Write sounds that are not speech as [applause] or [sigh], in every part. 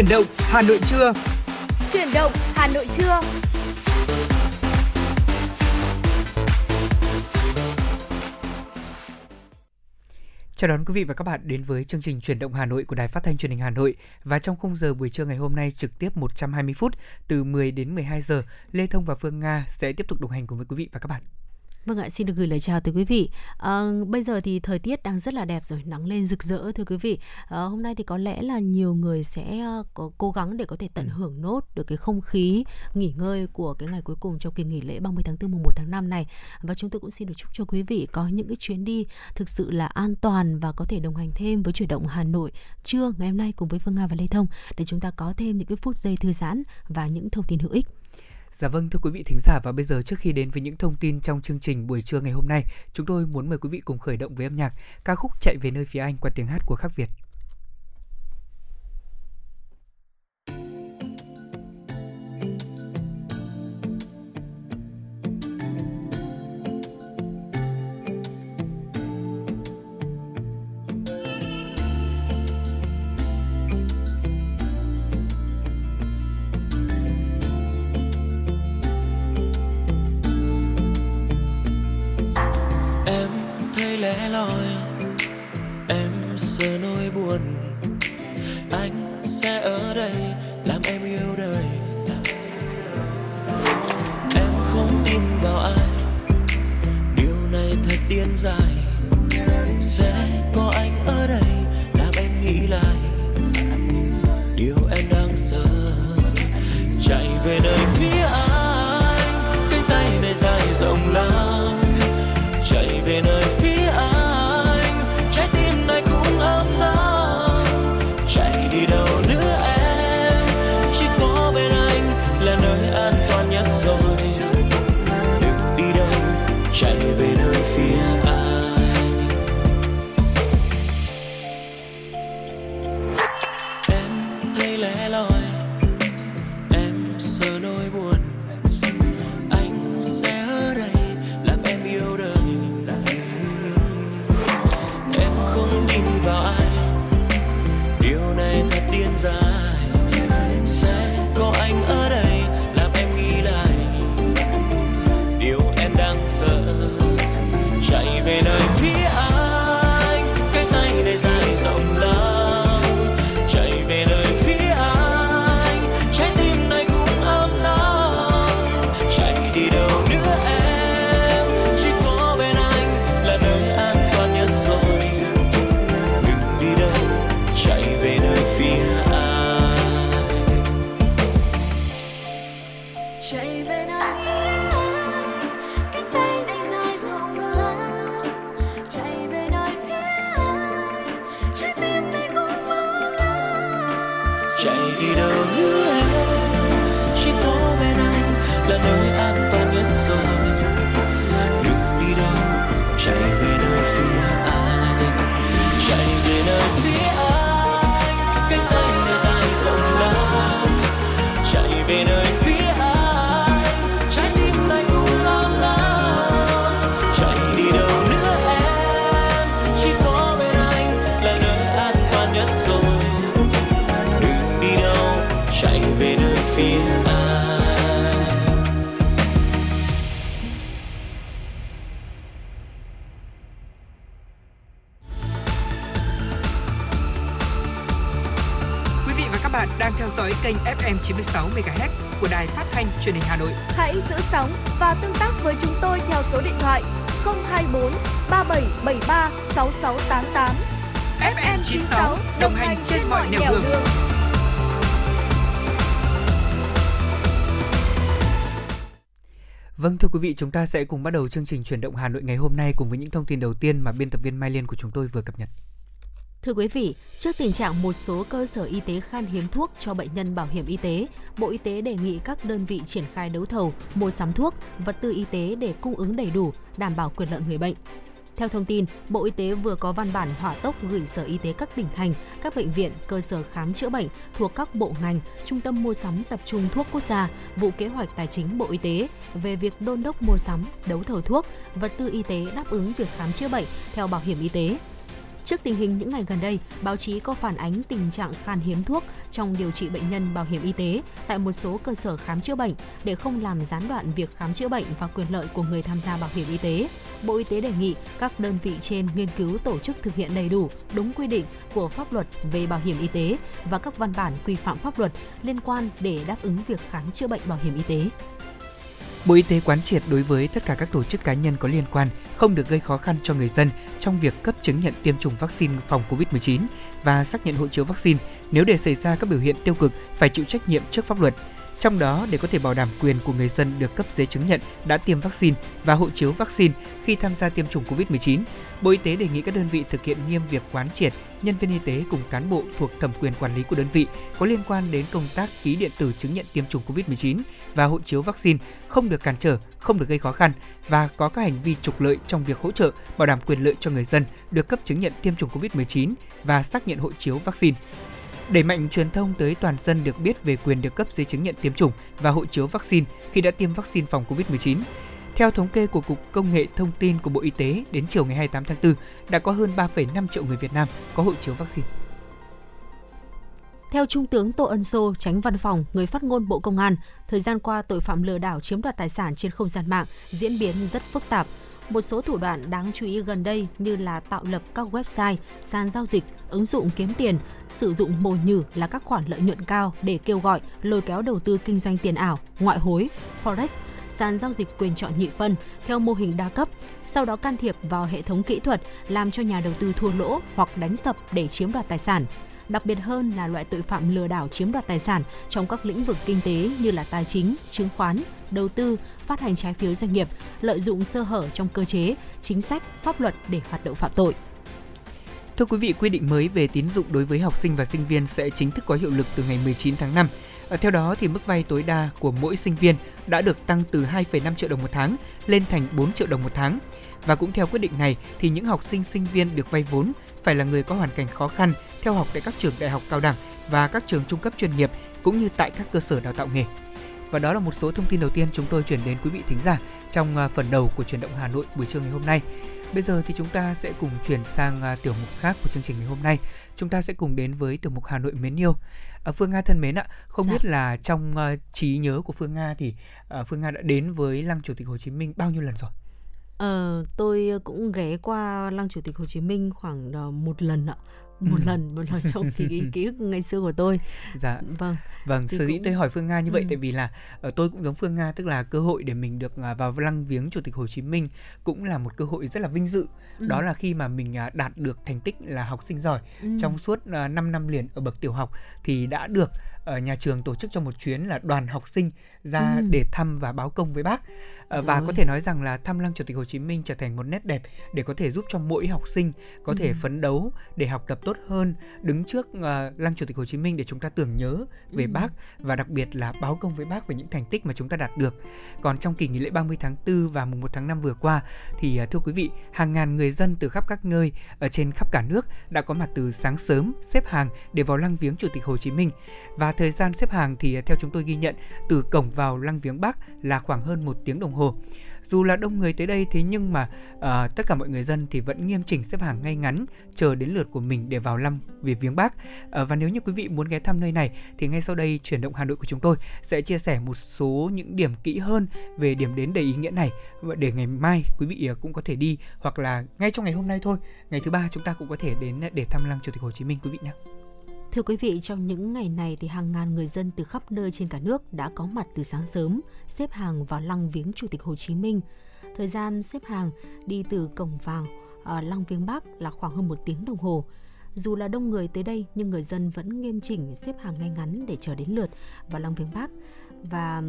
Chuyển động Hà Nội trưa. Chuyển động Hà Nội trưa. Chào đón quý vị và các bạn đến với chương trình Chuyển động Hà Nội của Đài Phát thanh Truyền hình Hà Nội và trong khung giờ buổi trưa ngày hôm nay trực tiếp 120 phút từ 10 đến 12 giờ, Lê Thông và Phương Nga sẽ tiếp tục đồng hành cùng với quý vị và các bạn. Vâng ạ, xin được gửi lời chào tới quý vị. À, bây giờ thì thời tiết đang rất là đẹp rồi, nắng lên rực rỡ thưa quý vị. À, hôm nay thì có lẽ là nhiều người sẽ ờ, có cố gắng để có thể tận hưởng nốt được cái không khí nghỉ ngơi của cái ngày cuối cùng trong kỳ nghỉ lễ 30 tháng 4 mùng 1 tháng 5 này. Và chúng tôi cũng xin được chúc cho quý vị có những cái chuyến đi thực sự là an toàn và có thể đồng hành thêm với chuyển động Hà Nội trưa ngày hôm nay cùng với Phương Nga và Lê Thông để chúng ta có thêm những cái phút giây thư giãn và những thông tin hữu ích. Dạ vâng thưa quý vị thính giả và bây giờ trước khi đến với những thông tin trong chương trình buổi trưa ngày hôm nay, chúng tôi muốn mời quý vị cùng khởi động với âm nhạc ca khúc Chạy về nơi phía Anh qua tiếng hát của Khắc Việt. Lẻ loi em sợ nỗi buồn, anh sẽ ở đây làm em yêu đời. Em không tin vào ai, điều này thật điên dại. Kênh FM 96 MHz của đài phát thanh truyền hình Hà Nội. Hãy giữ sóng và tương tác với chúng tôi theo số điện thoại 024 3773 6688. FM 96 đồng hành trên mọi nẻo đường. đường. Vâng thưa quý vị, chúng ta sẽ cùng bắt đầu chương trình chuyển động Hà Nội ngày hôm nay cùng với những thông tin đầu tiên mà biên tập viên Mai Liên của chúng tôi vừa cập nhật. Thưa quý vị, trước tình trạng một số cơ sở y tế khan hiếm thuốc cho bệnh nhân bảo hiểm y tế, Bộ Y tế đề nghị các đơn vị triển khai đấu thầu, mua sắm thuốc, vật tư y tế để cung ứng đầy đủ, đảm bảo quyền lợi người bệnh. Theo thông tin, Bộ Y tế vừa có văn bản hỏa tốc gửi Sở Y tế các tỉnh thành, các bệnh viện, cơ sở khám chữa bệnh thuộc các bộ ngành, trung tâm mua sắm tập trung thuốc quốc gia, vụ kế hoạch tài chính Bộ Y tế về việc đôn đốc mua sắm, đấu thầu thuốc, vật tư y tế đáp ứng việc khám chữa bệnh theo bảo hiểm y tế Trước tình hình những ngày gần đây, báo chí có phản ánh tình trạng khan hiếm thuốc trong điều trị bệnh nhân bảo hiểm y tế tại một số cơ sở khám chữa bệnh để không làm gián đoạn việc khám chữa bệnh và quyền lợi của người tham gia bảo hiểm y tế. Bộ Y tế đề nghị các đơn vị trên nghiên cứu tổ chức thực hiện đầy đủ, đúng quy định của pháp luật về bảo hiểm y tế và các văn bản quy phạm pháp luật liên quan để đáp ứng việc khám chữa bệnh bảo hiểm y tế. Bộ Y tế quán triệt đối với tất cả các tổ chức cá nhân có liên quan không được gây khó khăn cho người dân trong việc cấp chứng nhận tiêm chủng vaccine phòng COVID-19 và xác nhận hộ chiếu vaccine. Nếu để xảy ra các biểu hiện tiêu cực, phải chịu trách nhiệm trước pháp luật. Trong đó, để có thể bảo đảm quyền của người dân được cấp giấy chứng nhận đã tiêm vaccine và hộ chiếu vaccine khi tham gia tiêm chủng COVID-19, Bộ Y tế đề nghị các đơn vị thực hiện nghiêm việc quán triệt nhân viên y tế cùng cán bộ thuộc thẩm quyền quản lý của đơn vị có liên quan đến công tác ký điện tử chứng nhận tiêm chủng COVID-19 và hộ chiếu vaccine không được cản trở, không được gây khó khăn và có các hành vi trục lợi trong việc hỗ trợ bảo đảm quyền lợi cho người dân được cấp chứng nhận tiêm chủng COVID-19 và xác nhận hộ chiếu vaccine đẩy mạnh truyền thông tới toàn dân được biết về quyền được cấp giấy chứng nhận tiêm chủng và hộ chiếu vaccine khi đã tiêm vaccine phòng COVID-19. Theo thống kê của Cục Công nghệ Thông tin của Bộ Y tế, đến chiều ngày 28 tháng 4 đã có hơn 3,5 triệu người Việt Nam có hộ chiếu vaccine. Theo Trung tướng Tô Ân Sô, tránh văn phòng, người phát ngôn Bộ Công an, thời gian qua tội phạm lừa đảo chiếm đoạt tài sản trên không gian mạng diễn biến rất phức tạp. Một số thủ đoạn đáng chú ý gần đây như là tạo lập các website, sàn giao dịch, ứng dụng kiếm tiền, sử dụng mồi nhử là các khoản lợi nhuận cao để kêu gọi, lôi kéo đầu tư kinh doanh tiền ảo, ngoại hối, forex, sàn giao dịch quyền chọn nhị phân theo mô hình đa cấp, sau đó can thiệp vào hệ thống kỹ thuật làm cho nhà đầu tư thua lỗ hoặc đánh sập để chiếm đoạt tài sản. Đặc biệt hơn là loại tội phạm lừa đảo chiếm đoạt tài sản trong các lĩnh vực kinh tế như là tài chính, chứng khoán, đầu tư, phát hành trái phiếu doanh nghiệp, lợi dụng sơ hở trong cơ chế, chính sách, pháp luật để hoạt động phạm tội. Thưa quý vị, quy định mới về tín dụng đối với học sinh và sinh viên sẽ chính thức có hiệu lực từ ngày 19 tháng 5. À, theo đó thì mức vay tối đa của mỗi sinh viên đã được tăng từ 2,5 triệu đồng một tháng lên thành 4 triệu đồng một tháng. Và cũng theo quyết định này thì những học sinh sinh viên được vay vốn phải là người có hoàn cảnh khó khăn theo học tại các trường đại học cao đẳng và các trường trung cấp chuyên nghiệp cũng như tại các cơ sở đào tạo nghề. Và đó là một số thông tin đầu tiên chúng tôi chuyển đến quý vị thính giả trong ờ, phần đầu của truyền động Hà Nội buổi trưa ngày hôm nay. Bây giờ thì chúng ta sẽ cùng chuyển sang ờ, tiểu mục khác của chương trình ngày hôm nay. Chúng ta sẽ cùng đến với tiểu mục Hà Nội mến yêu. À, Phương Nga thân mến ạ, không dạ. biết là trong uh, trí nhớ của Phương Nga thì uh, Phương Nga đã đến với lăng Chủ tịch Hồ Chí Minh bao nhiêu lần rồi? Ờ, tôi cũng ghé qua lăng Chủ tịch Hồ Chí Minh khoảng uh, một lần ạ một ừ. lần một lần trong ký [laughs] ký ức ngày xưa của tôi dạ vâng vâng sở dĩ cũng... tôi hỏi phương nga như vậy ừ. tại vì là uh, tôi cũng giống phương nga tức là cơ hội để mình được uh, vào lăng viếng chủ tịch hồ chí minh cũng là một cơ hội rất là vinh dự ừ. đó là khi mà mình uh, đạt được thành tích là học sinh giỏi ừ. trong suốt uh, 5 năm liền ở bậc tiểu học thì đã được nhà trường tổ chức cho một chuyến là đoàn học sinh ra ừ. để thăm và báo công với bác à, và có thể nói rằng là thăm lăng chủ tịch Hồ Chí Minh trở thành một nét đẹp để có thể giúp cho mỗi học sinh có ừ. thể phấn đấu để học tập tốt hơn đứng trước uh, lăng chủ tịch Hồ Chí Minh để chúng ta tưởng nhớ về ừ. bác và đặc biệt là báo công với bác về những thành tích mà chúng ta đạt được còn trong kỳ nghỉ lễ 30 tháng 4 và mùng 1 tháng 5 vừa qua thì uh, thưa quý vị hàng ngàn người dân từ khắp các nơi ở trên khắp cả nước đã có mặt từ sáng sớm xếp hàng để vào lăng viếng chủ tịch Hồ Chí Minh và thời gian xếp hàng thì à, theo chúng tôi ghi nhận từ cổng vào lăng viếng bắc là khoảng hơn một tiếng đồng hồ. Dù là đông người tới đây thế nhưng mà uh, tất cả mọi người dân thì vẫn nghiêm chỉnh xếp hàng ngay ngắn chờ đến lượt của mình để vào lăng về viếng bắc Uh, và nếu như quý vị muốn ghé thăm nơi này thì ngay sau đây chuyển động Hà Nội của chúng tôi sẽ chia sẻ một số những điểm kỹ hơn về điểm đến đầy ý nghĩa này để ngày mai quý vị cũng có thể đi hoặc là ngay trong ngày hôm nay thôi, ngày thứ ba chúng ta cũng có thể đến để thăm lăng Chủ tịch Hồ Chí Minh quý vị nhé. Thưa quý vị, trong những ngày này thì hàng ngàn người dân từ khắp nơi trên cả nước đã có mặt từ sáng sớm, xếp hàng vào lăng viếng Chủ tịch Hồ Chí Minh. Thời gian xếp hàng đi từ cổng vào uh, lăng viếng Bắc là khoảng hơn một tiếng đồng hồ. Dù là đông người tới đây nhưng người dân vẫn nghiêm chỉnh xếp hàng ngay ngắn để chờ đến lượt vào lăng viếng Bắc và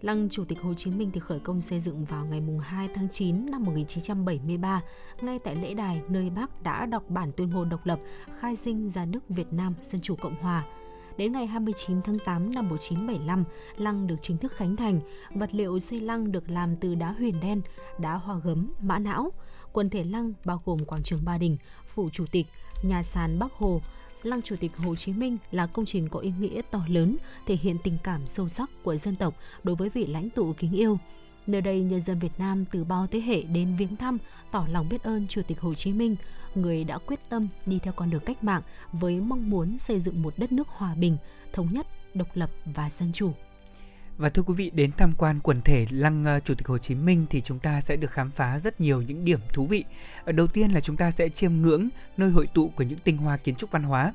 Lăng Chủ tịch Hồ Chí Minh thì khởi công xây dựng vào ngày 2 tháng 9 năm 1973, ngay tại lễ đài nơi bác đã đọc bản tuyên ngôn độc lập khai sinh ra nước Việt Nam Dân Chủ Cộng Hòa. Đến ngày 29 tháng 8 năm 1975, lăng được chính thức khánh thành. Vật liệu xây lăng được làm từ đá huyền đen, đá hoa gấm, mã não. Quần thể lăng bao gồm quảng trường Ba Đình, phủ chủ tịch, nhà sàn Bắc Hồ, Lăng Chủ tịch Hồ Chí Minh là công trình có ý nghĩa to lớn, thể hiện tình cảm sâu sắc của dân tộc đối với vị lãnh tụ kính yêu. Nơi đây, nhân dân Việt Nam từ bao thế hệ đến viếng thăm, tỏ lòng biết ơn Chủ tịch Hồ Chí Minh, người đã quyết tâm đi theo con đường cách mạng với mong muốn xây dựng một đất nước hòa bình, thống nhất, độc lập và dân chủ. Và thưa quý vị, đến tham quan quần thể lăng ờ, Chủ tịch Hồ Chí Minh thì chúng ta sẽ được khám phá rất nhiều những điểm thú vị. Ờ, đầu tiên là chúng ta sẽ chiêm ngưỡng nơi hội tụ của những tinh hoa kiến trúc văn hóa.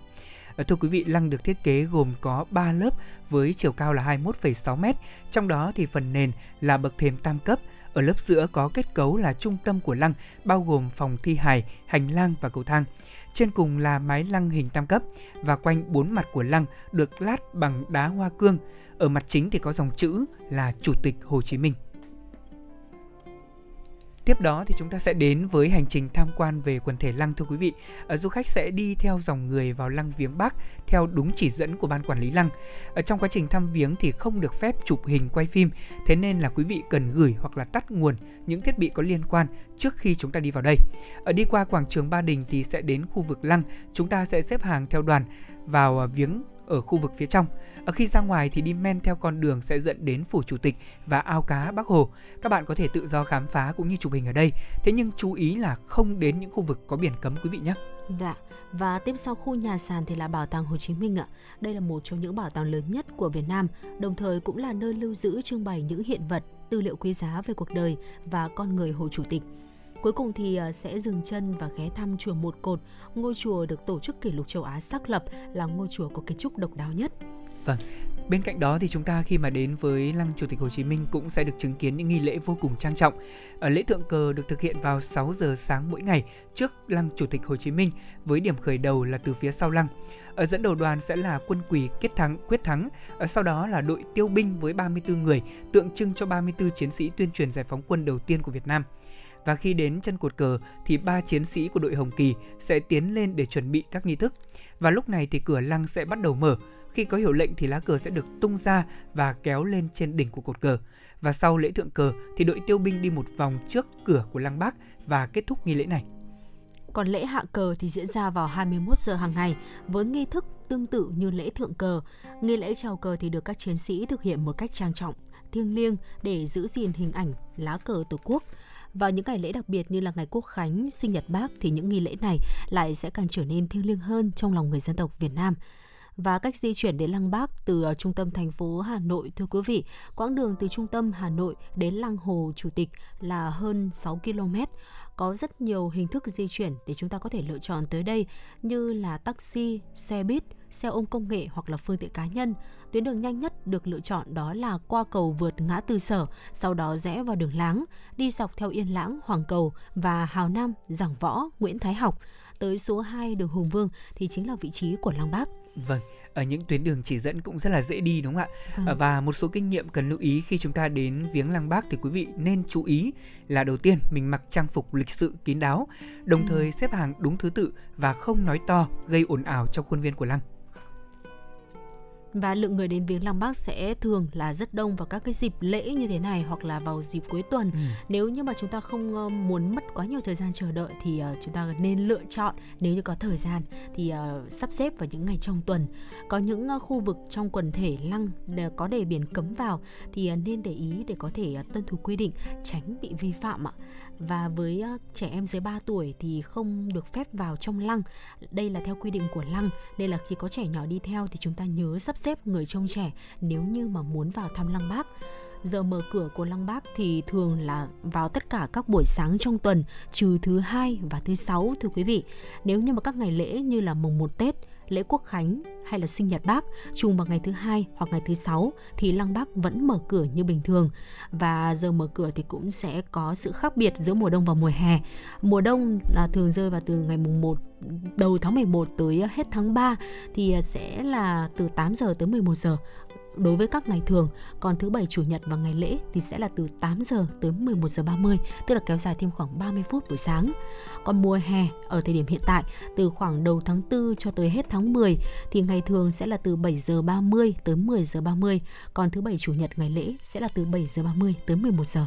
Ờ, thưa quý vị, lăng được thiết kế gồm có 3 lớp với chiều cao là 21,6 m, trong đó thì phần nền là bậc thềm tam cấp, ở lớp giữa có kết cấu là trung tâm của lăng, bao gồm phòng thi hài, hành lang và cầu thang. Trên cùng là mái lăng hình tam cấp và quanh bốn mặt của lăng được lát bằng đá hoa cương. Ở mặt chính thì có dòng chữ là Chủ tịch Hồ Chí Minh. Tiếp đó thì chúng ta sẽ đến với hành trình tham quan về quần thể lăng thưa quý vị. Ở du khách sẽ đi theo dòng người vào lăng viếng Bắc theo đúng chỉ dẫn của ban quản lý lăng. Ở trong quá trình thăm viếng thì không được phép chụp hình quay phim, thế nên là quý vị cần gửi hoặc là tắt nguồn những thiết bị có liên quan trước khi chúng ta đi vào đây. Ở đi qua quảng trường Ba Đình thì sẽ đến khu vực lăng, chúng ta sẽ xếp hàng theo đoàn vào viếng ở khu vực phía trong. Ở khi ra ngoài thì đi men theo con đường sẽ dẫn đến phủ chủ tịch và ao cá Bắc Hồ. Các bạn có thể tự do khám phá cũng như chụp hình ở đây. Thế nhưng chú ý là không đến những khu vực có biển cấm quý vị nhé. Dạ, và tiếp sau khu nhà sàn thì là Bảo tàng Hồ Chí Minh ạ. Đây là một trong những bảo tàng lớn nhất của Việt Nam, đồng thời cũng là nơi lưu giữ trưng bày những hiện vật, tư liệu quý giá về cuộc đời và con người Hồ Chủ tịch. Cuối cùng thì ờ, sẽ dừng chân và ghé thăm chùa Một Cột, ngôi chùa được tổ chức kỷ lục châu Á xác lập là ngôi chùa có kiến trúc độc đáo nhất. Vâng, Bên cạnh đó thì chúng ta khi mà đến với lăng Chủ tịch Hồ Chí Minh cũng sẽ được chứng kiến những nghi lễ vô cùng trang trọng. Ở lễ thượng cờ được thực hiện vào 6 giờ sáng mỗi ngày trước lăng Chủ tịch Hồ Chí Minh với điểm khởi đầu là từ phía sau lăng. Ở dẫn đầu đoàn sẽ là quân quỳ kết thắng quyết thắng, ở sau đó là đội tiêu binh với 34 người, tượng trưng cho 34 chiến sĩ tuyên truyền giải phóng quân đầu tiên của Việt Nam và khi đến chân cột cờ thì ba chiến sĩ của đội Hồng Kỳ sẽ tiến lên để chuẩn bị các nghi thức. Và lúc này thì cửa lăng sẽ bắt đầu mở. Khi có hiệu lệnh thì lá cờ sẽ được tung ra và kéo lên trên đỉnh của cột cờ. Và sau lễ thượng cờ thì đội tiêu binh đi một vòng trước cửa của lăng Bác và kết thúc nghi lễ này. Còn lễ hạ cờ thì diễn ra vào 21 giờ hàng ngày với nghi thức tương tự như lễ thượng cờ. Nghi lễ chào cờ thì được các chiến sĩ thực hiện một cách trang trọng, thiêng liêng để giữ gìn hình ảnh lá cờ Tổ quốc. Vào những ngày lễ đặc biệt như là ngày Quốc khánh, sinh nhật Bác thì những nghi lễ này lại sẽ càng trở nên thiêng liêng hơn trong lòng người dân tộc Việt Nam và cách di chuyển đến Lăng Bác từ ờ, trung tâm thành phố Hà Nội thưa quý vị. Quãng đường từ trung tâm Hà Nội đến Lăng Hồ Chủ tịch là hơn 6 km. Có rất nhiều hình thức di chuyển để chúng ta có thể lựa chọn tới đây như là taxi, xe buýt, xe ôm công nghệ hoặc là phương tiện cá nhân. Tuyến đường nhanh nhất được lựa chọn đó là qua cầu vượt ngã tư sở, sau đó rẽ vào đường Láng, đi dọc theo Yên Lãng, Hoàng Cầu và Hào Nam, Giảng Võ, Nguyễn Thái Học. Tới số 2 đường Hùng Vương thì chính là vị trí của Lăng Bác. Vâng, ở những tuyến đường chỉ dẫn cũng rất là dễ đi đúng không ạ? Vâng. Và một số kinh nghiệm cần lưu ý khi chúng ta đến viếng lăng Bác thì quý vị nên chú ý là đầu tiên mình mặc trang phục lịch sự kín đáo, đồng ừ. thời xếp hàng đúng thứ tự và không nói to gây ồn ào trong khuôn viên của lăng và lượng người đến viếng lăng Bác sẽ thường là rất đông vào các cái dịp lễ như thế này hoặc là vào dịp cuối tuần. Ừ. Nếu như mà chúng ta không ờ, muốn mất quá nhiều thời gian chờ đợi thì uh, chúng ta nên lựa chọn nếu như có thời gian thì uh, sắp xếp vào những ngày trong tuần. Có những khu vực trong quần thể lăng có đề biển cấm vào thì nên để ý để có thể tuân thủ quy định tránh bị vi phạm ạ và với ờ, trẻ em dưới 3 tuổi thì không được phép vào trong lăng. Đây là theo quy định của lăng, nên là khi có trẻ nhỏ đi theo thì chúng ta nhớ sắp xếp người trông trẻ nếu như mà muốn vào thăm lăng Bác giờ mở cửa của Lăng Bác thì thường là vào tất cả các buổi sáng trong tuần trừ thứ hai và thứ sáu thưa quý vị. Nếu như mà các ngày lễ như là mùng 1 Tết, lễ quốc khánh hay là sinh nhật bác, trùng vào ngày thứ hai hoặc ngày thứ sáu thì lăng bác vẫn mở cửa như bình thường. Và giờ mở cửa thì cũng sẽ có sự khác biệt giữa mùa đông và mùa hè. Mùa đông là thường rơi vào từ ngày mùng 1 đầu tháng 11 tới hết tháng 3 thì sẽ là từ 8 giờ tới 11 giờ đối với các ngày thường, còn thứ bảy chủ nhật và ngày lễ thì sẽ là từ 8 giờ tới 11 giờ 30, tức là kéo dài thêm khoảng 30 phút buổi sáng. Còn mùa hè ở thời điểm hiện tại từ khoảng đầu tháng 4 cho tới hết tháng 10 thì ngày thường sẽ là từ 7 giờ 30 tới 10 giờ 30, còn thứ bảy chủ nhật ngày lễ sẽ là từ 7 giờ 30 tới 11 giờ.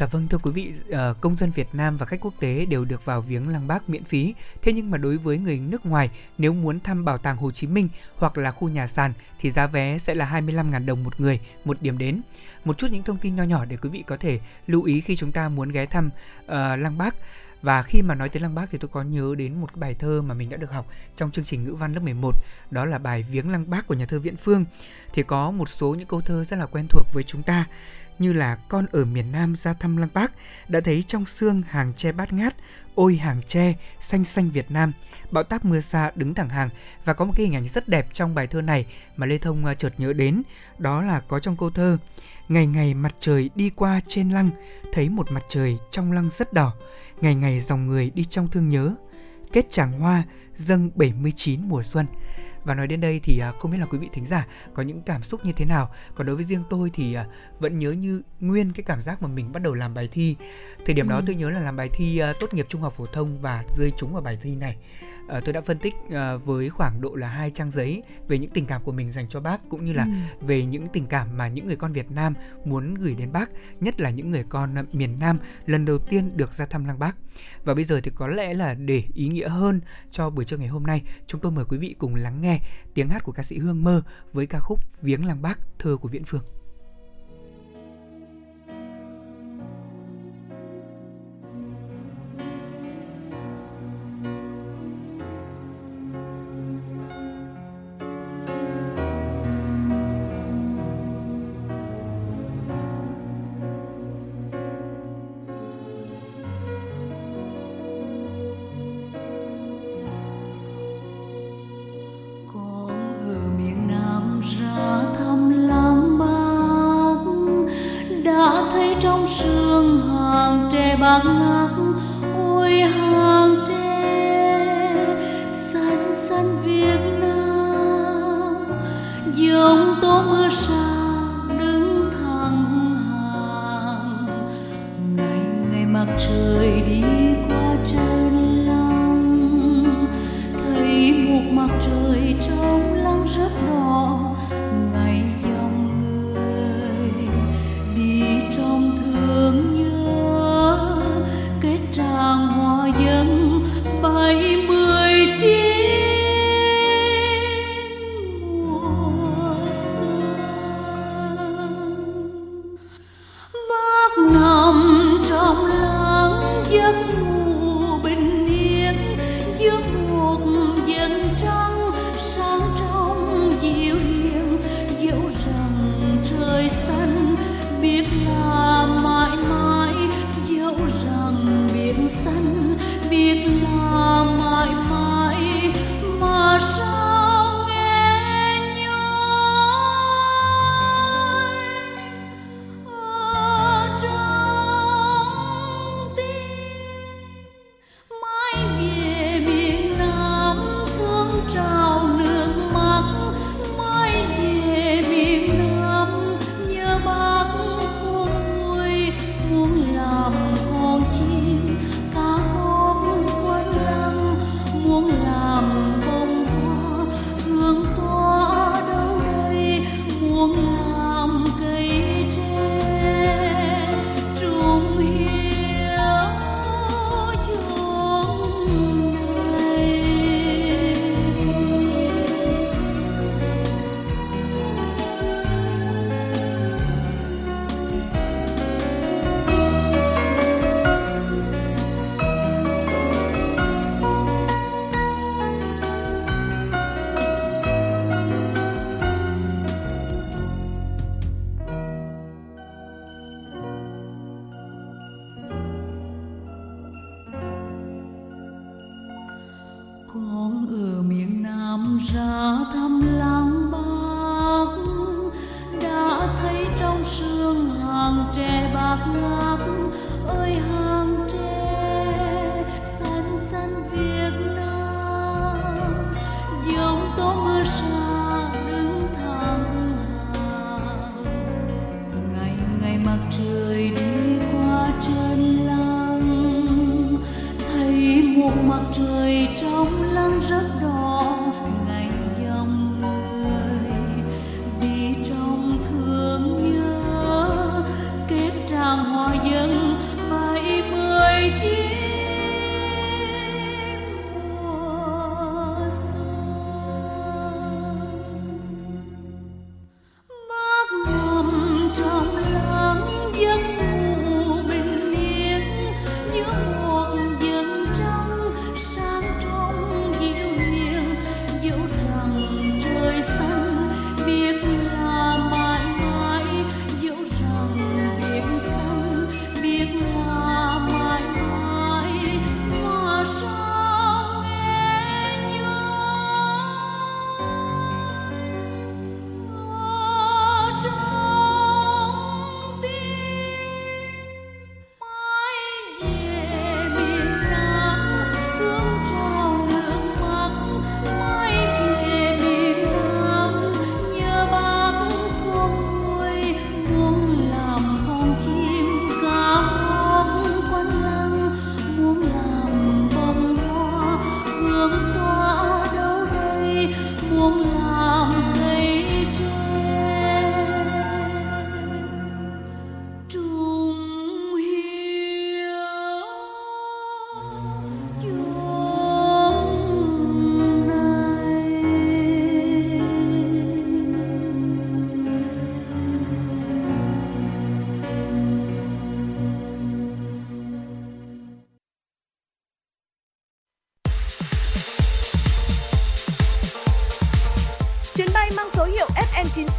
Dạ vâng thưa quý vị, ờ, công dân Việt Nam và khách quốc tế đều được vào viếng Lăng Bác miễn phí. Thế nhưng mà đối với người nước ngoài, nếu muốn thăm bảo tàng Hồ Chí Minh hoặc là khu nhà sàn thì giá vé sẽ là 25.000 đồng một người, một điểm đến. Một chút những thông tin nho nhỏ để quý vị có thể lưu ý khi chúng ta muốn ghé thăm uh, Lăng Bác. Và khi mà nói tới Lăng Bác thì tôi có nhớ đến một cái bài thơ mà mình đã được học trong chương trình ngữ văn lớp 11, đó là bài Viếng Lăng Bác của nhà thơ Viễn Phương. Thì có một số những câu thơ rất là quen thuộc với chúng ta như là con ở miền Nam ra thăm Lăng Bác đã thấy trong xương hàng tre bát ngát, ôi hàng tre xanh xanh Việt Nam. Bão táp mưa xa đứng thẳng hàng và có một cái hình ảnh rất đẹp trong bài thơ này mà Lê Thông à, chợt nhớ đến, đó là có trong câu thơ Ngày ngày mặt trời đi qua trên lăng, thấy một mặt trời trong lăng rất đỏ, ngày ngày dòng người đi trong thương nhớ, kết tràng hoa dâng 79 mùa xuân. Và nói đến đây thì à, không biết là quý vị thính giả có những cảm xúc như thế nào. Còn đối với riêng tôi thì à, vẫn nhớ như nguyên cái cảm giác mà mình bắt đầu làm bài thi. Thời điểm ừ. đó tôi nhớ là làm bài thi à, tốt nghiệp trung học phổ thông và rơi trúng vào bài thi này. Uh, tôi đã phân tích uh, với khoảng độ là hai trang giấy về những tình cảm của mình dành cho bác cũng như là ừ. về những tình cảm mà những người con Việt Nam muốn gửi đến bác, nhất là những người con uh, miền Nam lần đầu tiên được ra thăm lăng bác. Và bây giờ thì có lẽ là để ý nghĩa hơn cho buổi trưa ngày hôm nay, chúng tôi mời quý vị cùng lắng nghe tiếng hát của ca sĩ Hương Mơ với ca khúc Viếng lăng bác thơ của Viễn Phương.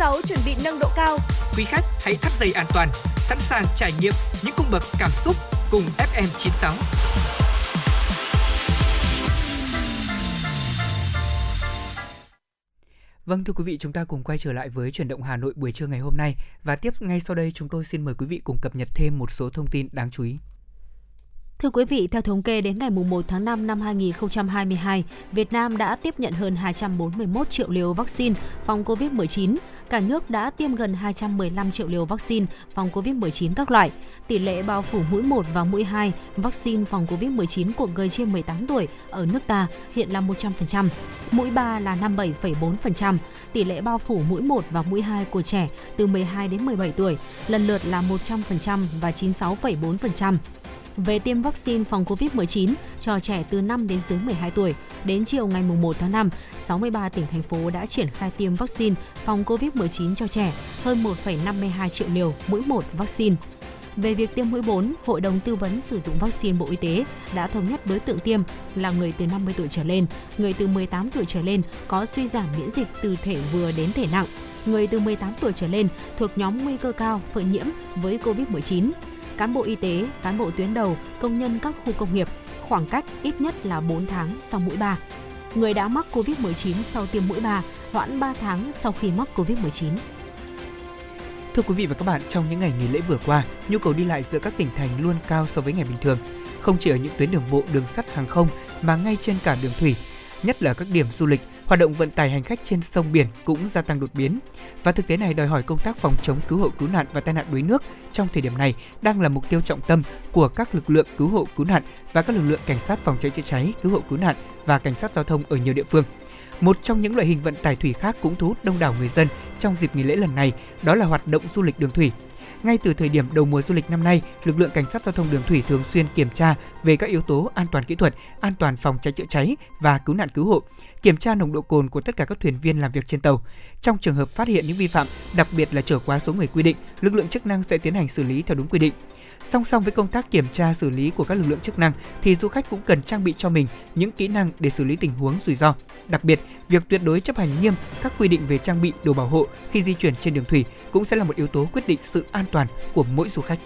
FN96 chuẩn bị nâng độ cao. Quý khách hãy thắt dây an toàn, sẵn sàng trải nghiệm những cung bậc cảm xúc cùng FN96. Vâng thưa quý vị, chúng ta cùng quay trở lại với chuyển động Hà Nội buổi trưa ngày hôm nay và tiếp ngay sau đây chúng tôi xin mời quý vị cùng cập nhật thêm một số thông tin đáng chú ý. Thưa quý vị, theo thống kê đến ngày 1 tháng 5 năm 2022, Việt Nam đã tiếp nhận hơn 241 triệu liều vaccine phòng COVID-19. Cả nước đã tiêm gần 215 triệu liều vaccine phòng COVID-19 các loại. Tỷ lệ bao phủ mũi 1 và mũi 2 vaccine phòng COVID-19 của người trên 18 tuổi ở nước ta hiện là 100%, mũi 3 là 57,4%. Tỷ lệ bao phủ mũi 1 và mũi 2 của trẻ từ 12 đến 17 tuổi lần lượt là 100% và 96,4% về tiêm vaccine phòng COVID-19 cho trẻ từ 5 đến dưới 12 tuổi. Đến chiều ngày 1 tháng 5, 63 tỉnh thành phố đã triển khai tiêm vaccine phòng COVID-19 cho trẻ, hơn 1,52 triệu liều mỗi một vaccine. Về việc tiêm mũi 4, Hội đồng Tư vấn sử dụng vaccine Bộ Y tế đã thống nhất đối tượng tiêm là người từ 50 tuổi trở lên, người từ 18 tuổi trở lên có suy giảm miễn dịch từ thể vừa đến thể nặng, người từ 18 tuổi trở lên thuộc nhóm nguy cơ cao phơi nhiễm với COVID-19 cán bộ y tế, cán bộ tuyến đầu, công nhân các khu công nghiệp, khoảng cách ít nhất là 4 tháng sau mũi 3. Người đã mắc COVID-19 sau tiêm mũi 3, hoãn 3 tháng sau khi mắc COVID-19. Thưa quý vị và các bạn, trong những ngày nghỉ lễ vừa qua, nhu cầu đi lại giữa các tỉnh thành luôn cao so với ngày bình thường. Không chỉ ở những tuyến đường bộ, đường sắt, hàng không mà ngay trên cả đường thủy, nhất là các điểm du lịch, hoạt động vận tải hành khách trên sông biển cũng gia tăng đột biến. Và thực tế này đòi hỏi công tác phòng chống cứu hộ cứu nạn và tai nạn đuối nước trong thời điểm này đang là mục tiêu trọng tâm của các lực lượng cứu hộ cứu nạn và các lực lượng cảnh sát phòng cháy chữa cháy, cứu hộ cứu nạn và cảnh sát giao thông ở nhiều địa phương. Một trong những loại hình vận tải thủy khác cũng thu hút đông đảo người dân trong dịp nghỉ lễ lần này, đó là hoạt động du lịch đường thủy. Ngay từ thời điểm đầu mùa du lịch năm nay, lực lượng cảnh sát giao thông đường thủy thường xuyên kiểm tra về các yếu tố an toàn kỹ thuật, an toàn phòng cháy chữa cháy và cứu nạn cứu hộ, kiểm tra nồng độ cồn của tất cả các thuyền viên làm việc trên tàu. Trong trường hợp phát hiện những vi phạm, đặc biệt là trở quá số người quy định, lực lượng chức năng sẽ tiến hành xử lý theo đúng quy định. Song song với công tác kiểm tra xử lý của các lực lượng chức năng thì du khách cũng cần trang bị cho mình những kỹ năng để xử lý tình huống rủi ro. Đặc biệt, việc tuyệt đối chấp hành nghiêm các quy định về trang bị đồ bảo hộ khi di chuyển trên đường thủy cũng sẽ là một yếu tố quyết định sự an toàn của mỗi du khách.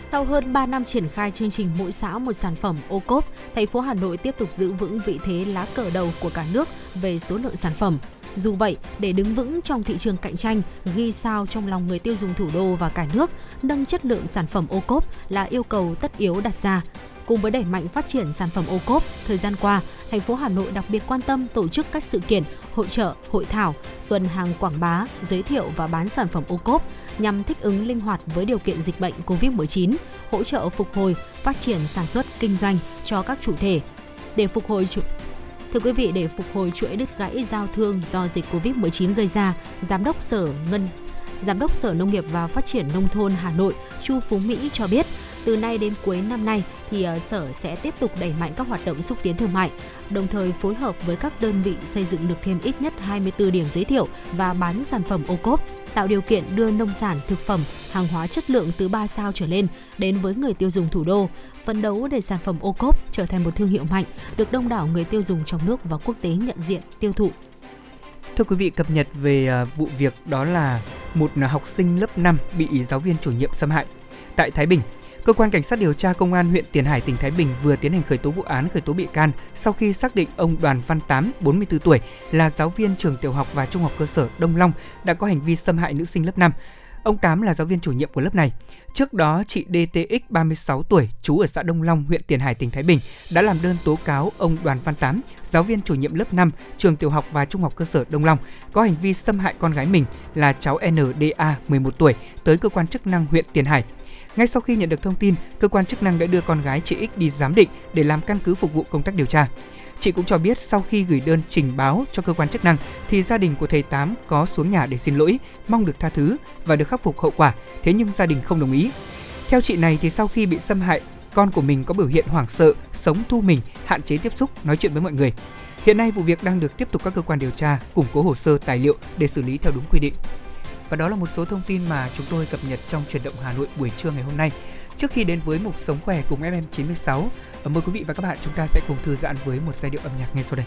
Sau hơn 3 năm triển khai chương trình mỗi xã một sản phẩm ô cốp, thành phố Hà Nội tiếp tục giữ vững vị thế lá cờ đầu của cả nước về số lượng sản phẩm. Dù vậy, để đứng vững trong thị trường cạnh tranh, ghi sao trong lòng người tiêu dùng thủ đô và cả nước, nâng chất lượng sản phẩm ô cốp là yêu cầu tất yếu đặt ra. Cùng với đẩy mạnh phát triển sản phẩm ô cốp, thời gian qua, thành phố Hà Nội đặc biệt quan tâm tổ chức các sự kiện, hội trợ, hội thảo, tuần hàng quảng bá, giới thiệu và bán sản phẩm ô cốp nhằm thích ứng linh hoạt với điều kiện dịch bệnh COVID-19, hỗ trợ phục hồi, phát triển sản xuất, kinh doanh cho các chủ thể. Để phục hồi Thưa quý vị, để phục hồi chuỗi đứt gãy giao thương do dịch Covid-19 gây ra, Giám đốc Sở Ngân Giám đốc Sở Nông nghiệp và Phát triển Nông thôn Hà Nội Chu Phú Mỹ cho biết, từ nay đến cuối năm nay thì ờ, Sở sẽ tiếp tục đẩy mạnh các hoạt động xúc tiến thương mại, đồng thời phối hợp với các đơn vị xây dựng được thêm ít nhất 24 điểm giới thiệu và bán sản phẩm ô cốp, tạo điều kiện đưa nông sản, thực phẩm, hàng hóa chất lượng từ 3 sao trở lên đến với người tiêu dùng thủ đô, phấn đấu để sản phẩm ô cốp trở thành một thương hiệu mạnh, được đông đảo người tiêu dùng trong nước và quốc tế nhận diện, tiêu thụ. Thưa quý vị, cập nhật về à, vụ việc đó là một học sinh lớp 5 bị giáo viên chủ nhiệm xâm hại. Tại Thái Bình, Cơ quan Cảnh sát điều tra Công an huyện Tiền Hải, tỉnh Thái Bình vừa tiến hành khởi tố vụ án khởi tố bị can sau khi xác định ông Đoàn Văn Tám, 44 tuổi, là giáo viên trường tiểu học và trung học cơ sở Đông Long đã có hành vi xâm hại nữ sinh lớp 5. Ông Tám là giáo viên chủ nhiệm của lớp này. Trước đó, chị DTX 36 tuổi, trú ở xã Đông Long, huyện Tiền Hải, tỉnh Thái Bình đã làm đơn tố cáo ông Đoàn Văn Tám, giáo viên chủ nhiệm lớp 5, trường tiểu học và trung học cơ sở Đông Long, có hành vi xâm hại con gái mình là cháu NDA 11 tuổi tới cơ quan chức năng huyện Tiền Hải. Ngay sau khi nhận được thông tin, cơ quan chức năng đã đưa con gái chị X đi giám định để làm căn cứ phục vụ công tác điều tra. Chị cũng cho biết sau khi gửi đơn trình báo cho cơ quan chức năng thì gia đình của thầy Tám có xuống nhà để xin lỗi, mong được tha thứ và được khắc phục hậu quả, thế nhưng gia đình không đồng ý. Theo chị này thì sau khi bị xâm hại, con của mình có biểu hiện hoảng sợ, sống thu mình, hạn chế tiếp xúc, nói chuyện với mọi người. Hiện nay vụ việc đang được tiếp tục các cơ quan điều tra củng cố hồ sơ tài liệu để xử lý theo đúng quy định. Và đó là một số thông tin mà chúng tôi cập nhật trong chuyển động Hà Nội buổi trưa ngày hôm nay. Trước khi đến với mục sống khỏe cùng FM96, ờ, mời quý vị và các bạn chúng ta sẽ cùng thư giãn với một giai điệu âm nhạc ngay sau đây.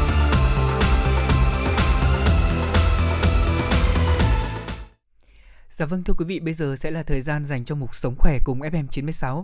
Dạ vâng thưa quý vị, bây giờ sẽ là thời gian dành cho mục sống khỏe cùng FM96.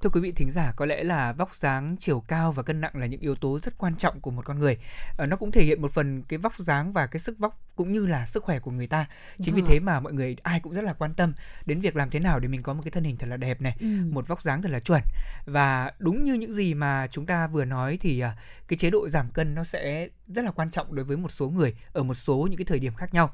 Thưa quý vị thính giả, có lẽ là vóc dáng, chiều cao và cân nặng là những yếu tố rất quan trọng của một con người. À, nó cũng thể hiện một phần cái vóc dáng và cái sức vóc cũng như là sức khỏe của người ta. Chính vâng. vì thế mà mọi người ai cũng rất là quan tâm đến việc làm thế nào để mình có một cái thân hình thật là đẹp này, ừ. một vóc dáng thật là chuẩn. Và đúng như những gì mà chúng ta vừa nói thì à, cái chế độ giảm cân nó sẽ rất là quan trọng đối với một số người ở một số những cái thời điểm khác nhau.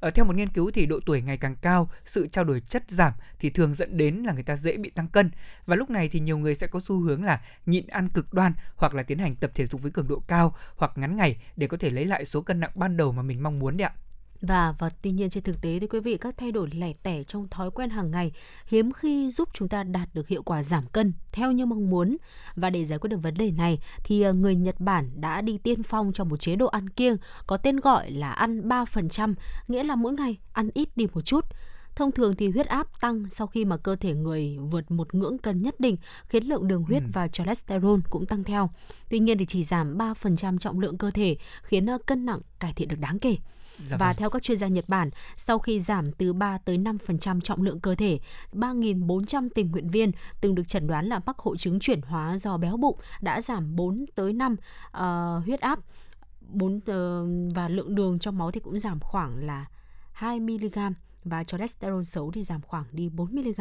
Ở theo một nghiên cứu thì độ tuổi ngày càng cao, sự trao đổi chất giảm thì thường dẫn đến là người ta dễ bị tăng cân và lúc này thì nhiều người sẽ có xu hướng là nhịn ăn cực đoan hoặc là tiến hành tập thể dục với cường độ cao hoặc ngắn ngày để có thể lấy lại số cân nặng ban đầu mà mình mong muốn đấy ạ. Và và tuy nhiên trên thực tế thì quý vị các thay đổi lẻ tẻ trong thói quen hàng ngày hiếm khi giúp chúng ta đạt được hiệu quả giảm cân theo như mong muốn. Và để giải quyết được vấn đề này thì ờ, người Nhật Bản đã đi tiên phong trong một chế độ ăn kiêng có tên gọi là ăn 3%, nghĩa là mỗi ngày ăn ít đi một chút. Thông thường thì huyết áp tăng sau khi mà cơ thể người vượt một ngưỡng cân nhất định, khiến lượng đường huyết ừ. và cholesterol cũng tăng theo. Tuy nhiên thì chỉ giảm 3% trọng lượng cơ thể, khiến ờ, cân nặng cải thiện được đáng kể. Dạ và vâng. theo các chuyên gia Nhật Bản, sau khi giảm từ 3 tới 5% trọng lượng cơ thể, 3.400 tình nguyện viên từng được chẩn đoán là mắc hội chứng chuyển hóa do béo bụng đã giảm 4 tới 5 uh, ờ, huyết áp 4 uh, và lượng đường trong máu thì cũng giảm khoảng là 2 mg và cholesterol xấu thì giảm khoảng đi 4 mg.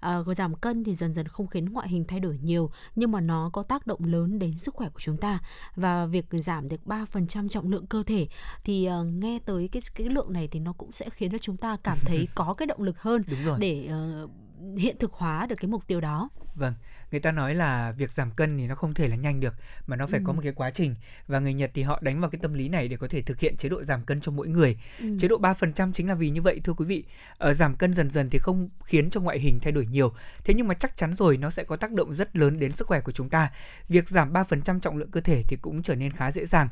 À, giảm cân thì dần dần không khiến ngoại hình thay đổi nhiều nhưng mà nó có tác động lớn đến sức khỏe của chúng ta và việc giảm được 3% trọng lượng cơ thể thì uh, nghe tới cái cái lượng này thì nó cũng sẽ khiến cho chúng ta cảm thấy [laughs] có cái động lực hơn để uh, hiện thực hóa được cái mục tiêu đó. Vâng, người ta nói là việc giảm cân thì nó không thể là nhanh được mà nó phải ừ. có một cái quá trình và người Nhật thì họ đánh vào cái tâm lý này để có thể thực hiện chế độ giảm cân cho mỗi người. Ừ. Chế độ 3% chính là vì như vậy thưa quý vị. Ở ờ, giảm cân dần dần thì không khiến cho ngoại hình thay đổi nhiều. Thế nhưng mà chắc chắn rồi nó sẽ có tác động rất lớn đến sức khỏe của chúng ta. Việc giảm 3% trọng lượng cơ thể thì cũng trở nên khá dễ dàng.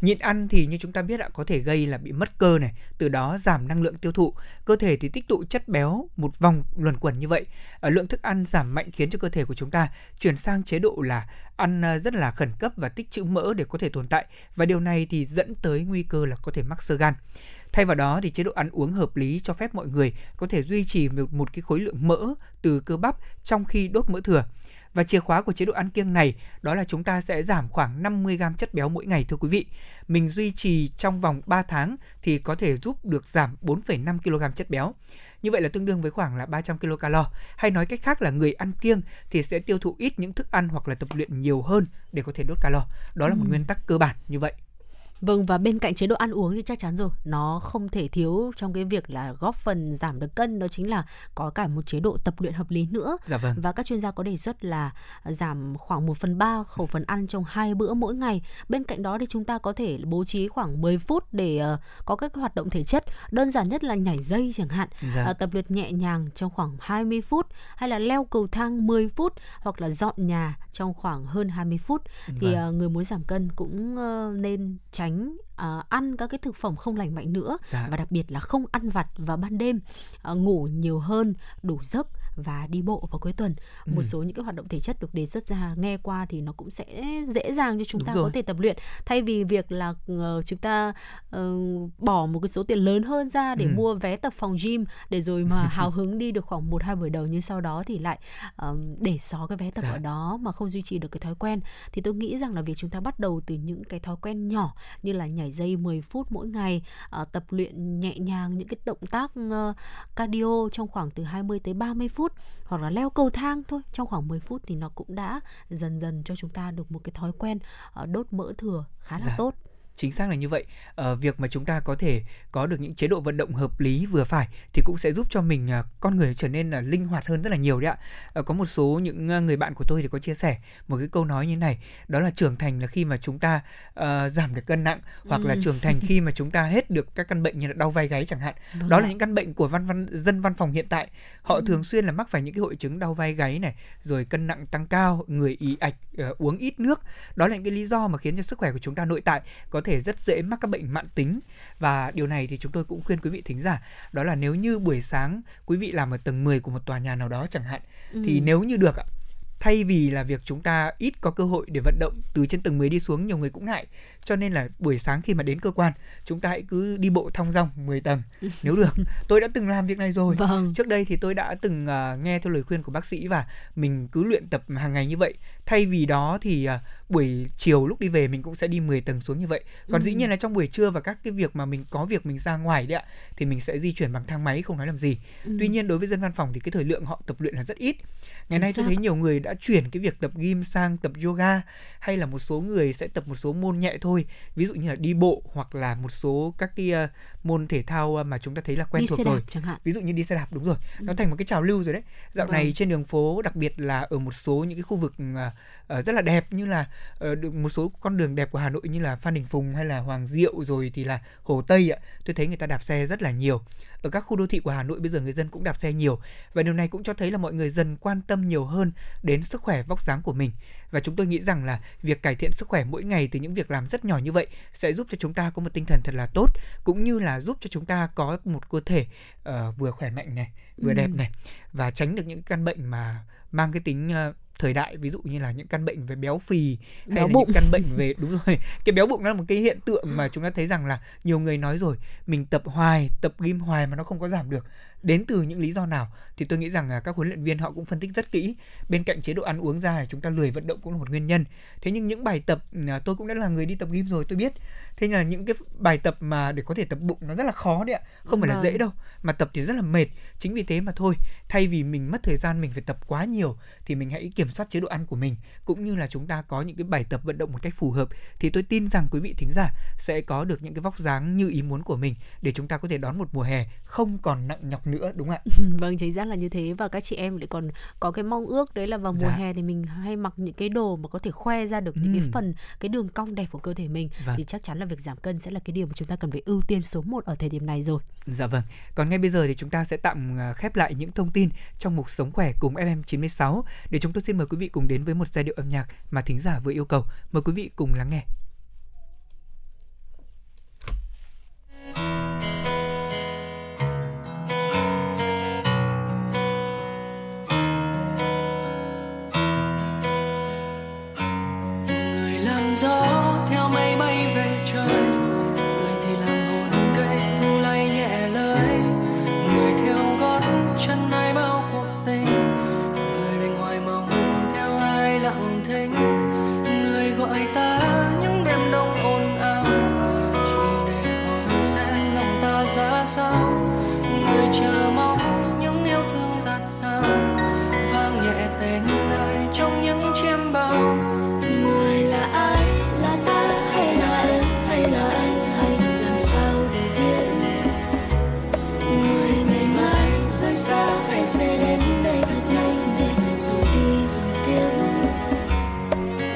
Nhịn ăn thì như chúng ta biết ạ có thể gây là bị mất cơ này, từ đó giảm năng lượng tiêu thụ. Cơ thể thì tích tụ chất béo một vòng luẩn quẩn như vậy. Ở lượng thức ăn giảm mạnh khiến cho cơ thể của chúng ta chuyển sang chế độ là ăn ờ, rất là khẩn cấp và tích trữ mỡ để có thể tồn tại và điều này thì dẫn tới nguy cơ là có thể mắc sơ gan. Thay vào đó thì chế độ ăn uống hợp lý cho phép mọi người có thể duy trì một, một cái khối lượng mỡ từ cơ bắp trong khi đốt mỡ thừa. Và chìa khóa của chế độ ăn kiêng này đó là chúng ta sẽ giảm khoảng 50 g chất béo mỗi ngày thưa quý vị. Mình duy trì trong vòng 3 tháng thì có thể giúp được giảm 4,5 kg chất béo. Như vậy là tương đương với khoảng là 300 kcal. Hay nói cách khác là người ăn kiêng thì sẽ tiêu thụ ít những thức ăn hoặc là tập luyện nhiều hơn để có thể đốt calo. Đó là một ừ. nguyên tắc cơ bản như vậy. Vâng và bên cạnh chế độ ăn uống thì chắc chắn rồi, nó không thể thiếu trong cái việc là góp phần giảm được cân đó chính là có cả một chế độ tập luyện hợp lý nữa. Dạ vâng. Và các chuyên gia có đề xuất là giảm khoảng 1 phần 3 khẩu phần ăn trong hai bữa mỗi ngày. Bên cạnh đó thì chúng ta có thể bố trí khoảng 10 phút để uh, có các hoạt động thể chất. Đơn giản nhất là nhảy dây chẳng hạn, Dạ. uh, tập luyện nhẹ nhàng trong khoảng 20 phút hay là leo cầu thang 10 phút hoặc là dọn nhà trong khoảng hơn 20 phút. Thì Vâng. uh, người muốn giảm cân cũng uh, nên tránh à, ăn các cái thực phẩm không lành mạnh nữa Dạ. và đặc biệt là không ăn vặt vào ban đêm à, ngủ nhiều hơn đủ giấc và đi bộ vào cuối tuần một Ừ. số những cái hoạt động thể chất được đề xuất ra nghe qua thì nó cũng sẽ dễ dàng cho chúng Đúng ta rồi. có thể tập luyện thay vì việc là ờ, chúng ta ờ, bỏ một cái số tiền lớn hơn ra để Ừ. mua vé tập phòng gym để rồi mà [laughs] hào hứng đi được khoảng một hai buổi đầu nhưng sau đó thì lại ờm, để xó cái vé tập Dạ. ở đó mà không duy trì được cái thói quen thì tôi nghĩ rằng là việc chúng ta bắt đầu từ những cái thói quen nhỏ như là nhảy dây 10 phút mỗi ngày ờ, tập luyện nhẹ nhàng những cái động tác ờ, cardio trong khoảng từ 20 tới 30 phút hoặc là leo cầu thang thôi trong khoảng 10 phút thì nó cũng đã dần dần cho chúng ta được một cái thói quen ờ, đốt mỡ thừa khá là Dạ. tốt chính xác là như vậy ờ, việc mà chúng ta có thể có được những chế độ vận động hợp lý vừa phải thì cũng sẽ giúp cho mình à, con người trở nên là linh hoạt hơn rất là nhiều đấy ạ Ờ, có một số những à, người bạn của tôi thì có chia sẻ một cái câu nói như này đó là trưởng thành là khi mà chúng ta ờ, giảm được cân nặng hoặc là Ừ. trưởng thành khi mà chúng ta hết được các căn bệnh như là đau vai gáy chẳng hạn Vâng đó ạ. là những căn bệnh của văn văn dân văn phòng hiện tại họ Ừ. thường xuyên là mắc phải những cái hội chứng đau vai gáy này rồi cân nặng tăng cao người ì ạch ờ, uống ít nước đó là những cái lý do mà khiến cho sức khỏe của chúng ta nội tại có thể rất dễ mắc các bệnh mãn tính và điều này thì chúng tôi cũng khuyên quý vị thính giả đó là nếu như buổi sáng quý vị làm ở tầng 10 của một tòa nhà nào đó chẳng hạn thì Ừ. nếu như được thay vì là việc chúng ta ít có cơ hội để vận động từ trên tầng 10 đi xuống nhiều người cũng ngại cho nên là buổi sáng khi mà đến cơ quan chúng ta hãy cứ đi bộ thong dong 10 tầng nếu được [laughs] tôi đã từng làm việc này rồi vâng Trước đây thì tôi đã từng à, nghe theo lời khuyên của bác sĩ và mình cứ luyện tập hàng ngày như vậy. Thay vì đó thì à, buổi chiều lúc đi về mình cũng sẽ đi 10 tầng xuống như vậy. Còn dĩ Ừ. nhiên là trong buổi trưa và các cái việc mà mình có việc mình ra ngoài đấy ạ thì mình sẽ di chuyển bằng thang máy không nói làm gì. Ừ. Tuy nhiên đối với dân văn phòng thì cái thời lượng họ tập luyện là rất ít. Ngày Chính nay tôi xác thấy ạ. nhiều người đã chuyển cái việc tập gym sang tập yoga hay là một số người sẽ tập một số môn nhẹ thôi. Ví dụ như là đi bộ hoặc là một số các cái à, môn thể thao à, mà chúng ta thấy là quen đi thuộc xe rồi. đạp chẳng hạn. Ví dụ như đi xe đạp đúng rồi. Nó Ừ. thành một cái trào lưu rồi đấy. Dạo Vâng. này trên đường phố đặc biệt là ở một số những cái khu vực à, à, rất là đẹp như là ờ, được một số con đường đẹp của Hà Nội như là Phan Đình Phùng hay là Hoàng Diệu rồi thì là Hồ Tây ạ. Tôi thấy người ta đạp xe rất là nhiều ở các khu đô thị của Hà Nội bây giờ người dân cũng đạp xe nhiều và điều này cũng cho thấy là mọi người dần quan tâm nhiều hơn đến sức khỏe vóc dáng của mình và chúng tôi nghĩ rằng là việc cải thiện sức khỏe mỗi ngày từ những việc làm rất nhỏ như vậy sẽ giúp cho chúng ta có một tinh thần thật là tốt cũng như là giúp cho chúng ta có một cơ thể ờ, vừa khỏe mạnh này vừa Ừ. đẹp này và tránh được những căn bệnh mà mang cái tính ờ, thời đại ví dụ như là những căn bệnh về béo phì hay Béo là bụng. những căn bệnh về [laughs] đúng rồi cái béo bụng nó là một cái hiện tượng mà chúng ta thấy rằng là nhiều người nói rồi mình tập hoài tập gym hoài mà nó không có giảm được đến từ những lý do nào? Thì tôi nghĩ rằng là các huấn luyện viên họ cũng phân tích rất kỹ. Bên cạnh chế độ ăn uống ra chúng ta lười vận động cũng là một nguyên nhân. Thế nhưng những bài tập à, tôi cũng đã là người đi tập gym rồi tôi biết. Thế nhưng là những cái bài tập mà để có thể tập bụng nó rất là khó đấy ạ. Không phải là Vâng. dễ đâu mà tập thì rất là mệt. Chính vì thế mà thôi thay vì mình mất thời gian mình phải tập quá nhiều thì mình hãy kiểm soát chế độ ăn của mình. Cũng như là chúng ta có những cái bài tập vận động một cách phù hợp thì tôi tin rằng quý vị thính giả sẽ có được những cái vóc dáng như ý muốn của mình để chúng ta có thể đón một mùa hè không còn nặng nhọc nữa đúng không ạ [laughs] vâng chính xác là như thế và các chị em lại còn có cái mong ước đấy là vào mùa Dạ. hè thì mình hay mặc những cái đồ mà có thể khoe ra được những cái Ừm. phần cái đường cong đẹp của cơ thể mình Vâng. thì chắc chắn là việc giảm cân sẽ là cái điều mà chúng ta cần phải ưu tiên số 1 ở thời điểm này rồi Dạ vâng. Còn ngay bây giờ thì chúng ta sẽ tạm à, khép lại những thông tin trong mục Sống khỏe cùng FM96 để chúng tôi xin mời quý vị cùng đến với một giai điệu âm nhạc mà thính giả vừa yêu cầu. Mời quý vị cùng lắng nghe. Người sẽ đến đây thật nhanh để rồi đi rồi tiếp.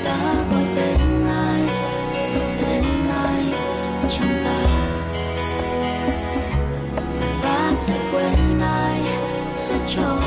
Ta gọi tên ai, gọi tên ai trong ta? Ta sẽ quên ai, sẽ cho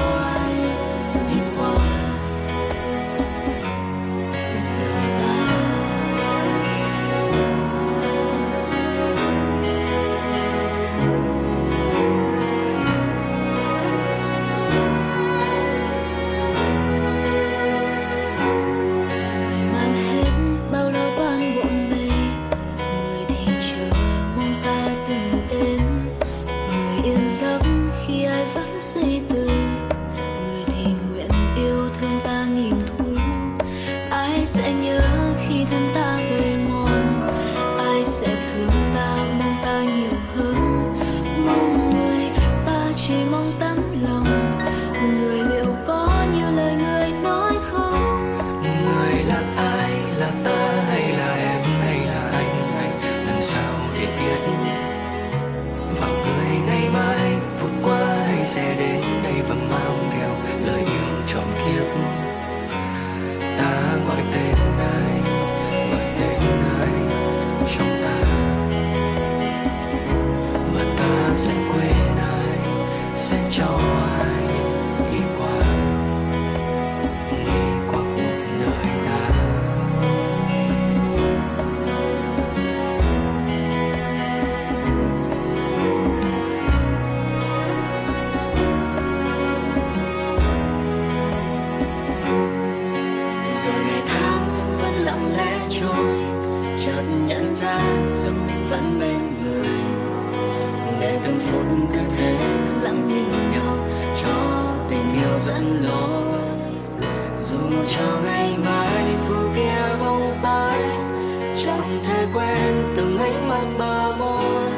chẳng thể quên từng ánh mắt bờ môi.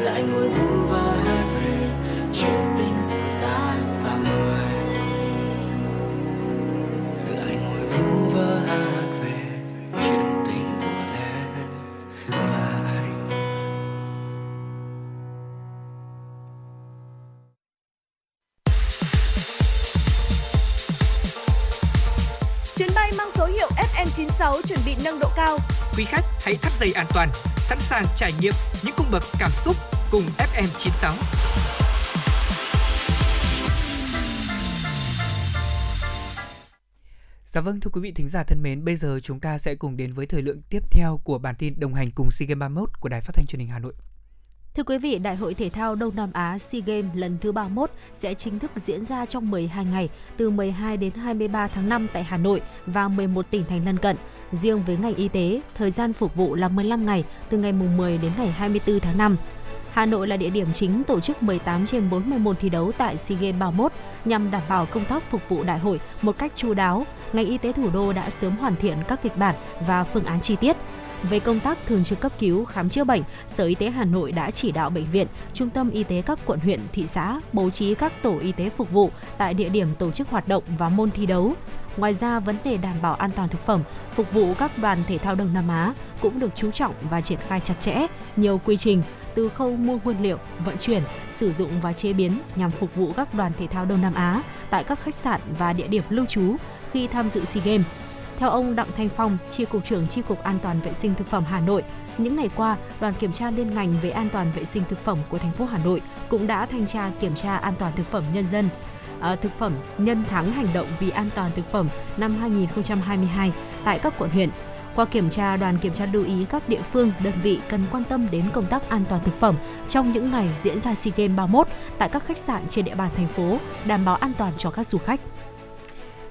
Lại ngồi vu và hát về chuyện tình của ta và người lại ngồi vu và hát về chuyện tình của em và anh. Chuyến bay mang số hiệu FM96 chuẩn bị nâng độ cao. Quý khách hãy thắt dây an toàn, sẵn sàng trải nghiệm những cung bậc cảm xúc cùng FM96. Dạ vâng thưa quý vị thính giả thân mến, bây giờ chúng ta sẽ cùng đến với thời lượng tiếp theo của bản tin đồng hành cùng SEA Games 31 của Đài Phát thanh Truyền hình Hà Nội. Thưa quý vị, Đại hội Thể thao Đông Nam Á SEA Games lần thứ 31 sẽ chính thức diễn ra trong 12 ngày, từ 12 đến 23 tháng 5 tại Hà Nội và 11 tỉnh thành lân cận. Riêng với ngành y tế, thời gian phục vụ là 15 ngày, từ ngày mùng 10 đến ngày 24 tháng 5. Hà Nội là địa điểm chính tổ chức 18 trên 40 môn thi đấu tại SEA Games 31 nhằm đảm bảo công tác phục vụ đại hội một cách chu đáo. Ngành y tế thủ đô đã sớm hoàn thiện các kịch bản và phương án chi tiết. Về công tác thường trực cấp cứu, khám chữa bệnh, Sở Y tế Hà Nội đã chỉ đạo bệnh viện, trung tâm y tế các quận huyện, thị xã bố trí các tổ y tế phục vụ tại địa điểm tổ chức hoạt động và môn thi đấu. Ngoài ra, vấn đề đảm bảo an toàn thực phẩm, phục vụ các đoàn thể thao Đông Nam Á cũng được chú trọng và triển khai chặt chẽ, nhiều quy trình từ khâu mua nguyên liệu, vận chuyển, sử dụng và chế biến nhằm phục vụ các đoàn thể thao Đông Nam Á tại các khách sạn và địa điểm lưu trú khi tham dự SEA Games. Theo ông Đặng Thanh Phong, Chi cục trưởng Chi cục An toàn vệ sinh thực phẩm Hà Nội, những ngày qua, đoàn kiểm tra liên ngành về an toàn vệ sinh thực phẩm của thành phố Hà Nội cũng đã thanh tra kiểm tra an toàn thực phẩm nhân dân à, thực phẩm nhân tháng hành động vì an toàn thực phẩm năm 2022 tại các quận huyện. Qua kiểm tra, đoàn kiểm tra lưu ý các địa phương, đơn vị cần quan tâm đến công tác an toàn thực phẩm trong những ngày diễn ra SEA Games 31 tại các khách sạn trên địa bàn thành phố, đảm bảo an toàn cho các du khách.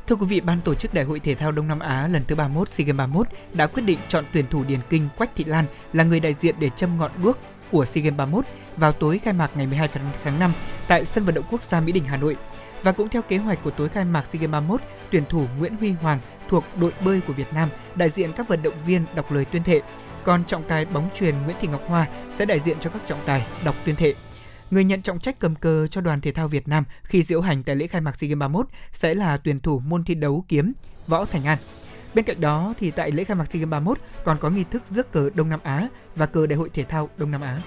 Thưa quý vị, ban tổ chức Đại hội Thể thao Đông Nam Á lần thứ 31 SEA Games 31 đã quyết định chọn tuyển thủ điền kinh Quách Thị Lan là người đại diện để châm ngọn đuốc của SEA Games 31 vào tối khai mạc ngày 12 tháng 5 tại sân vận động quốc gia Mỹ Đình Hà Nội. Và cũng theo kế hoạch của tối khai mạc SEA Games 31, tuyển thủ Nguyễn Huy Hoàng thuộc đội bơi của Việt Nam đại diện các vận động viên đọc lời tuyên thệ. Còn trọng tài bóng truyền Nguyễn Thị Ngọc Hoa sẽ đại diện cho các trọng tài đọc tuyên thệ. Người nhận trọng trách cầm cờ cho đoàn thể thao Việt Nam khi diễu hành tại lễ khai mạc SEA Games 31 sẽ là tuyển thủ môn thi đấu kiếm Võ Thành An. Bên cạnh đó thì tại lễ khai mạc SEA Games 31 còn có nghi thức rước cờ Đông Nam Á và cờ Đại hội thể thao Đông Nam Á.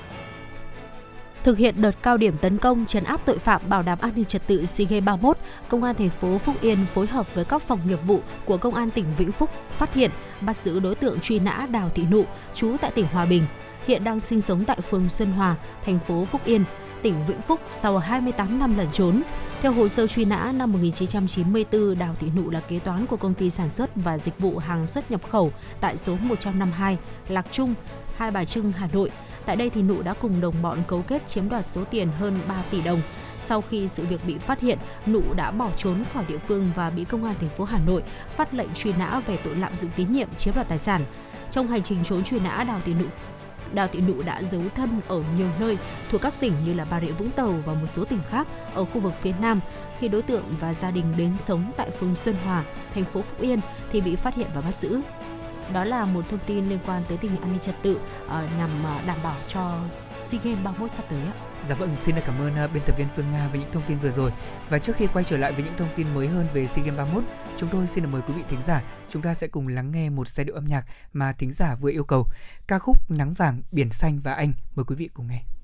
Thực hiện đợt cao điểm tấn công trấn áp tội phạm bảo đảm an ninh trật tự SEA Games 31, Công an thành phố Phúc Yên phối hợp với các phòng nghiệp vụ của Công an tỉnh Vĩnh Phúc phát hiện, bắt giữ đối tượng truy nã Đào Thị Nụ, trú tại tỉnh Hòa Bình, hiện đang sinh sống tại phường Xuân Hòa, thành phố Phúc Yên, tỉnh Vĩnh Phúc sau 28 năm lẩn trốn. Theo hồ sơ truy nã năm 1994, Đào Thị Nụ là kế toán của công ty sản xuất và dịch vụ hàng xuất nhập khẩu tại số 152 Lạc Trung, Hai Bà Trưng, Hà Nội. Tại đây thì Nụ đã cùng đồng bọn cấu kết chiếm đoạt số tiền hơn 3 tỷ đồng. Sau khi sự việc bị phát hiện, Nụ đã bỏ trốn khỏi địa phương và bị công an thành phố Hà Nội phát lệnh truy nã về tội lạm dụng tín nhiệm chiếm đoạt tài sản. Trong hành trình trốn truy nã, Đào Thị Nụ Đào Thị Nụ đã giấu thân ở nhiều nơi thuộc các tỉnh như là Bà Rịa Vũng Tàu và một số tỉnh khác ở khu vực phía Nam. Khi đối tượng và gia đình đến sống tại phường Xuân Hòa, thành phố Phúc Yên thì bị phát hiện và bắt giữ. Đó là một thông tin liên quan tới tình hình an ninh trật tự ờ, uh, nhằm uh, ờ, đảm bảo cho SEA Games 31 sắp tới ạ. Dạ vâng, xin cảm ơn uh, biên tập viên Phương Nga với những thông tin vừa rồi. Và trước khi quay trở lại với những thông tin mới hơn về SEA Games 31, chúng tôi xin được mời quý vị thính giả, chúng ta sẽ cùng lắng nghe một giai điệu âm nhạc mà thính giả vừa yêu cầu. Ca khúc Nắng vàng, biển xanh và anh. Mời quý vị cùng nghe.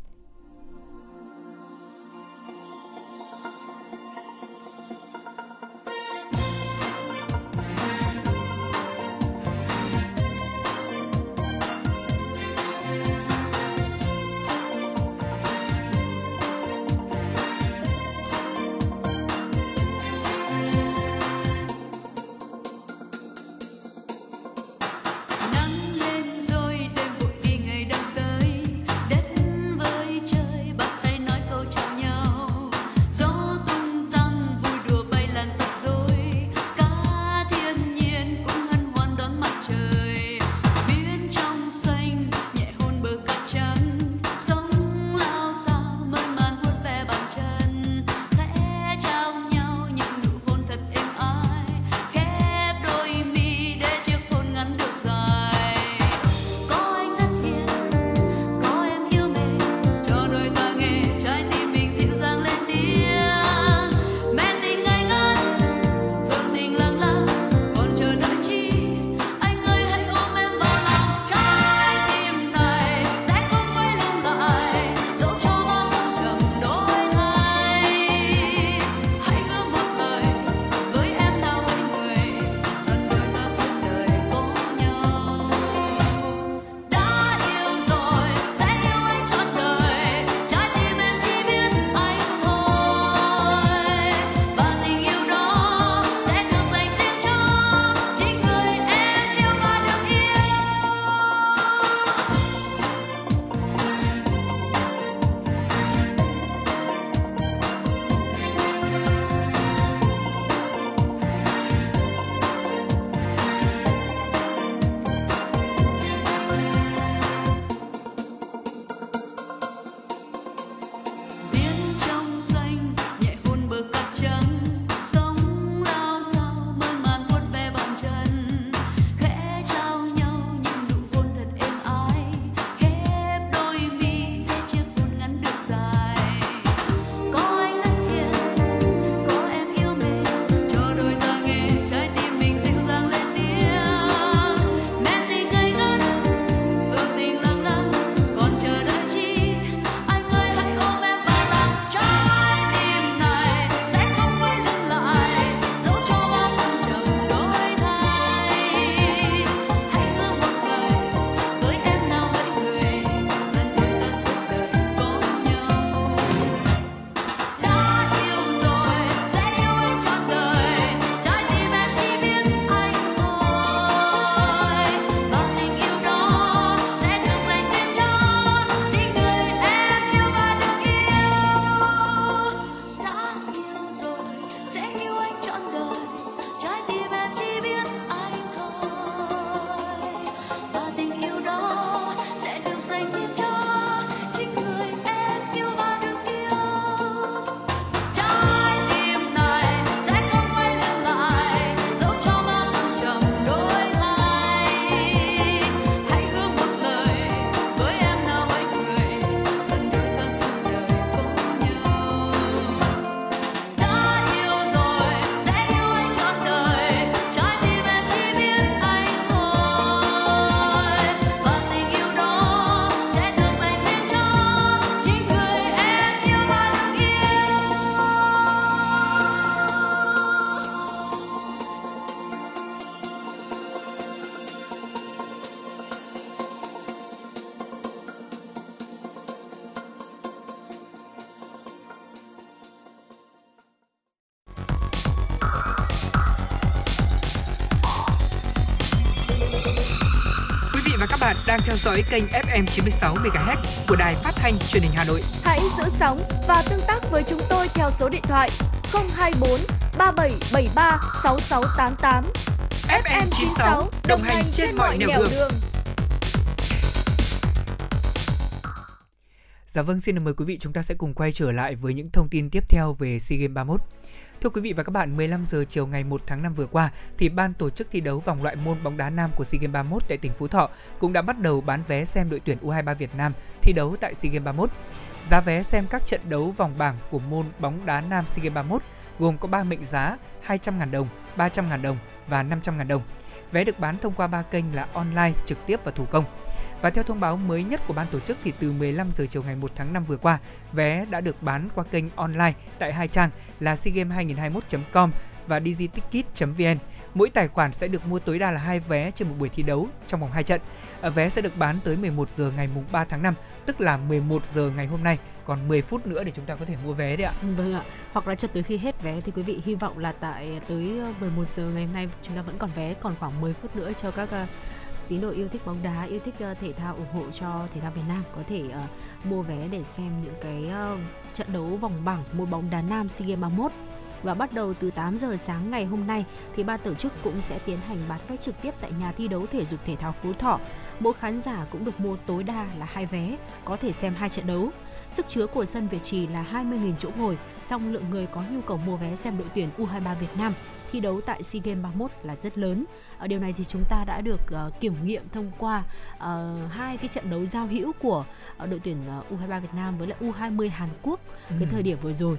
Theo dõi kênh FM 96 MHz của đài phát thanh truyền hình Hà Nội. Hãy giữ sóng và tương tác với chúng tôi theo số điện thoại 024 3773 6688. FM 96 đồng hành trên mọi nẻo đường. đường. Dạ vâng, xin mời quý vị chúng ta sẽ cùng quay trở lại với những thông tin tiếp theo về SEA Games 31. Thưa quý vị và các bạn, 15 giờ chiều ngày 1 tháng 5 vừa qua thì ban tổ chức thi đấu vòng loại môn bóng đá nam của SEA Games 31 tại tỉnh Phú Thọ cũng đã bắt đầu bán vé xem đội tuyển U23 Việt Nam thi đấu tại SEA Games 31. Giá vé xem các trận đấu vòng bảng của môn bóng đá nam SEA Games 31 gồm có 3 mệnh giá 200.000 đồng, 300.000 đồng và 500.000 đồng. Vé được bán thông qua ba kênh là online, trực tiếp và thủ công. Và theo thông báo mới nhất của ban tổ chức thì từ 15 giờ chiều ngày 1 tháng 5 vừa qua, vé đã được bán qua kênh online tại hai trang là seagame2021.com và digiticket.vn. Mỗi tài khoản sẽ được mua tối đa là hai vé trên một buổi thi đấu trong vòng 2 trận. Ờ, vé sẽ được bán tới 11 giờ ngày mùng 3 tháng 5, tức là 11 giờ ngày hôm nay, còn 10 phút nữa để chúng ta có thể mua vé đấy ạ. Vâng ạ. Hoặc là cho tới khi hết vé thì quý vị hy vọng là tại ờ, tới ờ, 11 giờ ngày hôm nay chúng ta vẫn còn vé còn khoảng 10 phút nữa cho các tín đồ yêu thích bóng đá, yêu thích uh, thể thao ủng hộ cho thể thao Việt Nam có thể uh, mua vé để xem những cái uh, trận đấu vòng bảng môn bóng đá nam SEA Games 31 và bắt đầu từ 8 giờ sáng ngày hôm nay thì ban tổ chức cũng sẽ tiến hành bán vé trực tiếp tại nhà thi đấu thể dục thể thao Phú Thọ. Mỗi khán giả cũng được mua tối đa là hai vé, có thể xem hai trận đấu. Sức chứa của sân Việt Trì là 20.000 chỗ ngồi, song lượng người có nhu cầu mua vé xem đội tuyển U23 Việt Nam thi đấu tại SEA Games 31 là rất lớn. Ở điều này thì chúng ta đã được uh, kiểm nghiệm thông qua uh, hai cái trận đấu giao hữu của uh, đội tuyển uh, U23 Việt Nam với lại U20 Hàn Quốc ừ. cái thời điểm vừa rồi.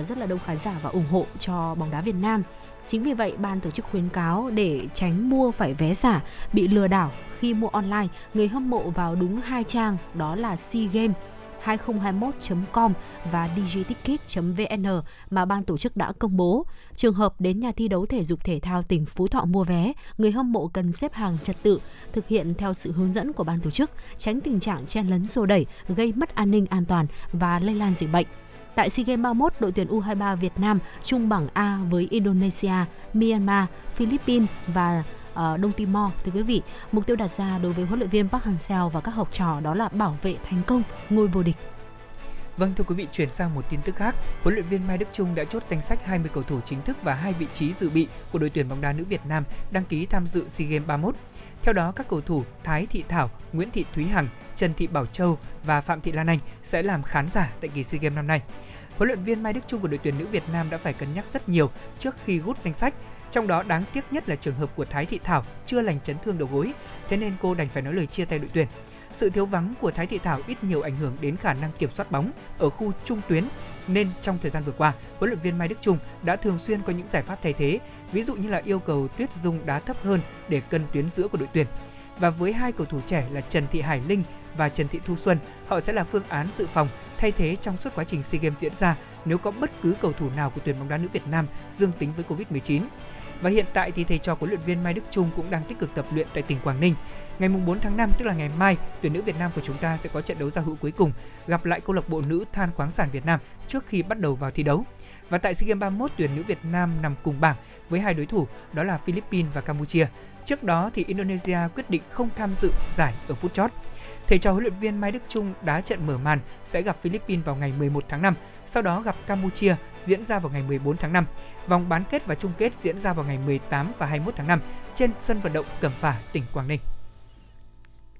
Uh, rất là đông khán giả và ủng hộ cho bóng đá Việt Nam. Chính vì vậy, ban tổ chức khuyến cáo để tránh mua phải vé giả bị lừa đảo khi mua online, người hâm mộ vào đúng hai trang đó là SEA Games 2021.com và digiticket.vn mà ban tổ chức đã công bố. Trường hợp đến nhà thi đấu thể dục thể thao tỉnh Phú Thọ mua vé, người hâm mộ cần xếp hàng trật tự, thực hiện theo sự hướng dẫn của ban tổ chức, tránh tình trạng chen lấn xô đẩy, gây mất an ninh an toàn và lây lan dịch bệnh. Tại SEA Games 31, đội tuyển U23 Việt Nam chung bảng A với Indonesia, Myanmar, Philippines và Ờ, Đông Timor thưa quý vị. Mục tiêu đặt ra đối với huấn luyện viên Park Hang-seo và các học trò đó là bảo vệ thành công ngôi vô địch. Vâng thưa quý vị, chuyển sang một tin tức khác. Huấn luyện viên Mai Đức trung đã chốt danh sách 20 cầu thủ chính thức và hai vị trí dự bị của đội tuyển bóng đá nữ Việt Nam đăng ký tham dự SEA Games 31. Theo đó, các cầu thủ Thái Thị Thảo, Nguyễn Thị Thúy Hằng, Trần Thị Bảo Châu và Phạm Thị Lan Anh sẽ làm khán giả tại kỳ SEA Games năm nay. Huấn luyện viên Mai Đức trung của đội tuyển nữ Việt Nam đã phải cân nhắc rất nhiều trước khi rút danh sách trong đó đáng tiếc nhất là trường hợp của Thái Thị Thảo chưa lành chấn thương đầu gối, thế nên cô đành phải nói lời chia tay đội tuyển. Sự thiếu vắng của Thái Thị Thảo ít nhiều ảnh hưởng đến khả năng kiểm soát bóng ở khu trung tuyến nên trong thời gian vừa qua, huấn luyện viên Mai Đức Trung đã thường xuyên có những giải pháp thay thế, ví dụ như là yêu cầu Tuyết Dung đá thấp hơn để cân tuyến giữa của đội tuyển. Và với hai cầu thủ trẻ là Trần Thị Hải Linh và Trần Thị Thu Xuân, họ sẽ là phương án dự phòng thay thế trong suốt quá trình SEA Games diễn ra nếu có bất cứ cầu thủ nào của tuyển bóng đá nữ Việt Nam dương tính với Covid-19. Và hiện tại thì thầy trò huấn luyện viên Mai Đức Trung cũng đang tích cực tập luyện tại tỉnh Quảng Ninh. Ngày 4 tháng 5 tức là ngày mai, tuyển nữ Việt Nam của chúng ta sẽ có trận đấu giao hữu cuối cùng gặp lại câu lạc bộ nữ Than khoáng sản Việt Nam trước khi bắt đầu vào thi đấu. Và tại SEA Games 31, tuyển nữ Việt Nam nằm cùng bảng với hai đối thủ đó là Philippines và Campuchia. Trước đó thì Indonesia quyết định không tham dự giải ở phút chót. Thầy trò huấn luyện viên Mai Đức Trung đá trận mở màn sẽ gặp Philippines vào ngày 11 tháng 5, sau đó gặp Campuchia diễn ra vào ngày 14 tháng 5. Vòng bán kết và chung kết diễn ra vào ngày 18 và 21 tháng 5 trên sân vận động Cẩm Phả, tỉnh Quảng Ninh.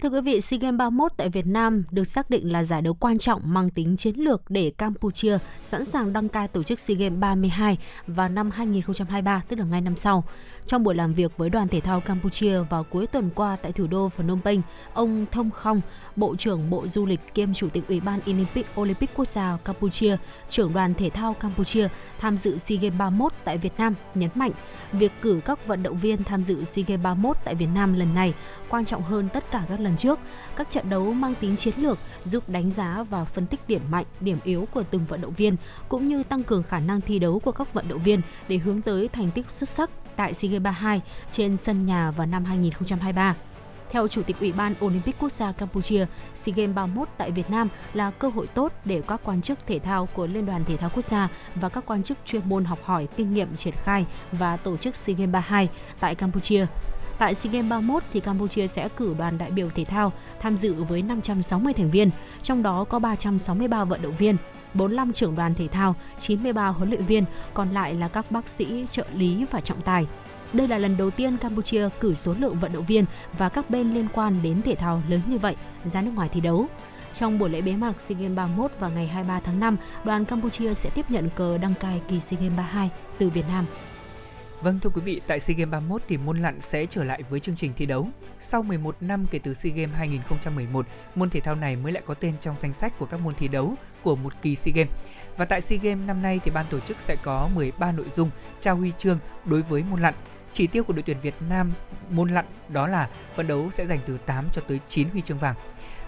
Thưa quý vị, SEA Games 31 tại Việt Nam được xác định là giải đấu quan trọng mang tính chiến lược để Campuchia sẵn sàng đăng cai tổ chức SEA Games 32 vào năm 2023, tức là ngay năm sau. Trong buổi làm việc với đoàn thể thao Campuchia vào cuối tuần qua tại thủ đô Phnom Penh, ông Thông Khong, Bộ trưởng Bộ Du lịch kiêm Chủ tịch Ủy ban Olympic Olympic Quốc gia Campuchia, trưởng đoàn thể thao Campuchia tham dự SEA Games 31 tại Việt Nam nhấn mạnh việc cử các vận động viên tham dự SEA Games 31 tại Việt Nam lần này quan trọng hơn tất cả các lần trước. Các trận đấu mang tính chiến lược giúp đánh giá và phân tích điểm mạnh, điểm yếu của từng vận động viên cũng như tăng cường khả năng thi đấu của các vận động viên để hướng tới thành tích xuất sắc tại SEA Games 32 trên sân nhà vào năm 2023. Theo Chủ tịch Ủy ban Olympic Quốc gia Campuchia, SEA Games 31 tại Việt Nam là cơ hội tốt để các quan chức thể thao của Liên đoàn Thể thao Quốc gia và các quan chức chuyên môn học hỏi kinh nghiệm triển khai và tổ chức SEA Games 32 tại Campuchia. Tại SEA Games 31 thì Campuchia sẽ cử đoàn đại biểu thể thao tham dự với 560 thành viên, trong đó có 363 vận động viên, 45 trưởng đoàn thể thao, 93 huấn luyện viên, còn lại là các bác sĩ, trợ lý và trọng tài. Đây là lần đầu tiên Campuchia cử số lượng vận động viên và các bên liên quan đến thể thao lớn như vậy ra nước ngoài thi đấu. Trong buổi lễ bế mạc SEA Games 31 vào ngày 23 tháng 5, đoàn Campuchia sẽ tiếp nhận cờ đăng cai kỳ SEA Games 32 từ Việt Nam. Vâng thưa quý vị, tại SEA Games 31 thì môn lặn sẽ trở lại với chương trình thi đấu. Sau 11 năm kể từ SEA Games 2011, môn thể thao này mới lại có tên trong danh sách của các môn thi đấu của một kỳ SEA Games. Và tại SEA Games năm nay thì ban tổ chức sẽ có 13 nội dung trao huy chương đối với môn lặn. Chỉ tiêu của đội tuyển Việt Nam môn lặn đó là phấn đấu sẽ giành từ 8 cho tới 9 huy chương vàng.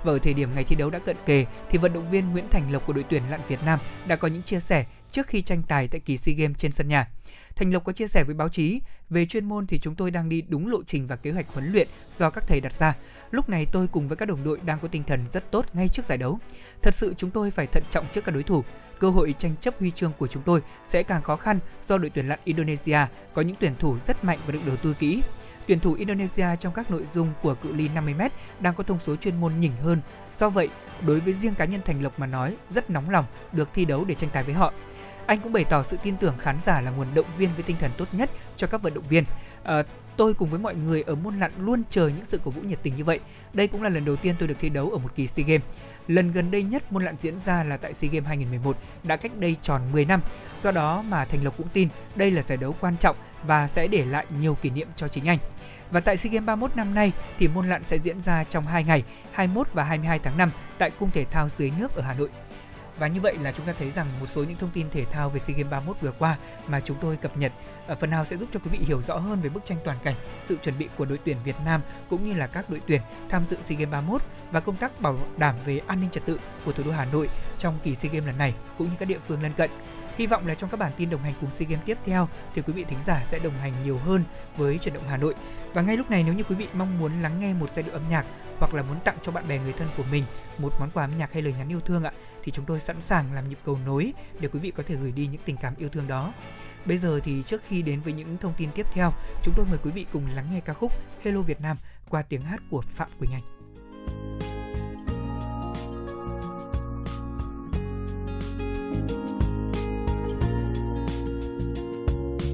Và ở thời điểm ngày thi đấu đã cận kề thì vận động viên Nguyễn Thành Lộc của đội tuyển lặn Việt Nam đã có những chia sẻ trước khi tranh tài tại kỳ SEA Games trên sân nhà. Thành Lộc có chia sẻ với báo chí, về chuyên môn thì chúng tôi đang đi đúng lộ trình và kế hoạch huấn luyện do các thầy đặt ra. Lúc này tôi cùng với các đồng đội đang có tinh thần rất tốt ngay trước giải đấu. Thật sự chúng tôi phải thận trọng trước các đối thủ. Cơ hội tranh chấp huy chương của chúng tôi sẽ càng khó khăn do đội tuyển lặn Indonesia có những tuyển thủ rất mạnh và được đầu tư kỹ. Tuyển thủ Indonesia trong các nội dung của cự ly 50m đang có thông số chuyên môn nhỉnh hơn. Do vậy, đối với riêng cá nhân Thành Lộc mà nói, rất nóng lòng được thi đấu để tranh tài với họ. Anh cũng bày tỏ sự tin tưởng khán giả là nguồn động viên với tinh thần tốt nhất cho các vận động viên. À, tôi cùng với mọi người ở môn lặn luôn chờ những sự cổ vũ nhiệt tình như vậy. Đây cũng là lần đầu tiên tôi được thi đấu ở một kỳ SEA Games. Lần gần đây nhất môn lặn diễn ra là tại SEA Games 2011, đã cách đây tròn 10 năm. Do đó mà Thành Lộc cũng tin đây là giải đấu quan trọng và sẽ để lại nhiều kỷ niệm cho chính anh. Và tại SEA Games 31 năm nay thì môn lặn sẽ diễn ra trong 2 ngày, 21 và 22 tháng 5 tại Cung Thể thao dưới nước ở Hà Nội. Và như vậy là chúng ta thấy rằng một số những thông tin thể thao về SEA Games 31 vừa qua mà chúng tôi cập nhật ở phần nào sẽ giúp cho quý vị hiểu rõ hơn về bức tranh toàn cảnh, sự chuẩn bị của đội tuyển Việt Nam cũng như là các đội tuyển tham dự SEA Games 31 và công tác bảo đảm về an ninh trật tự của thủ đô Hà Nội trong kỳ SEA Games lần này cũng như các địa phương lân cận. Hy vọng là trong các bản tin đồng hành cùng SEA Games tiếp theo thì quý vị thính giả sẽ đồng hành nhiều hơn với chuyển động Hà Nội. Và ngay lúc này nếu như quý vị mong muốn lắng nghe một giai điệu âm nhạc hoặc là muốn tặng cho bạn bè người thân của mình một món quà âm nhạc hay lời nhắn yêu thương ạ thì chúng tôi sẵn sàng làm nhịp cầu nối để quý vị có thể gửi đi những tình cảm yêu thương đó. Bây giờ thì trước khi đến với những thông tin tiếp theo, chúng tôi mời quý vị cùng lắng nghe ca khúc Hello Việt Nam qua tiếng hát của Phạm Quỳnh Anh.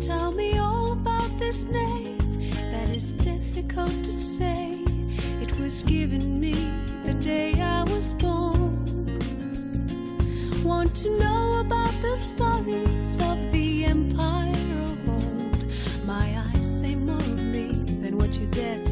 Tell me all about this name that is difficult to say. Was given me the day I was born. Want to know about the stories of the empire of old? My eyes say more of me than what you dare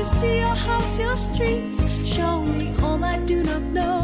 to see your house, your streets, show me all I do not know.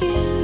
give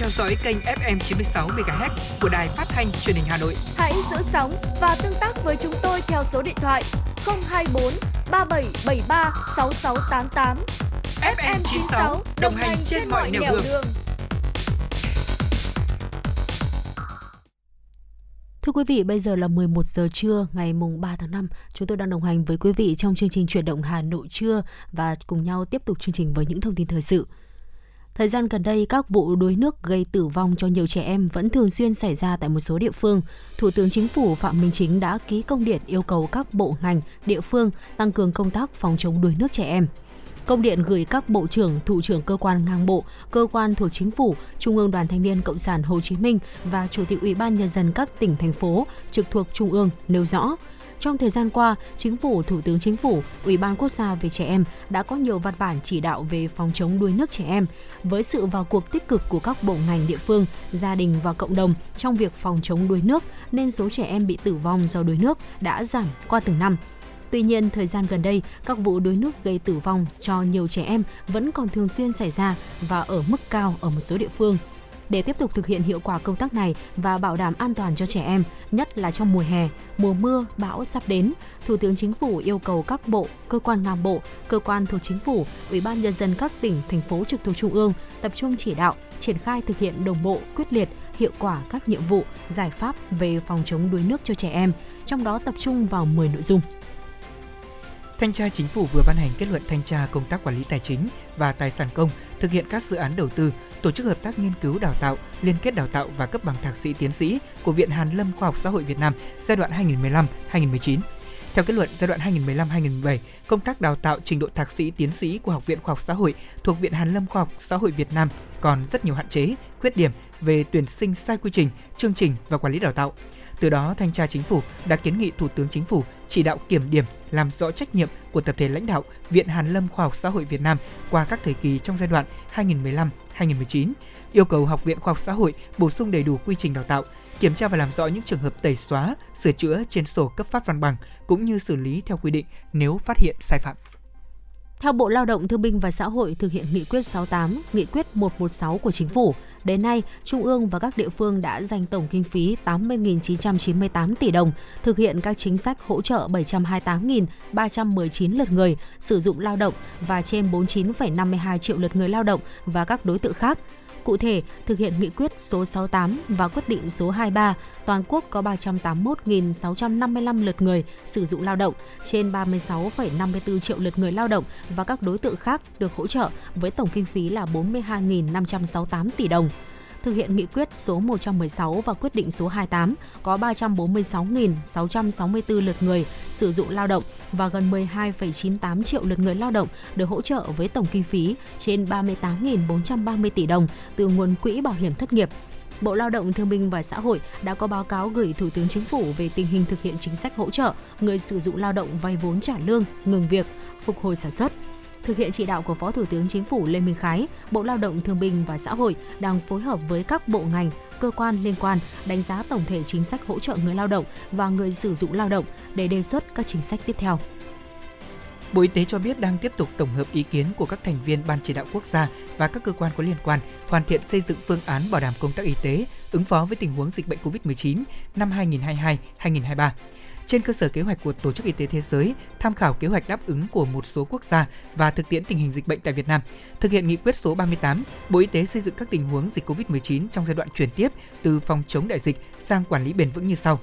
theo dõi kênh FM 96 MHz của đài phát thanh truyền hình Hà Nội. Hãy giữ sóng và tương tác với chúng tôi theo số điện thoại 024 3773 6688. FM 96 đồng hành trên mọi nẻo đường. đường. Thưa quý vị, bây giờ là 11 giờ trưa ngày mùng 3 tháng 5. Chúng tôi đang đồng hành với quý vị trong chương trình chuyển động Hà Nội trưa và cùng nhau tiếp tục chương trình với những thông tin thời sự. Thời gian gần đây, các vụ đuối nước gây tử vong cho nhiều trẻ em vẫn thường xuyên xảy ra tại một số địa phương. Thủ tướng Chính phủ Phạm Minh Chính đã ký công điện yêu cầu các bộ ngành, địa phương tăng cường công tác phòng chống đuối nước trẻ em. Công điện gửi các bộ trưởng, thủ trưởng cơ quan ngang bộ, cơ quan thuộc chính phủ, Trung ương Đoàn Thanh niên Cộng sản Hồ Chí Minh và Chủ tịch Ủy ban nhân dân các tỉnh thành phố trực thuộc Trung ương nêu rõ, trong thời gian qua, Chính phủ, Thủ tướng Chính phủ, Ủy ban Quốc gia về trẻ em đã có nhiều văn bản chỉ đạo về phòng chống đuối nước trẻ em. Với sự vào cuộc tích cực của các bộ ngành địa phương, gia đình và cộng đồng trong việc phòng chống đuối nước, nên số trẻ em bị tử vong do đuối nước đã giảm qua từng năm. Tuy nhiên, thời gian gần đây, các vụ đuối nước gây tử vong cho nhiều trẻ em vẫn còn thường xuyên xảy ra và ở mức cao ở một số địa phương. Để tiếp tục thực hiện hiệu quả công tác này và bảo đảm an toàn cho trẻ em, nhất là trong mùa hè, mùa mưa, bão sắp đến, Thủ tướng Chính phủ yêu cầu các bộ, cơ quan ngang bộ, cơ quan thuộc chính phủ, Ủy ban nhân dân các tỉnh, thành phố trực thuộc trung ương tập trung chỉ đạo, triển khai thực hiện đồng bộ, quyết liệt, hiệu quả các nhiệm vụ, giải pháp về phòng chống đuối nước cho trẻ em, trong đó tập trung vào 10 nội dung. Thanh tra Chính phủ vừa ban hành kết luận thanh tra công tác quản lý tài chính và tài sản công thực hiện các dự án đầu tư, tổ chức hợp tác nghiên cứu đào tạo, liên kết đào tạo và cấp bằng thạc sĩ tiến sĩ của Viện Hàn Lâm Khoa học Xã hội Việt Nam giai đoạn 2015-2019. Theo kết luận giai đoạn 2015-2017, công tác đào tạo trình độ thạc sĩ tiến sĩ của Học viện Khoa học Xã hội thuộc Viện Hàn Lâm Khoa học Xã hội Việt Nam còn rất nhiều hạn chế, khuyết điểm về tuyển sinh sai quy trình, chương trình và quản lý đào tạo. Từ đó, Thanh tra Chính phủ đã kiến nghị Thủ tướng Chính phủ chỉ đạo kiểm điểm, làm rõ trách nhiệm của tập thể lãnh đạo Viện Hàn Lâm Khoa học Xã hội Việt Nam qua các thời kỳ trong giai đoạn 2019, yêu cầu Học viện Khoa học Xã hội bổ sung đầy đủ quy trình đào tạo, kiểm tra và làm rõ những trường hợp tẩy xóa, sửa chữa trên sổ cấp phát văn bằng cũng như xử lý theo quy định nếu phát hiện sai phạm. Theo Bộ Lao động Thương binh và Xã hội thực hiện nghị quyết 68, nghị quyết 116 của Chính phủ, đến nay, Trung ương và các địa phương đã dành tổng kinh phí 80.998 tỷ đồng thực hiện các chính sách hỗ trợ 728.319 lượt người sử dụng lao động và trên 49,52 triệu lượt người lao động và các đối tượng khác. Cụ thể, thực hiện nghị quyết số 68 và quyết định số 23, toàn quốc có 381.655 lượt người sử dụng lao động, trên 36,54 triệu lượt người lao động và các đối tượng khác được hỗ trợ với tổng kinh phí là 42.568 tỷ đồng thực hiện nghị quyết số 116 và quyết định số 28 có 346.664 lượt người sử dụng lao động và gần 12,98 triệu lượt người lao động được hỗ trợ với tổng kinh phí trên 38.430 tỷ đồng từ nguồn quỹ bảo hiểm thất nghiệp. Bộ Lao động Thương binh và Xã hội đã có báo cáo gửi Thủ tướng Chính phủ về tình hình thực hiện chính sách hỗ trợ người sử dụng lao động vay vốn trả lương, ngừng việc, phục hồi sản xuất thực hiện chỉ đạo của Phó Thủ tướng Chính phủ Lê Minh Khái, Bộ Lao động Thương binh và Xã hội đang phối hợp với các bộ ngành, cơ quan liên quan đánh giá tổng thể chính sách hỗ trợ người lao động và người sử dụng lao động để đề xuất các chính sách tiếp theo. Bộ Y tế cho biết đang tiếp tục tổng hợp ý kiến của các thành viên Ban chỉ đạo quốc gia và các cơ quan có liên quan hoàn thiện xây dựng phương án bảo đảm công tác y tế ứng phó với tình huống dịch bệnh COVID-19 năm 2022-2023 trên cơ sở kế hoạch của Tổ chức Y tế Thế giới, tham khảo kế hoạch đáp ứng của một số quốc gia và thực tiễn tình hình dịch bệnh tại Việt Nam. Thực hiện nghị quyết số 38, Bộ Y tế xây dựng các tình huống dịch COVID-19 trong giai đoạn chuyển tiếp từ phòng chống đại dịch sang quản lý bền vững như sau.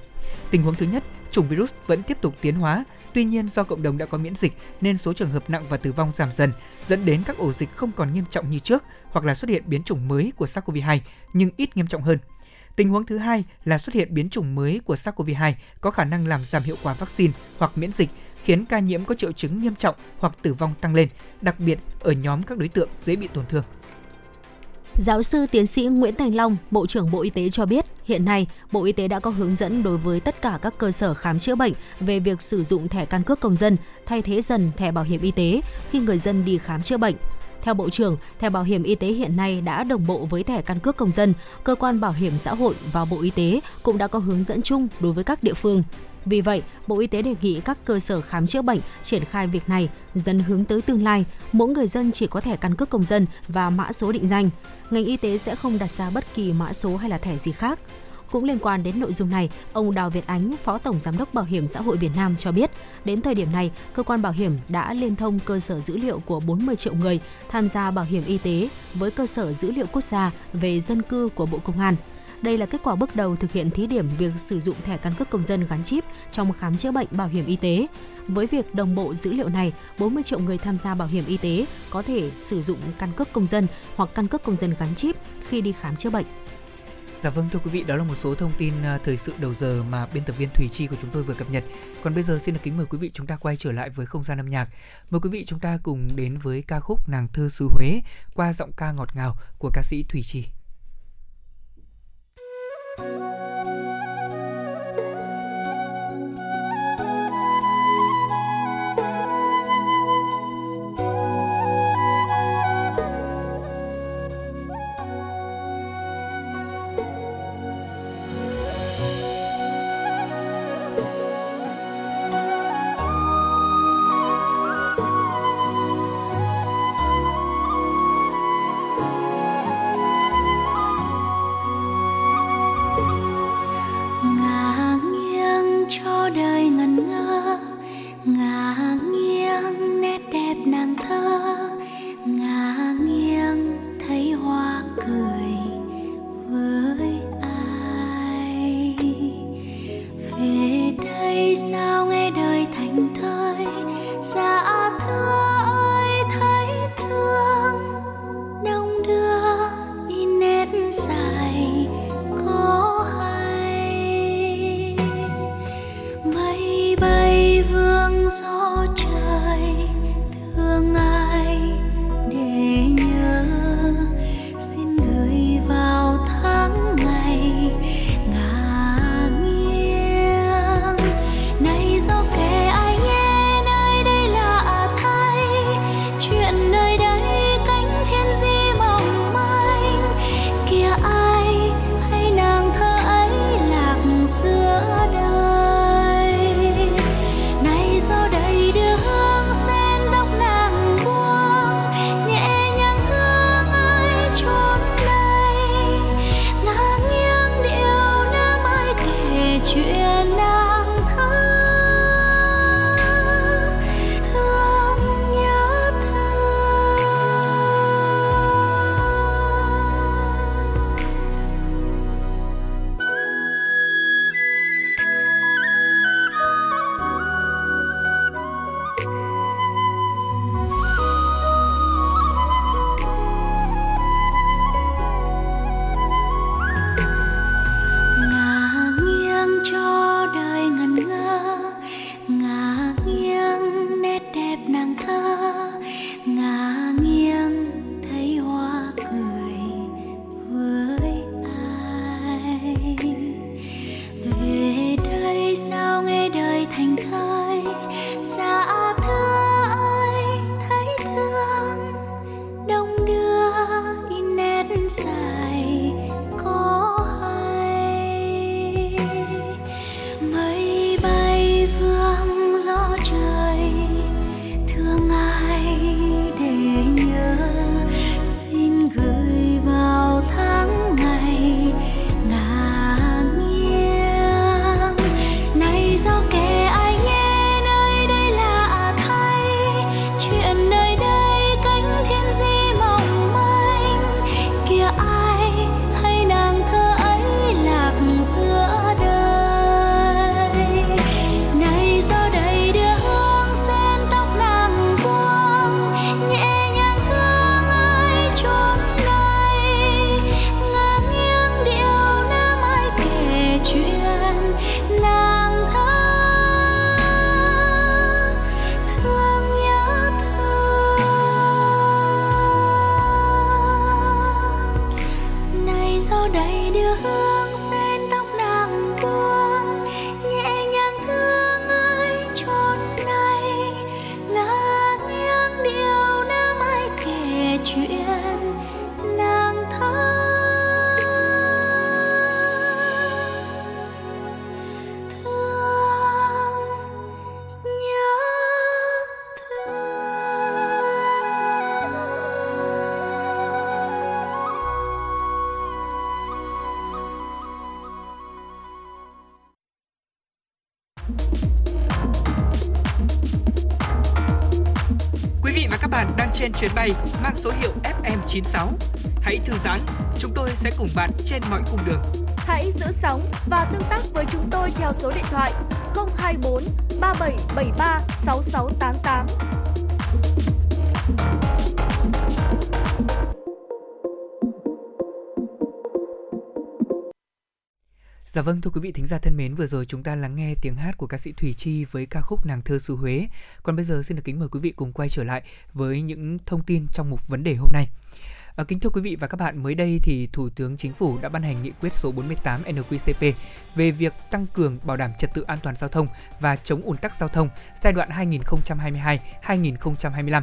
Tình huống thứ nhất, chủng virus vẫn tiếp tục tiến hóa, Tuy nhiên do cộng đồng đã có miễn dịch nên số trường hợp nặng và tử vong giảm dần, dẫn đến các ổ dịch không còn nghiêm trọng như trước hoặc là xuất hiện biến chủng mới của SARS-CoV-2 nhưng ít nghiêm trọng hơn. Tình huống thứ hai là xuất hiện biến chủng mới của SARS-CoV-2 có khả năng làm giảm hiệu quả vaccine hoặc miễn dịch, khiến ca nhiễm có triệu chứng nghiêm trọng hoặc tử vong tăng lên, đặc biệt ở nhóm các đối tượng dễ bị tổn thương. Giáo sư tiến sĩ Nguyễn Thành Long, Bộ trưởng Bộ Y tế cho biết, hiện nay Bộ Y tế đã có hướng dẫn đối với tất cả các cơ sở khám chữa bệnh về việc sử dụng thẻ căn cước công dân thay thế dần thẻ bảo hiểm y tế khi người dân đi khám chữa bệnh. Theo Bộ trưởng, thẻ bảo hiểm y tế hiện nay đã đồng bộ với thẻ căn cước công dân, cơ quan bảo hiểm xã hội và Bộ Y tế cũng đã có hướng dẫn chung đối với các địa phương. Vì vậy, Bộ Y tế đề nghị các cơ sở khám chữa bệnh triển khai việc này dần hướng tới tương lai, mỗi người dân chỉ có thẻ căn cước công dân và mã số định danh. Ngành y tế sẽ không đặt ra bất kỳ mã số hay là thẻ gì khác. Cũng liên quan đến nội dung này, ông Đào Việt Ánh, Phó Tổng Giám đốc Bảo hiểm xã hội Việt Nam cho biết, đến thời điểm này, cơ quan bảo hiểm đã liên thông cơ sở dữ liệu của 40 triệu người tham gia bảo hiểm y tế với cơ sở dữ liệu quốc gia về dân cư của Bộ Công an. Đây là kết quả bước đầu thực hiện thí điểm việc sử dụng thẻ căn cước công dân gắn chip trong khám chữa bệnh bảo hiểm y tế. Với việc đồng bộ dữ liệu này, 40 triệu người tham gia bảo hiểm y tế có thể sử dụng căn cước công dân hoặc căn cước công dân gắn chip khi đi khám chữa bệnh. Dạ vâng thưa quý vị, đó là một số thông tin à, thời sự đầu giờ mà biên tập viên Thủy Chi của chúng tôi vừa cập nhật. Còn bây giờ xin được kính mời quý vị chúng ta quay trở lại với không gian âm nhạc. Mời quý vị chúng ta cùng đến với ca khúc Nàng thơ xứ Huế qua giọng ca ngọt ngào của ca sĩ Thủy Chi. Vừa rồi chúng ta lắng nghe tiếng hát của ca sĩ Thủy Chi với ca khúc Nàng thơ xứ Huế. Còn bây giờ xin được kính mời quý vị cùng quay trở lại với những thông tin trong mục vấn đề hôm nay. À, kính thưa quý vị và các bạn, mới đây thì Thủ tướng Chính phủ đã ban hành nghị quyết số 48 NQCP về việc tăng cường bảo đảm trật tự an toàn giao thông và chống ùn tắc giao thông giai đoạn 2022-2025.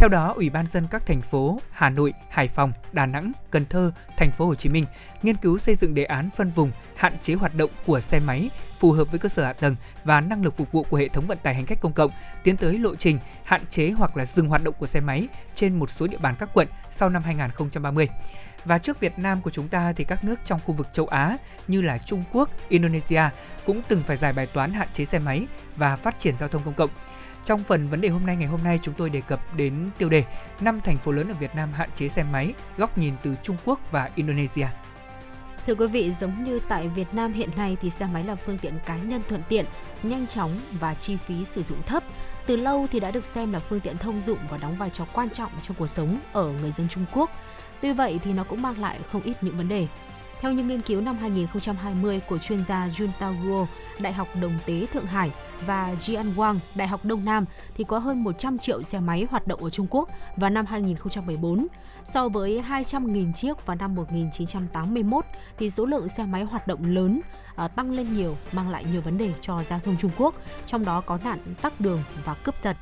Theo đó, Ủy ban dân các thành phố Hà Nội, Hải Phòng, Đà Nẵng, Cần Thơ, Thành phố Hồ Chí Minh nghiên cứu xây dựng đề án phân vùng hạn chế hoạt động của xe máy phù hợp với cơ sở hạ tầng và năng lực phục vụ của hệ thống vận tải hành khách công cộng, tiến tới lộ trình hạn chế hoặc là dừng hoạt động của xe máy trên một số địa bàn các quận sau năm 2030. Và trước Việt Nam của chúng ta thì các nước trong khu vực châu Á như là Trung Quốc, Indonesia cũng từng phải giải bài toán hạn chế xe máy và phát triển giao thông công cộng. Trong phần vấn đề hôm nay ngày hôm nay chúng tôi đề cập đến tiêu đề năm thành phố lớn ở Việt Nam hạn chế xe máy, góc nhìn từ Trung Quốc và Indonesia. Thưa quý vị, giống như tại Việt Nam hiện nay thì xe máy là phương tiện cá nhân thuận tiện, nhanh chóng và chi phí sử dụng thấp. Từ lâu thì đã được xem là phương tiện thông dụng và đóng vai trò quan trọng trong cuộc sống ở người dân Trung Quốc. Tuy vậy thì nó cũng mang lại không ít những vấn đề. Theo những nghiên cứu năm 2020 của chuyên gia Jun Tao Guo, Đại học Đồng Tế Thượng Hải và Jian Wang, Đại học Đông Nam thì có hơn 100 triệu xe máy hoạt động ở Trung Quốc vào năm 2014. So với 200.000 chiếc vào năm 1981 thì số lượng xe máy hoạt động lớn à, tăng lên nhiều, mang lại nhiều vấn đề cho giao thông Trung Quốc, trong đó có nạn tắc đường và cướp giật.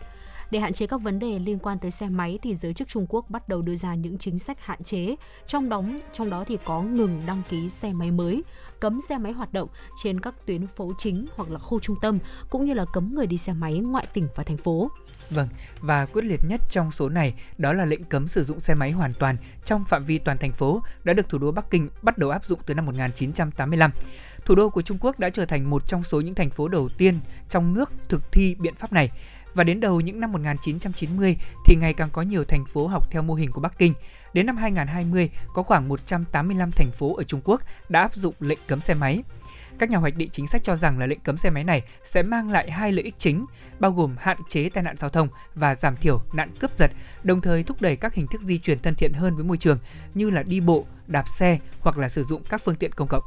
Để hạn chế các vấn đề liên quan tới xe máy thì giới chức Trung Quốc bắt đầu đưa ra những chính sách hạn chế, trong đó trong đó thì có ngừng đăng ký xe máy mới, cấm xe máy hoạt động trên các tuyến phố chính hoặc là khu trung tâm cũng như là cấm người đi xe máy ngoại tỉnh và thành phố. Vâng, và quyết liệt nhất trong số này đó là lệnh cấm sử dụng xe máy hoàn toàn trong phạm vi toàn thành phố đã được thủ đô Bắc Kinh bắt đầu áp dụng từ năm 1985. Thủ đô của Trung Quốc đã trở thành một trong số những thành phố đầu tiên trong nước thực thi biện pháp này. Và đến đầu những năm 1990 thì ngày càng có nhiều thành phố học theo mô hình của Bắc Kinh. Đến năm 2020, có khoảng 185 thành phố ở Trung Quốc đã áp dụng lệnh cấm xe máy. Các nhà hoạch định chính sách cho rằng là lệnh cấm xe máy này sẽ mang lại hai lợi ích chính, bao gồm hạn chế tai nạn giao thông và giảm thiểu nạn cướp giật, đồng thời thúc đẩy các hình thức di chuyển thân thiện hơn với môi trường như là đi bộ, đạp xe hoặc là sử dụng các phương tiện công cộng.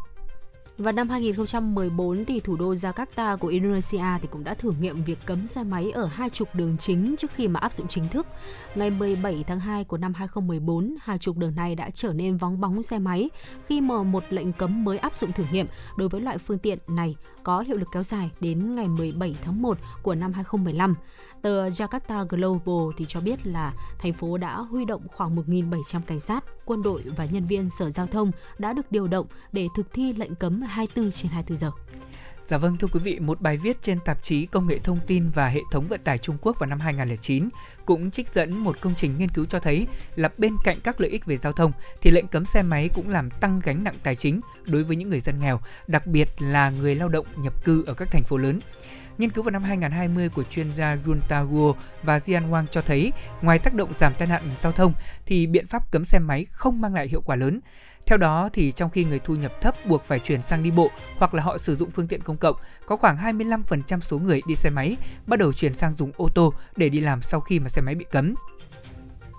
Vào năm 2014 thì thủ đô Jakarta của Indonesia thì cũng đã thử nghiệm việc cấm xe máy ở hai trục đường chính trước khi mà áp dụng chính thức. Ngày 17 tháng 2 của năm 2014, hai trục đường này đã trở nên vắng bóng xe máy khi mà một lệnh cấm mới áp dụng thử nghiệm đối với loại phương tiện này có hiệu lực kéo dài đến ngày 17 tháng 1 của năm 2015. Tờ Jakarta Global thì cho biết là thành phố đã huy động khoảng 1.700 cảnh sát, quân đội và nhân viên sở giao thông đã được điều động để thực thi lệnh cấm 24 trên 24 giờ. Dạ vâng thưa quý vị, một bài viết trên tạp chí Công nghệ thông tin và hệ thống vận tải Trung Quốc vào năm 2009 cũng trích dẫn một công trình nghiên cứu cho thấy là bên cạnh các lợi ích về giao thông thì lệnh cấm xe máy cũng làm tăng gánh nặng tài chính đối với những người dân nghèo, đặc biệt là người lao động nhập cư ở các thành phố lớn. Nghiên cứu vào năm 2020 của chuyên gia Runtaguo và Jian Wang cho thấy, ngoài tác động giảm tai nạn giao thông thì biện pháp cấm xe máy không mang lại hiệu quả lớn. Theo đó thì trong khi người thu nhập thấp buộc phải chuyển sang đi bộ hoặc là họ sử dụng phương tiện công cộng, có khoảng 25% số người đi xe máy bắt đầu chuyển sang dùng ô tô để đi làm sau khi mà xe máy bị cấm.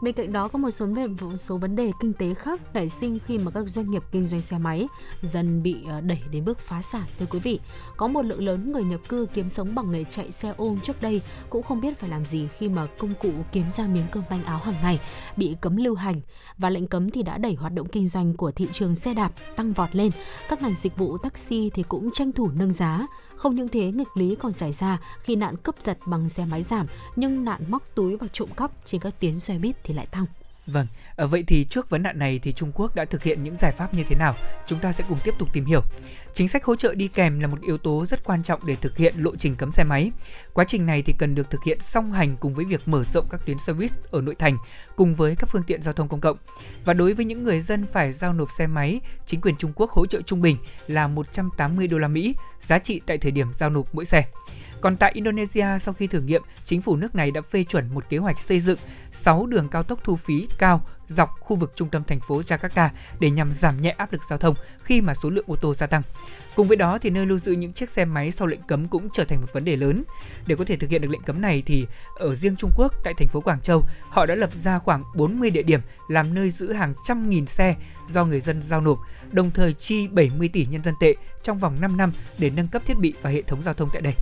Bên cạnh đó, có một số một số vấn đề kinh tế khác nảy sinh khi mà các doanh nghiệp kinh doanh xe máy dần bị ờ, đẩy đến bước phá sản thưa quý vị. Có một lượng lớn người nhập cư kiếm sống bằng nghề chạy xe ôm trước đây cũng không biết phải làm gì khi mà công cụ kiếm ra miếng cơm manh áo hàng ngày bị cấm lưu hành và lệnh cấm thì đã đẩy hoạt động kinh doanh của thị trường xe đạp tăng vọt lên. Các ngành dịch vụ taxi thì cũng tranh thủ nâng giá không những thế, nghịch lý còn xảy ra khi nạn cướp giật bằng xe máy giảm, nhưng nạn móc túi và trộm cắp trên các tuyến xe buýt thì lại tăng. Vâng, ở vậy thì trước vấn nạn này thì Trung Quốc đã thực hiện những giải pháp như thế nào? Chúng ta sẽ cùng tiếp tục tìm hiểu. Chính sách hỗ trợ đi kèm là một yếu tố rất quan trọng để thực hiện lộ trình cấm xe máy. Quá trình này thì cần được thực hiện song hành cùng với việc mở rộng các tuyến xe buýt ở nội thành cùng với các phương tiện giao thông công cộng. Và đối với những người dân phải giao nộp xe máy, chính quyền Trung Quốc hỗ trợ trung bình là 180 đô la Mỹ, giá trị tại thời điểm giao nộp mỗi xe. Còn tại Indonesia, sau khi thử nghiệm, chính phủ nước này đã phê chuẩn một kế hoạch xây dựng 6 đường cao tốc thu phí cao dọc khu vực trung tâm thành phố Jakarta để nhằm giảm nhẹ áp lực giao thông khi mà số lượng ô tô gia tăng. Cùng với đó thì nơi lưu giữ những chiếc xe máy sau lệnh cấm cũng trở thành một vấn đề lớn. Để có thể thực hiện được lệnh cấm này thì ở riêng Trung Quốc tại thành phố Quảng Châu, họ đã lập ra khoảng 40 địa điểm làm nơi giữ hàng trăm nghìn xe do người dân giao nộp, đồng thời chi 70 tỷ nhân dân tệ trong vòng 5 năm để nâng cấp thiết bị và hệ thống giao thông tại đây.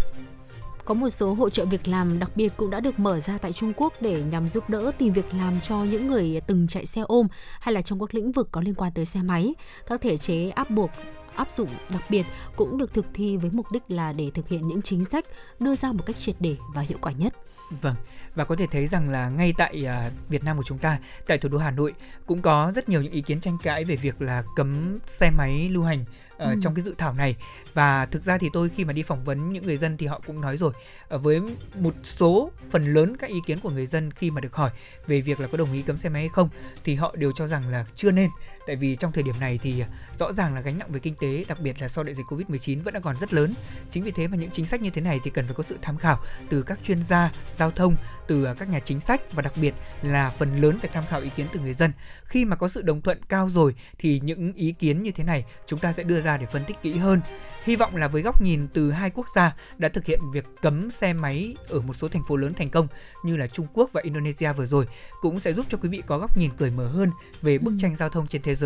Có một số hỗ trợ việc làm đặc biệt cũng đã được mở ra tại Trung Quốc để nhằm giúp đỡ tìm việc làm cho những người từng chạy xe ôm hay là trong các lĩnh vực có liên quan tới xe máy. Các thể chế áp buộc áp dụng đặc biệt cũng được thực thi với mục đích là để thực hiện những chính sách đưa ra một cách triệt để và hiệu quả nhất. Vâng, và có thể thấy rằng là ngay tại à, Việt Nam của chúng ta, tại thủ đô Hà Nội cũng có rất nhiều những ý kiến tranh cãi về việc là cấm xe máy lưu hành uh, ừ. trong cái dự thảo này và thực ra thì tôi khi mà đi phỏng vấn những người dân thì họ cũng nói rồi uh, với một số phần lớn các ý kiến của người dân khi mà được hỏi về việc là có đồng ý cấm xe máy hay không thì họ đều cho rằng là chưa nên tại vì trong thời điểm này thì rõ ràng là gánh nặng về kinh tế đặc biệt là sau đại dịch Covid-19 vẫn đang còn rất lớn. Chính vì thế mà những chính sách như thế này thì cần phải có sự tham khảo từ các chuyên gia giao thông, từ các nhà chính sách và đặc biệt là phần lớn phải tham khảo ý kiến từ người dân. Khi mà có sự đồng thuận cao rồi thì những ý kiến như thế này chúng ta sẽ đưa ra để phân tích kỹ hơn. Hy vọng là với góc nhìn từ hai quốc gia đã thực hiện việc cấm xe máy ở một số thành phố lớn thành công như là Trung Quốc và Indonesia vừa rồi cũng sẽ giúp cho quý vị có góc nhìn cởi mở hơn về bức ừ. tranh giao thông trên thế giới.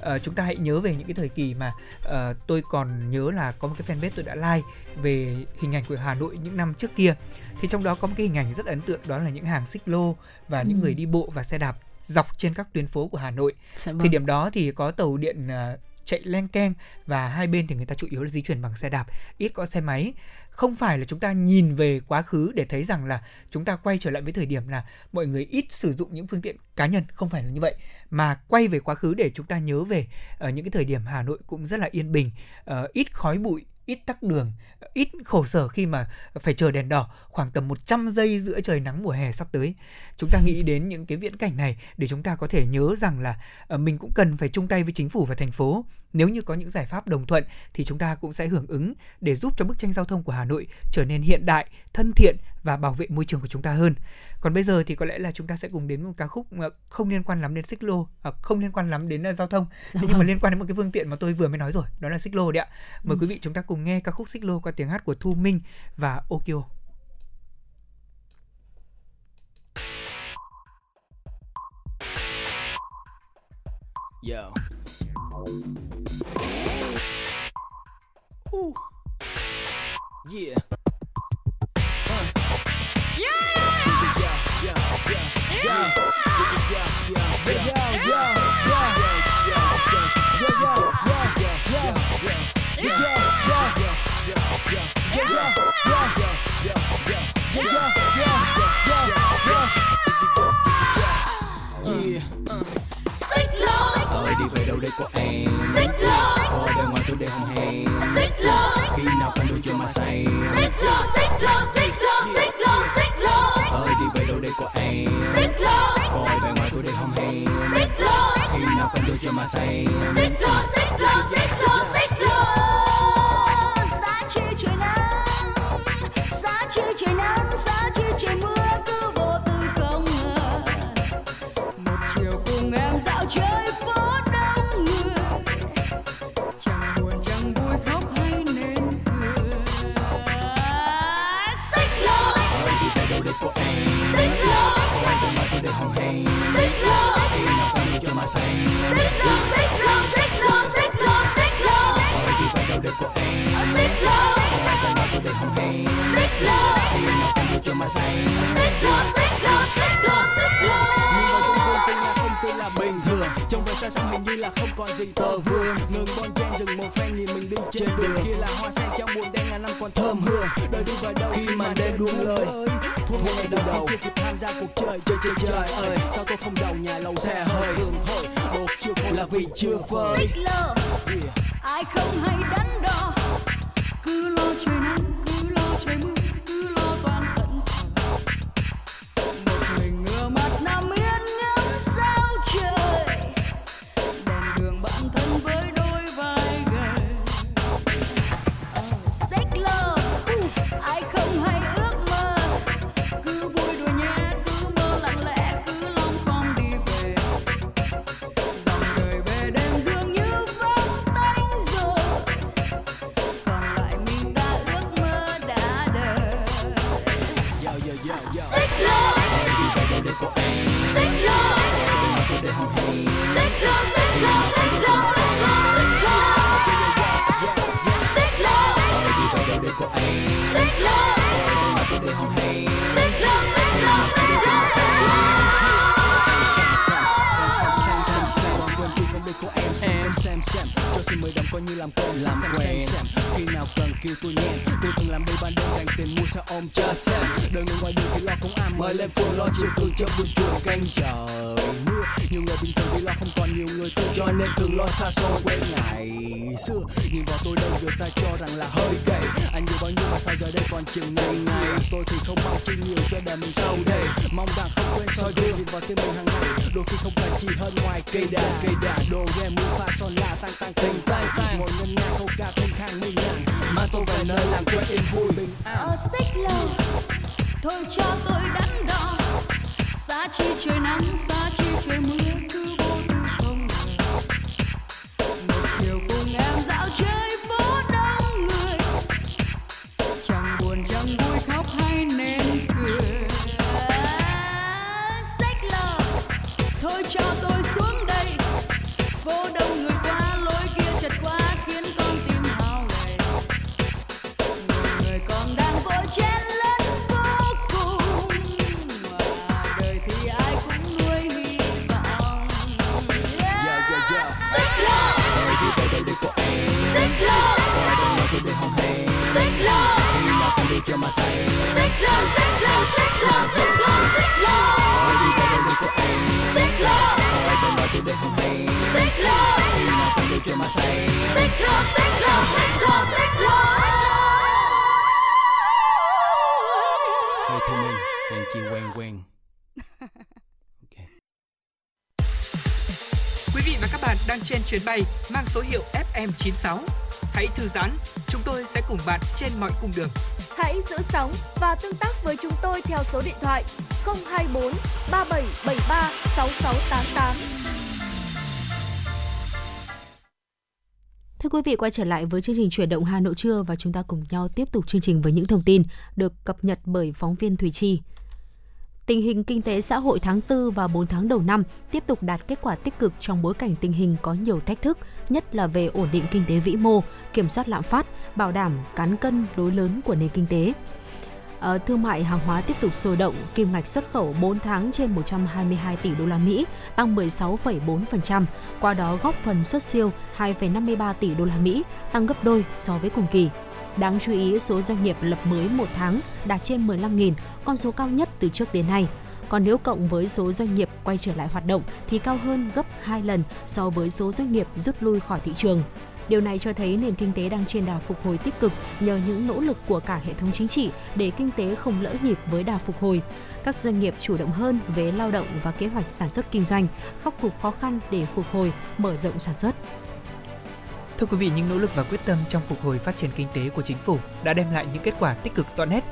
À, chúng ta hãy nhớ về những cái thời kỳ mà uh, tôi còn nhớ là có một cái fanpage tôi đã like về hình ảnh của Hà Nội những năm trước kia. Thì trong đó có một cái hình ảnh rất ấn tượng đó là những hàng xích lô và ừ. những người đi bộ và xe đạp dọc trên các tuyến phố của Hà Nội. Dạ vâng. Thì điểm đó thì có tàu điện uh, chạy len keng và hai bên thì người ta chủ yếu là di chuyển bằng xe đạp, ít có xe máy. Không phải là chúng ta nhìn về quá khứ để thấy rằng là chúng ta quay trở lại với thời điểm là mọi người ít sử dụng những phương tiện cá nhân, không phải là như vậy, mà quay về quá khứ để chúng ta nhớ về ở uh, những cái thời điểm Hà Nội cũng rất là yên bình, uh, ít khói bụi, ít tắc đường, ít khổ sở khi mà phải chờ đèn đỏ khoảng tầm 100 giây giữa trời nắng mùa hè sắp tới. Chúng ta nghĩ đến những cái viễn cảnh này để chúng ta có thể nhớ rằng là ờ, mình cũng cần phải chung tay với chính phủ và thành phố. Nếu như có những giải pháp đồng thuận thì chúng ta cũng sẽ hưởng ứng để giúp cho bức tranh giao thông của Hà Nội trở nên hiện đại, thân thiện và bảo vệ môi trường của chúng ta hơn. Còn bây giờ thì có lẽ là chúng ta sẽ cùng đến một ca khúc không liên quan lắm đến xích lô, à, không liên quan lắm đến uh, giao thông, dạ nhưng mà vâng. liên quan đến một cái phương tiện mà tôi vừa mới nói rồi, đó là xích lô đấy ạ. Mời ừ. quý vị chúng ta cùng nghe ca khúc xích lô qua tiếng hát của Thu Minh và Okio. Yo. Ooh. Yeah. về đâu đây có em Xích lô Có ai ngoài tôi để không hay Xích lô Khi nào cần đôi cho mà say Xích lô, xích lô, xích lô, xích lô, xích lô của anh. Xích lô Có ai ngoài tôi để không hay? Xích lô Khi nào cần đôi chưa mà say? Xích lô, xích lô, xích lô, xích lô. Xích lô xích nhìn vào trong gương tôi không là bình thường trong về xa xăm hình như là không còn gì tờ vương ngừng bon chen dừng một phen nhìn mình đứng trên đường kia là hoa sen trong buồn đen ngàn năm còn thơm hương đời đi về đâu khi mà đêm đuông lời thua thua ngày đầu đầu chưa kịp tham gia cuộc chơi chơi chơi chơi ơi sao tôi không giàu nhà lầu xe hơi đường hơi đột chưa khô là vì chưa phơi ai không hay đắn đo cứ lo trời nắng cứ lo trời mưa còn như làm cơm làm xem xem xem khi nào cần kêu tôi nhé tôi từng làm đi ban đêm dành tiền mua xe ôm cha xem đời người ngoài đường thì lo cũng am mời lên phường lo chiều cường cho buồn chuồng canh chờ mưa. Nhiều người bình thường thì lo không còn nhiều người tôi cho nên thường lo xa xôi quen ngày xưa. Nhìn vào tôi đây người ta cho rằng là hơi gầy. Anh nhiều bao nhiêu mà sao giờ đây còn chừng ngày ngày? Tôi thì không mong chi nhiều cho đời mình sau đây. Mong rằng không quên soi gương nhìn vào tim mình hàng ngày. Đôi khi không cần chỉ hơn ngoài cây đà cây đà đồ nghe mưa pha son là tăng tăng tình tay tay ngồi ngân nga câu ca thanh khang mình mang tôi về nơi làng quê yên vui bình an. Ở xích lô, thôi cho tôi đắn đo. Xa chi trời nắng, xa chi trời mưa, cứ vô tư không ngờ. Một chiều cùng em dạo chơi phố đông người. Chẳng buồn, chẳng vui, khóc hay nên cười. Xích lô, thôi cho tôi xuống đây, phố đông cho mà say. Xích lô xích lô xích lô xích lô xích lô. Tôi đi đây để có em. Xích lô. Tôi để nói tôi để hồng hề xích lô. Nào không đi cho mà say. Xích lô xích lô xích lô xích lô. Hey thông minh hẹn chị quen quen. Ok. Quý vị và các bạn đang trên chuyến bay mang số hiệu FM96. Hãy thư giãn, chúng tôi sẽ cùng bạn trên mọi cung đường. Hãy giữ sóng và tương tác với chúng tôi theo số điện thoại 024 3773 6688. Thưa quý vị, quay trở lại với chương trình chuyển động Hà Nội trưa và chúng ta cùng nhau tiếp tục chương trình với những thông tin được cập nhật bởi phóng viên Thủy Chi. Tình hình kinh tế xã hội tháng 4 và 4 tháng đầu năm tiếp tục đạt kết quả tích cực trong bối cảnh tình hình có nhiều thách thức, nhất là về ổn định kinh tế vĩ mô, kiểm soát lạm phát, bảo đảm cán cân đối lớn của nền kinh tế. Ở thương mại hàng hóa tiếp tục sôi động, kim ngạch xuất khẩu 4 tháng trên 122 tỷ đô la Mỹ, tăng 16,4%, qua đó góp phần xuất siêu 2,53 tỷ đô la Mỹ, tăng gấp đôi so với cùng kỳ. Đáng chú ý, số doanh nghiệp lập mới một tháng đạt trên 15.000, con số cao nhất từ trước đến nay. Còn nếu cộng với số doanh nghiệp quay trở lại hoạt động thì cao hơn gấp 2 lần so với số doanh nghiệp rút lui khỏi thị trường. Điều này cho thấy nền kinh tế đang trên đà phục hồi tích cực nhờ những nỗ lực của cả hệ thống chính trị để kinh tế không lỡ nhịp với đà phục hồi. Các doanh nghiệp chủ động hơn về lao động và kế hoạch sản xuất kinh doanh, khắc phục khó khăn để phục hồi, mở rộng sản xuất. Thưa quý vị, những nỗ lực và quyết tâm trong phục hồi phát triển kinh tế của chính phủ đã đem lại những kết quả tích cực rõ nét.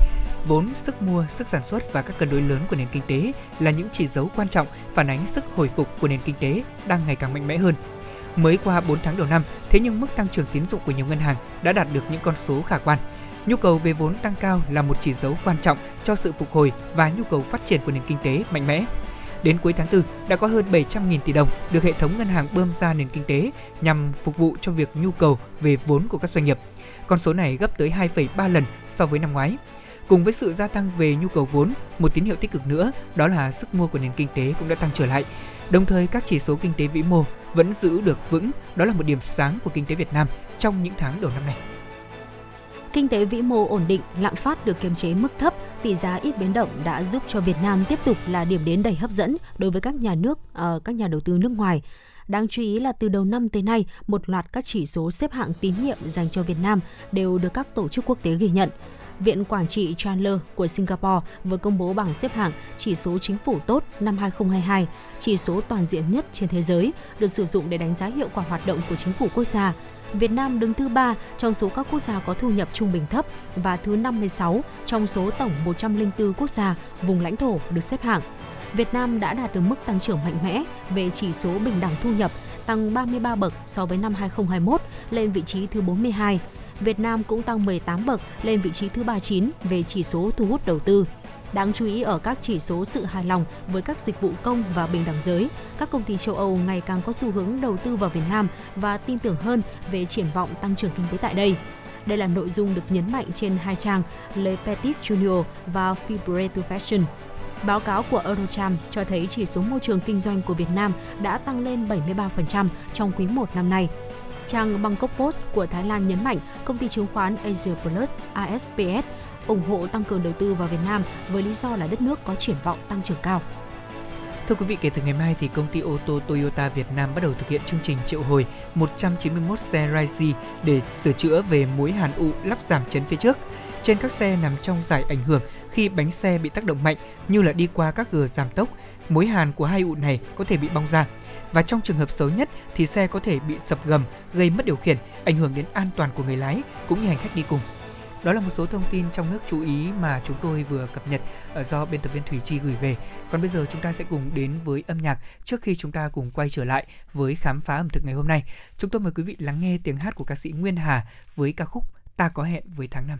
Vốn, sức mua, sức sản xuất và các cân đối lớn của nền kinh tế là những chỉ dấu quan trọng phản ánh sức hồi phục của nền kinh tế đang ngày càng mạnh mẽ hơn. Mới qua 4 tháng đầu năm, thế nhưng mức tăng trưởng tín dụng của nhiều ngân hàng đã đạt được những con số khả quan. Nhu cầu về vốn tăng cao là một chỉ dấu quan trọng cho sự phục hồi và nhu cầu phát triển của nền kinh tế mạnh mẽ. Đến cuối tháng 4, đã có hơn 700.000 tỷ đồng được hệ thống ngân hàng bơm ra nền kinh tế nhằm phục vụ cho việc nhu cầu về vốn của các doanh nghiệp. Con số này gấp tới 2,3 lần so với năm ngoái. Cùng với sự gia tăng về nhu cầu vốn, một tín hiệu tích cực nữa đó là sức mua của nền kinh tế cũng đã tăng trở lại. Đồng thời các chỉ số kinh tế vĩ mô vẫn giữ được vững, đó là một điểm sáng của kinh tế Việt Nam trong những tháng đầu năm này. Kinh tế vĩ mô ổn định, lạm phát được kiềm chế mức thấp, tỷ giá ít biến động đã giúp cho Việt Nam tiếp tục là điểm đến đầy hấp dẫn đối với các nhà nước, uh, các nhà đầu tư nước ngoài. Đáng chú ý là từ đầu năm tới nay, một loạt các chỉ số xếp hạng tín nhiệm dành cho Việt Nam đều được các tổ chức quốc tế ghi nhận. Viện Quản trị Chandler của Singapore vừa công bố bảng xếp hạng chỉ số chính phủ tốt năm 2022, chỉ số toàn diện nhất trên thế giới, được sử dụng để đánh giá hiệu quả hoạt động của chính phủ quốc gia. Việt Nam đứng thứ 3 trong số các quốc gia có thu nhập trung bình thấp và thứ 56 trong số tổng 104 quốc gia vùng lãnh thổ được xếp hạng. Việt Nam đã đạt được mức tăng trưởng mạnh mẽ về chỉ số bình đẳng thu nhập, tăng 33 bậc so với năm 2021 lên vị trí thứ 42. Việt Nam cũng tăng 18 bậc lên vị trí thứ 39 về chỉ số thu hút đầu tư. Đáng chú ý ở các chỉ số sự hài lòng với các dịch vụ công và bình đẳng giới, các công ty châu Âu ngày càng có xu hướng đầu tư vào Việt Nam và tin tưởng hơn về triển vọng tăng trưởng kinh tế tại đây. Đây là nội dung được nhấn mạnh trên hai trang Le Petit Junior và Fibre to Fashion. Báo cáo của Eurocharm cho thấy chỉ số môi trường kinh doanh của Việt Nam đã tăng lên 73% trong quý 1 năm nay. Trang Bangkok Post của Thái Lan nhấn mạnh công ty chứng khoán Asia Plus ASPS ủng hộ tăng cường đầu tư vào Việt Nam với lý do là đất nước có triển vọng tăng trưởng cao. Thưa quý vị, kể từ ngày mai thì công ty ô tô Toyota Việt Nam bắt đầu thực hiện chương trình triệu hồi 191 xe Rise để sửa chữa về mối hàn ụ lắp giảm chấn phía trước. Trên các xe nằm trong giải ảnh hưởng khi bánh xe bị tác động mạnh như là đi qua các gờ giảm tốc, mối hàn của hai ụ này có thể bị bong ra. Và trong trường hợp xấu nhất thì xe có thể bị sập gầm, gây mất điều khiển, ảnh hưởng đến an toàn của người lái cũng như hành khách đi cùng. Đó là một số thông tin trong nước chú ý mà chúng tôi vừa cập nhật ờ, do biên tập viên Thủy Chi gửi về. Còn bây giờ chúng ta sẽ cùng đến với âm nhạc trước khi chúng ta cùng quay trở lại với khám phá ẩm thực ngày hôm nay. Chúng tôi mời quý vị lắng nghe tiếng hát của ca sĩ Nguyên Hà với ca khúc Ta có hẹn với tháng 5.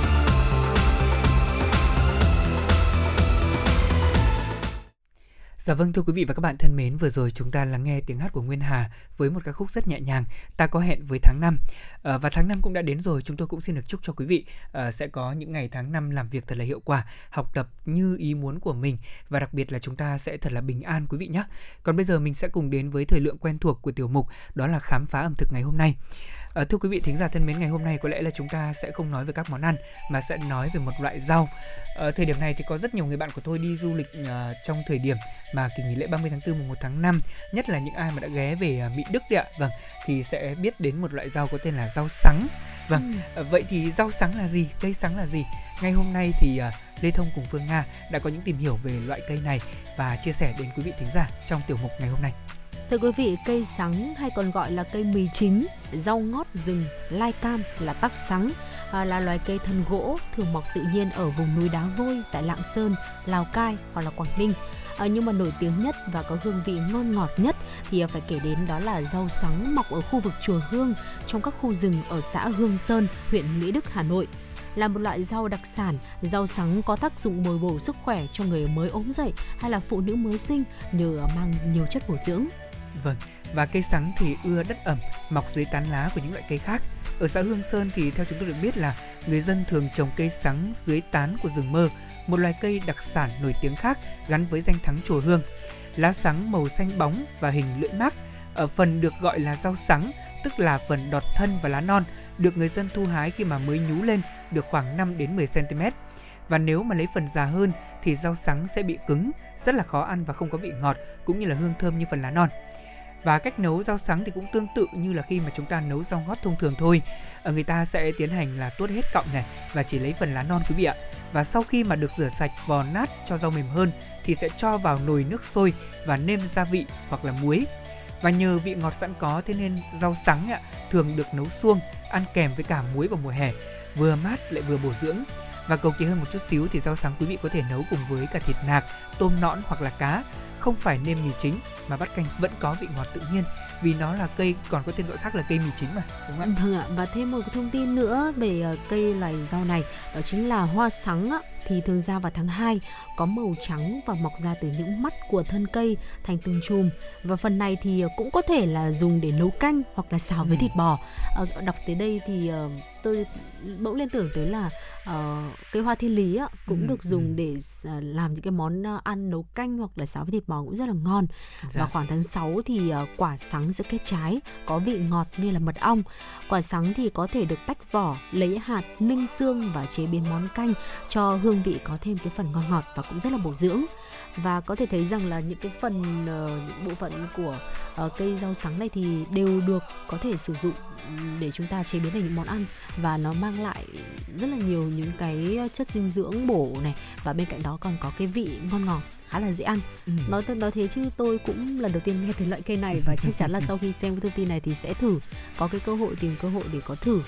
Dạ vâng thưa quý vị và các bạn thân mến, vừa rồi chúng ta lắng nghe tiếng hát của Nguyên Hà với một ca khúc rất nhẹ nhàng, ta có hẹn với tháng 5. À, ờ, và tháng 5 cũng đã đến rồi, chúng tôi cũng xin được chúc cho quý vị à, sẽ có những ngày tháng 5 làm việc thật là hiệu quả, học tập như ý muốn của mình và đặc biệt là chúng ta sẽ thật là bình an quý vị nhé. Còn bây giờ mình sẽ cùng đến với thời lượng quen thuộc của tiểu mục đó là khám phá ẩm thực ngày hôm nay. À, thưa quý vị thính giả thân mến, ngày hôm nay có lẽ là chúng ta sẽ không nói về các món ăn mà sẽ nói về một loại rau. À, thời điểm này thì có rất nhiều người bạn của tôi đi du lịch uh, trong thời điểm mà kỳ nghỉ lễ 30 tháng 4 mùng 1 tháng 5, nhất là những ai mà đã ghé về uh, Mỹ Đức đấy ạ. Vâng, thì sẽ biết đến một loại rau có tên là rau sắn. Vâng, ừ. vậy thì rau sắn là gì? Cây sắn là gì? Ngay hôm nay thì uh, Lê Thông cùng Phương Nga đã có những tìm hiểu về loại cây này và chia sẻ đến quý vị thính giả trong tiểu mục ngày hôm nay. Thưa quý vị, cây sắn hay còn gọi là cây mì chính, rau ngót rừng, lai cam là tắc sắn, à, là loài cây thân gỗ thường mọc tự nhiên ở vùng núi đá vôi tại Lạng Sơn, Lào Cai hoặc là Quảng Ninh. À, nhưng mà nổi tiếng nhất và có hương vị ngon ngọt nhất thì phải kể đến đó là rau sắn mọc ở khu vực chùa Hương trong các khu rừng ở xã Hương Sơn, huyện Mỹ Đức, Hà Nội là một loại rau đặc sản. Rau sắn có tác dụng bồi bổ sức khỏe cho người mới ốm dậy hay là phụ nữ mới sinh nhờ mang nhiều chất bổ dưỡng. Vâng, và cây sắn thì ưa đất ẩm, mọc dưới tán lá của những loại cây khác. Ở xã Hương Sơn thì theo chúng tôi được biết là người dân thường trồng cây sắn dưới tán của rừng mơ, một loài cây đặc sản nổi tiếng khác gắn với danh thắng chùa Hương. Lá sắn màu xanh bóng và hình lưỡi mác, ở phần được gọi là rau sắn, tức là phần đọt thân và lá non, được người dân thu hái khi mà mới nhú lên được khoảng 5 đến 10 cm. Và nếu mà lấy phần già hơn thì rau sắn sẽ bị cứng, rất là khó ăn và không có vị ngọt cũng như là hương thơm như phần lá non. Và cách nấu rau sắn thì cũng tương tự như là khi mà chúng ta nấu rau ngót thông thường thôi. Ở người ta sẽ tiến hành là tuốt hết cọng này và chỉ lấy phần lá non quý vị ạ. Và sau khi mà được rửa sạch vò nát cho rau mềm hơn thì sẽ cho vào nồi nước sôi và nêm gia vị hoặc là muối. Và nhờ vị ngọt sẵn có thế nên rau sắn ạ thường được nấu suông ăn kèm với cả muối vào mùa hè, vừa mát lại vừa bổ dưỡng. Và cầu kỳ hơn một chút xíu thì rau sắn quý vị có thể nấu cùng với cả thịt nạc, tôm nõn hoặc là cá không phải nêm mì chính mà bát canh vẫn có vị ngọt tự nhiên, vì nó là cây còn có tên gọi khác là cây mì chính mà, đúng không ạ? Vâng ạ, và thêm một thông tin nữa về ờ, cây loài rau này, đó chính là hoa sắn thì thường ra vào tháng 2 có màu trắng và mọc ra từ những mắt của thân cây thành từng chùm và phần này thì cũng có thể là dùng để nấu canh hoặc là xào với ừ. thịt bò. À, đọc tới đây thì uh, tôi bỗng liên tưởng tới là uh, cây hoa thiên lý á, cũng ừ, được dùng ừ. để uh, làm những cái món uh, ăn nấu canh hoặc là xào với thịt bò cũng rất là ngon. Dạ. Và khoảng tháng 6 thì uh, quả sắn sẽ kết trái, có vị ngọt như là mật ong. Quả sắn thì có thể được tách vỏ, lấy hạt, ninh xương và chế biến món canh cho hương vị có thêm cái phần ngon ngọt và cũng rất là bổ dưỡng. Và có thể thấy rằng là những cái phần uh, những bộ phận của uh, cây rau sắn này thì đều được có thể sử dụng để chúng ta chế biến thành những món ăn. Và nó mang lại rất là nhiều những cái chất dinh dưỡng bổ này. Và bên cạnh đó còn có cái vị ngon ngọt khá là dễ ăn. Ừ. nói nói thế chứ tôi cũng lần đầu tiên nghe thấy loại cây này. Và chắc chắn là sau khi xem cái thông tin này thì sẽ thử có cái cơ hội tìm cơ hội để có thử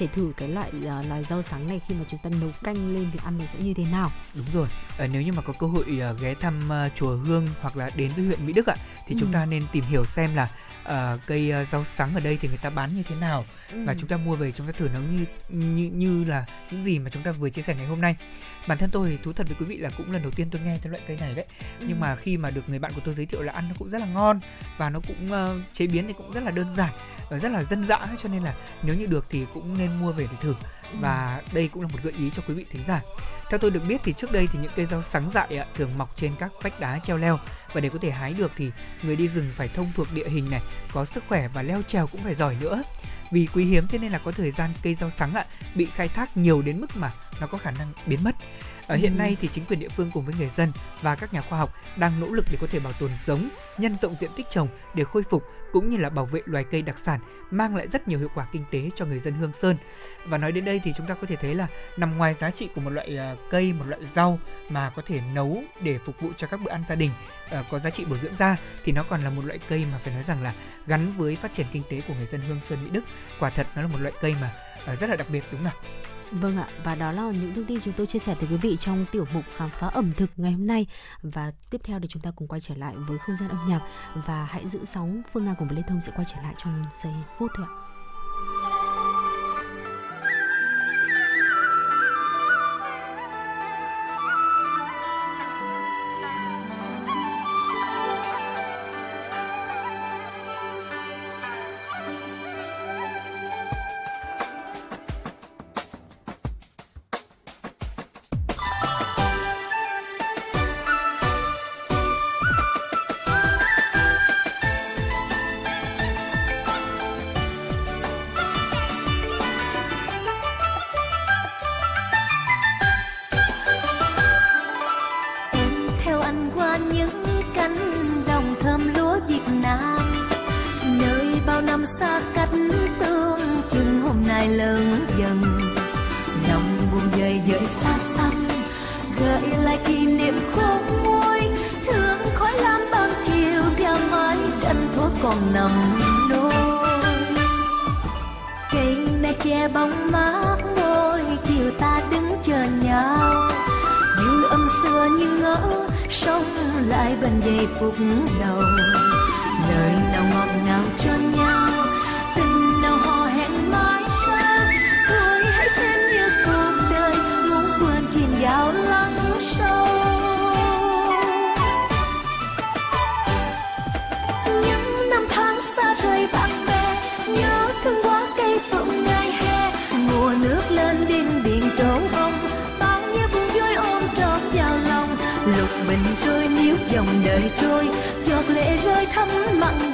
thể thử cái loại uh, loài rau sắn này khi mà chúng ta nấu canh lên thì ăn nó sẽ như thế nào đúng rồi à, nếu như mà có cơ hội uh, ghé thăm uh, chùa Hương hoặc là đến với huyện Mỹ Đức ạ thì ừ. chúng ta nên tìm hiểu xem là uh, cây uh, rau sắn ở đây thì người ta bán như thế nào ừ. và chúng ta mua về chúng ta thử nấu như như như là những gì mà chúng ta vừa chia sẻ ngày hôm nay bản thân tôi thì thú thật với quý vị là cũng lần đầu tiên tôi nghe cái loại cây này đấy ừ. nhưng mà khi mà được người bạn của tôi giới thiệu là ăn nó cũng rất là ngon và nó cũng uh, chế biến thì cũng rất là đơn giản và rất là dân dã cho nên là nếu như được thì cũng nên mua về để thử và đây cũng là một gợi ý cho quý vị thính giả. Theo tôi được biết thì trước đây thì những cây rau sắn dại thường mọc trên các vách đá treo leo và để có thể hái được thì người đi rừng phải thông thuộc địa hình này, có sức khỏe và leo trèo cũng phải giỏi nữa. Vì quý hiếm thế nên là có thời gian cây rau sắng ạ, bị khai thác nhiều đến mức mà nó có khả năng biến mất. Ở hiện ừ. nay thì chính quyền địa phương cùng với người dân và các nhà khoa học đang nỗ lực để có thể bảo tồn giống, nhân rộng diện tích trồng để khôi phục cũng như là bảo vệ loài cây đặc sản mang lại rất nhiều hiệu quả kinh tế cho người dân Hương Sơn. Và nói đến đây thì chúng ta có thể thấy là nằm ngoài giá trị của một loại à, cây, một loại rau mà có thể nấu để phục vụ cho các bữa ăn gia đình uh, có giá trị bổ dưỡng da thì nó còn là một loại cây mà phải nói rằng là gắn với phát triển kinh tế của người dân Hương Sơn Mỹ Đức. Quả thật nó là một loại cây mà rất là đặc biệt đúng không nào Vâng ạ, và đó là những thông tin chúng tôi chia sẻ tới quý vị trong tiểu mục khám phá ẩm thực ngày hôm nay. Và tiếp theo thì chúng ta cùng quay trở lại với không gian âm nhạc và hãy giữ sóng Phương Nga cùng với Lê Thông sẽ quay trở lại trong giây phút thôi ạ. đời tôi giọt lệ rơi thấm mặn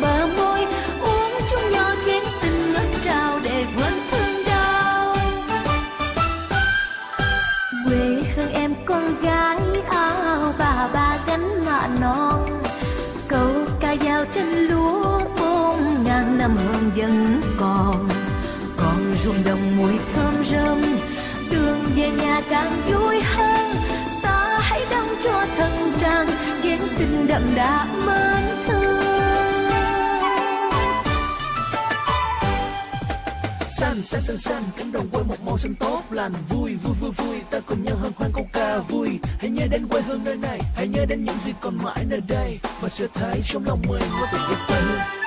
xanh xanh xanh. Cánh đồng quê một màu xanh tốt lành. Vui vui vui vui. Ta cùng nhau hân hoan câu ca vui. Hãy nhớ đến quê hương nơi này. Hãy nhớ đến những gì còn mãi nơi đây. Mà sẽ thấy trong lòng mình có tình yêu thương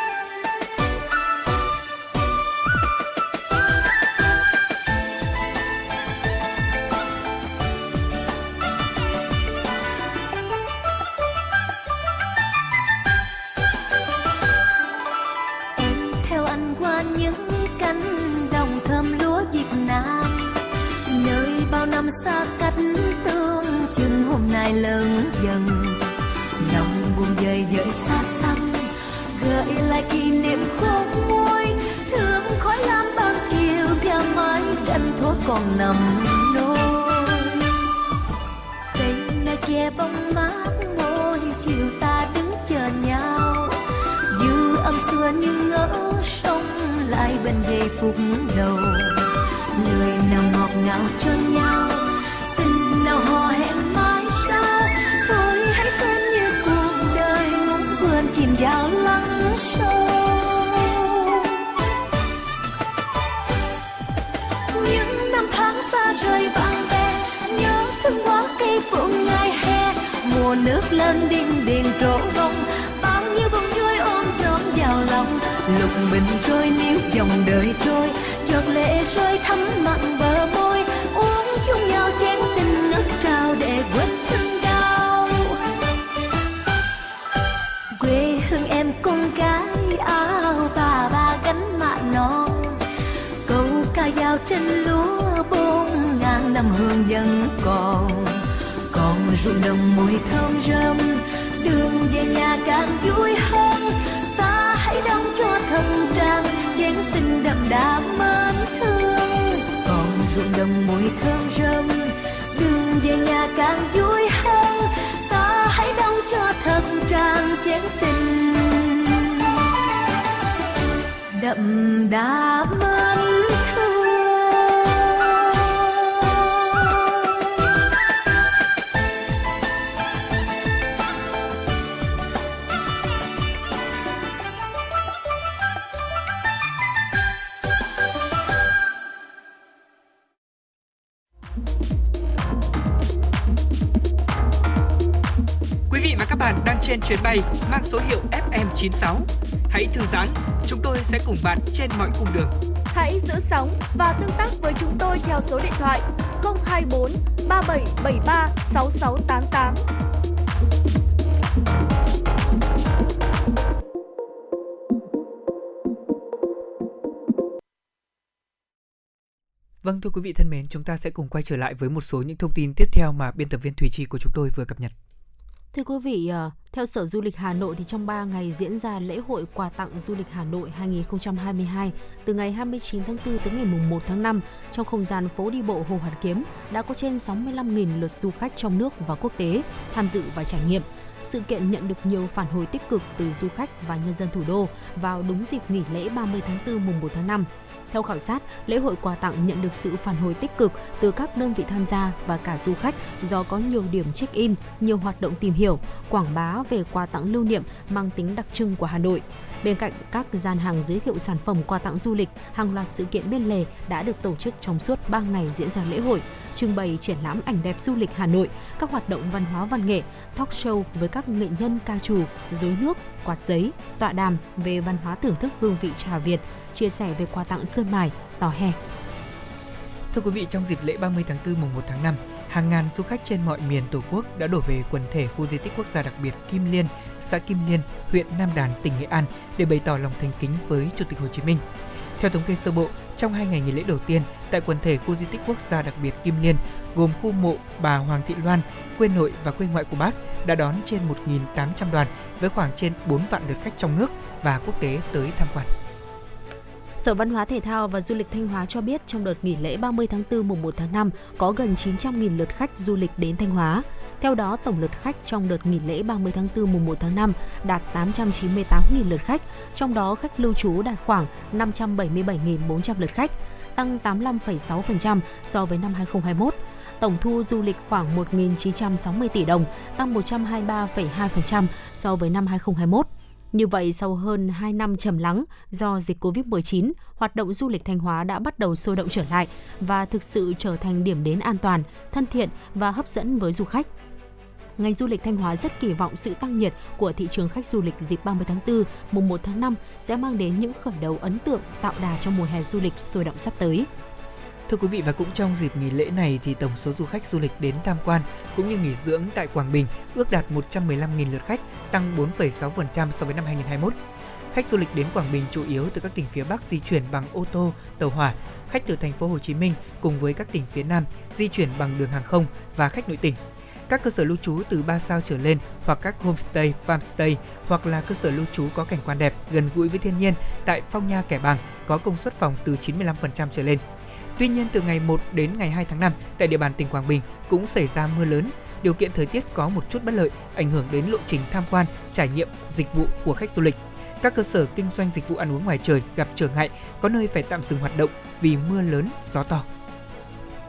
năm trên mọi cung đường. Hãy giữ sóng và tương tác với chúng tôi theo số điện thoại 024 3773 6688. Vâng thưa quý vị thân mến, chúng ta sẽ cùng quay trở lại với một số những thông tin tiếp theo mà biên tập viên Thùy Chi của chúng tôi vừa cập nhật. Thưa quý vị, ờ, theo Sở Du lịch Hà Nội thì trong 3 ngày diễn ra lễ hội quà tặng du lịch Hà Nội 2022 từ ngày 29 tháng 4 tới ngày 1 tháng 5 trong không gian phố đi bộ Hồ Hoàn Kiếm đã có trên 65.000 lượt du khách trong nước và quốc tế tham dự và trải nghiệm. Sự kiện nhận được nhiều phản hồi tích cực từ du khách và nhân dân thủ đô vào đúng dịp nghỉ lễ 30 tháng 4 mùng 1 tháng 5. Theo khảo sát, lễ hội quà tặng nhận được sự phản hồi tích cực từ các đơn vị tham gia và cả du khách do có nhiều điểm check-in, nhiều hoạt động tìm hiểu, quảng bá về quà tặng lưu niệm mang tính đặc trưng của Hà Nội. Bên cạnh các gian hàng giới thiệu sản phẩm quà tặng du lịch, hàng loạt sự kiện bên lề đã được tổ chức trong suốt 3 ngày diễn ra lễ hội, trưng bày triển lãm ảnh đẹp du lịch Hà Nội, các hoạt động văn hóa văn nghệ, talk show với các nghệ nhân ca trù, dối nước, quạt giấy, tọa đàm về văn hóa thưởng thức hương vị trà Việt, chia sẻ về quà tặng sơn mài, tỏ hè. Thưa quý vị, trong dịp lễ 30 tháng 4 mùng 1 tháng 5, hàng ngàn du khách trên mọi miền Tổ quốc đã đổ về quần thể khu di tích quốc gia đặc biệt Kim Liên, xã Kim Liên, huyện Nam Đàn, tỉnh Nghệ An để bày tỏ lòng thành kính với Chủ tịch Hồ Chí Minh. Theo thống kê sơ bộ, trong hai ngày nghỉ lễ đầu tiên tại quần thể khu di tích quốc gia đặc biệt Kim Liên, gồm khu mộ bà Hoàng Thị Loan, quê nội và quê ngoại của bác, đã đón trên 1.800 đoàn với khoảng trên 4 vạn lượt khách trong nước và quốc tế tới tham quan. Sở Văn hóa Thể thao và Du lịch Thanh Hóa cho biết trong đợt nghỉ lễ 30 tháng 4 mùng 1 tháng 5 có gần 900.000 lượt khách du lịch đến Thanh Hóa. Theo đó, tổng lượt khách trong đợt nghỉ lễ 30 tháng 4 mùng 1 tháng 5 đạt 898.000 lượt khách, trong đó khách lưu trú đạt khoảng 577.400 lượt khách, tăng 85,6% so với năm 2021. Tổng thu du lịch khoảng 1.960 tỷ đồng, tăng 123,2% so với năm 2021. Như vậy, sau hơn 2 năm trầm lắng do dịch Covid-19, hoạt động du lịch Thanh Hóa đã bắt đầu sôi động trở lại và thực sự trở thành điểm đến an toàn, thân thiện và hấp dẫn với du khách. Ngành du lịch Thanh Hóa rất kỳ vọng sự tăng nhiệt của thị trường khách du lịch dịp 30 tháng 4, mùng 1 tháng 5 sẽ mang đến những khởi đầu ấn tượng tạo đà cho mùa hè du lịch sôi động sắp tới. Thưa quý vị và cũng trong dịp nghỉ lễ này thì tổng số du khách du lịch đến tham quan cũng như nghỉ dưỡng tại Quảng Bình ước đạt 115.000 lượt khách, tăng 4,6% so với năm 2021. Khách du lịch đến Quảng Bình chủ yếu từ các tỉnh phía Bắc di chuyển bằng ô tô, tàu hỏa, khách từ thành phố Hồ Chí Minh cùng với các tỉnh phía Nam di chuyển bằng đường hàng không và khách nội tỉnh. Các cơ sở lưu trú từ 3 sao trở lên hoặc các homestay, farmstay hoặc là cơ sở lưu trú có cảnh quan đẹp, gần gũi với thiên nhiên tại Phong Nha Kẻ Bàng có công suất phòng từ 95% trở lên. Tuy nhiên từ ngày 1 đến ngày 2 tháng 5 tại địa bàn tỉnh Quảng Bình cũng xảy ra mưa lớn, điều kiện thời tiết có một chút bất lợi ảnh hưởng đến lộ trình tham quan, trải nghiệm dịch vụ của khách du lịch. Các cơ sở kinh doanh dịch vụ ăn uống ngoài trời gặp trở ngại, có nơi phải tạm dừng hoạt động vì mưa lớn, gió to.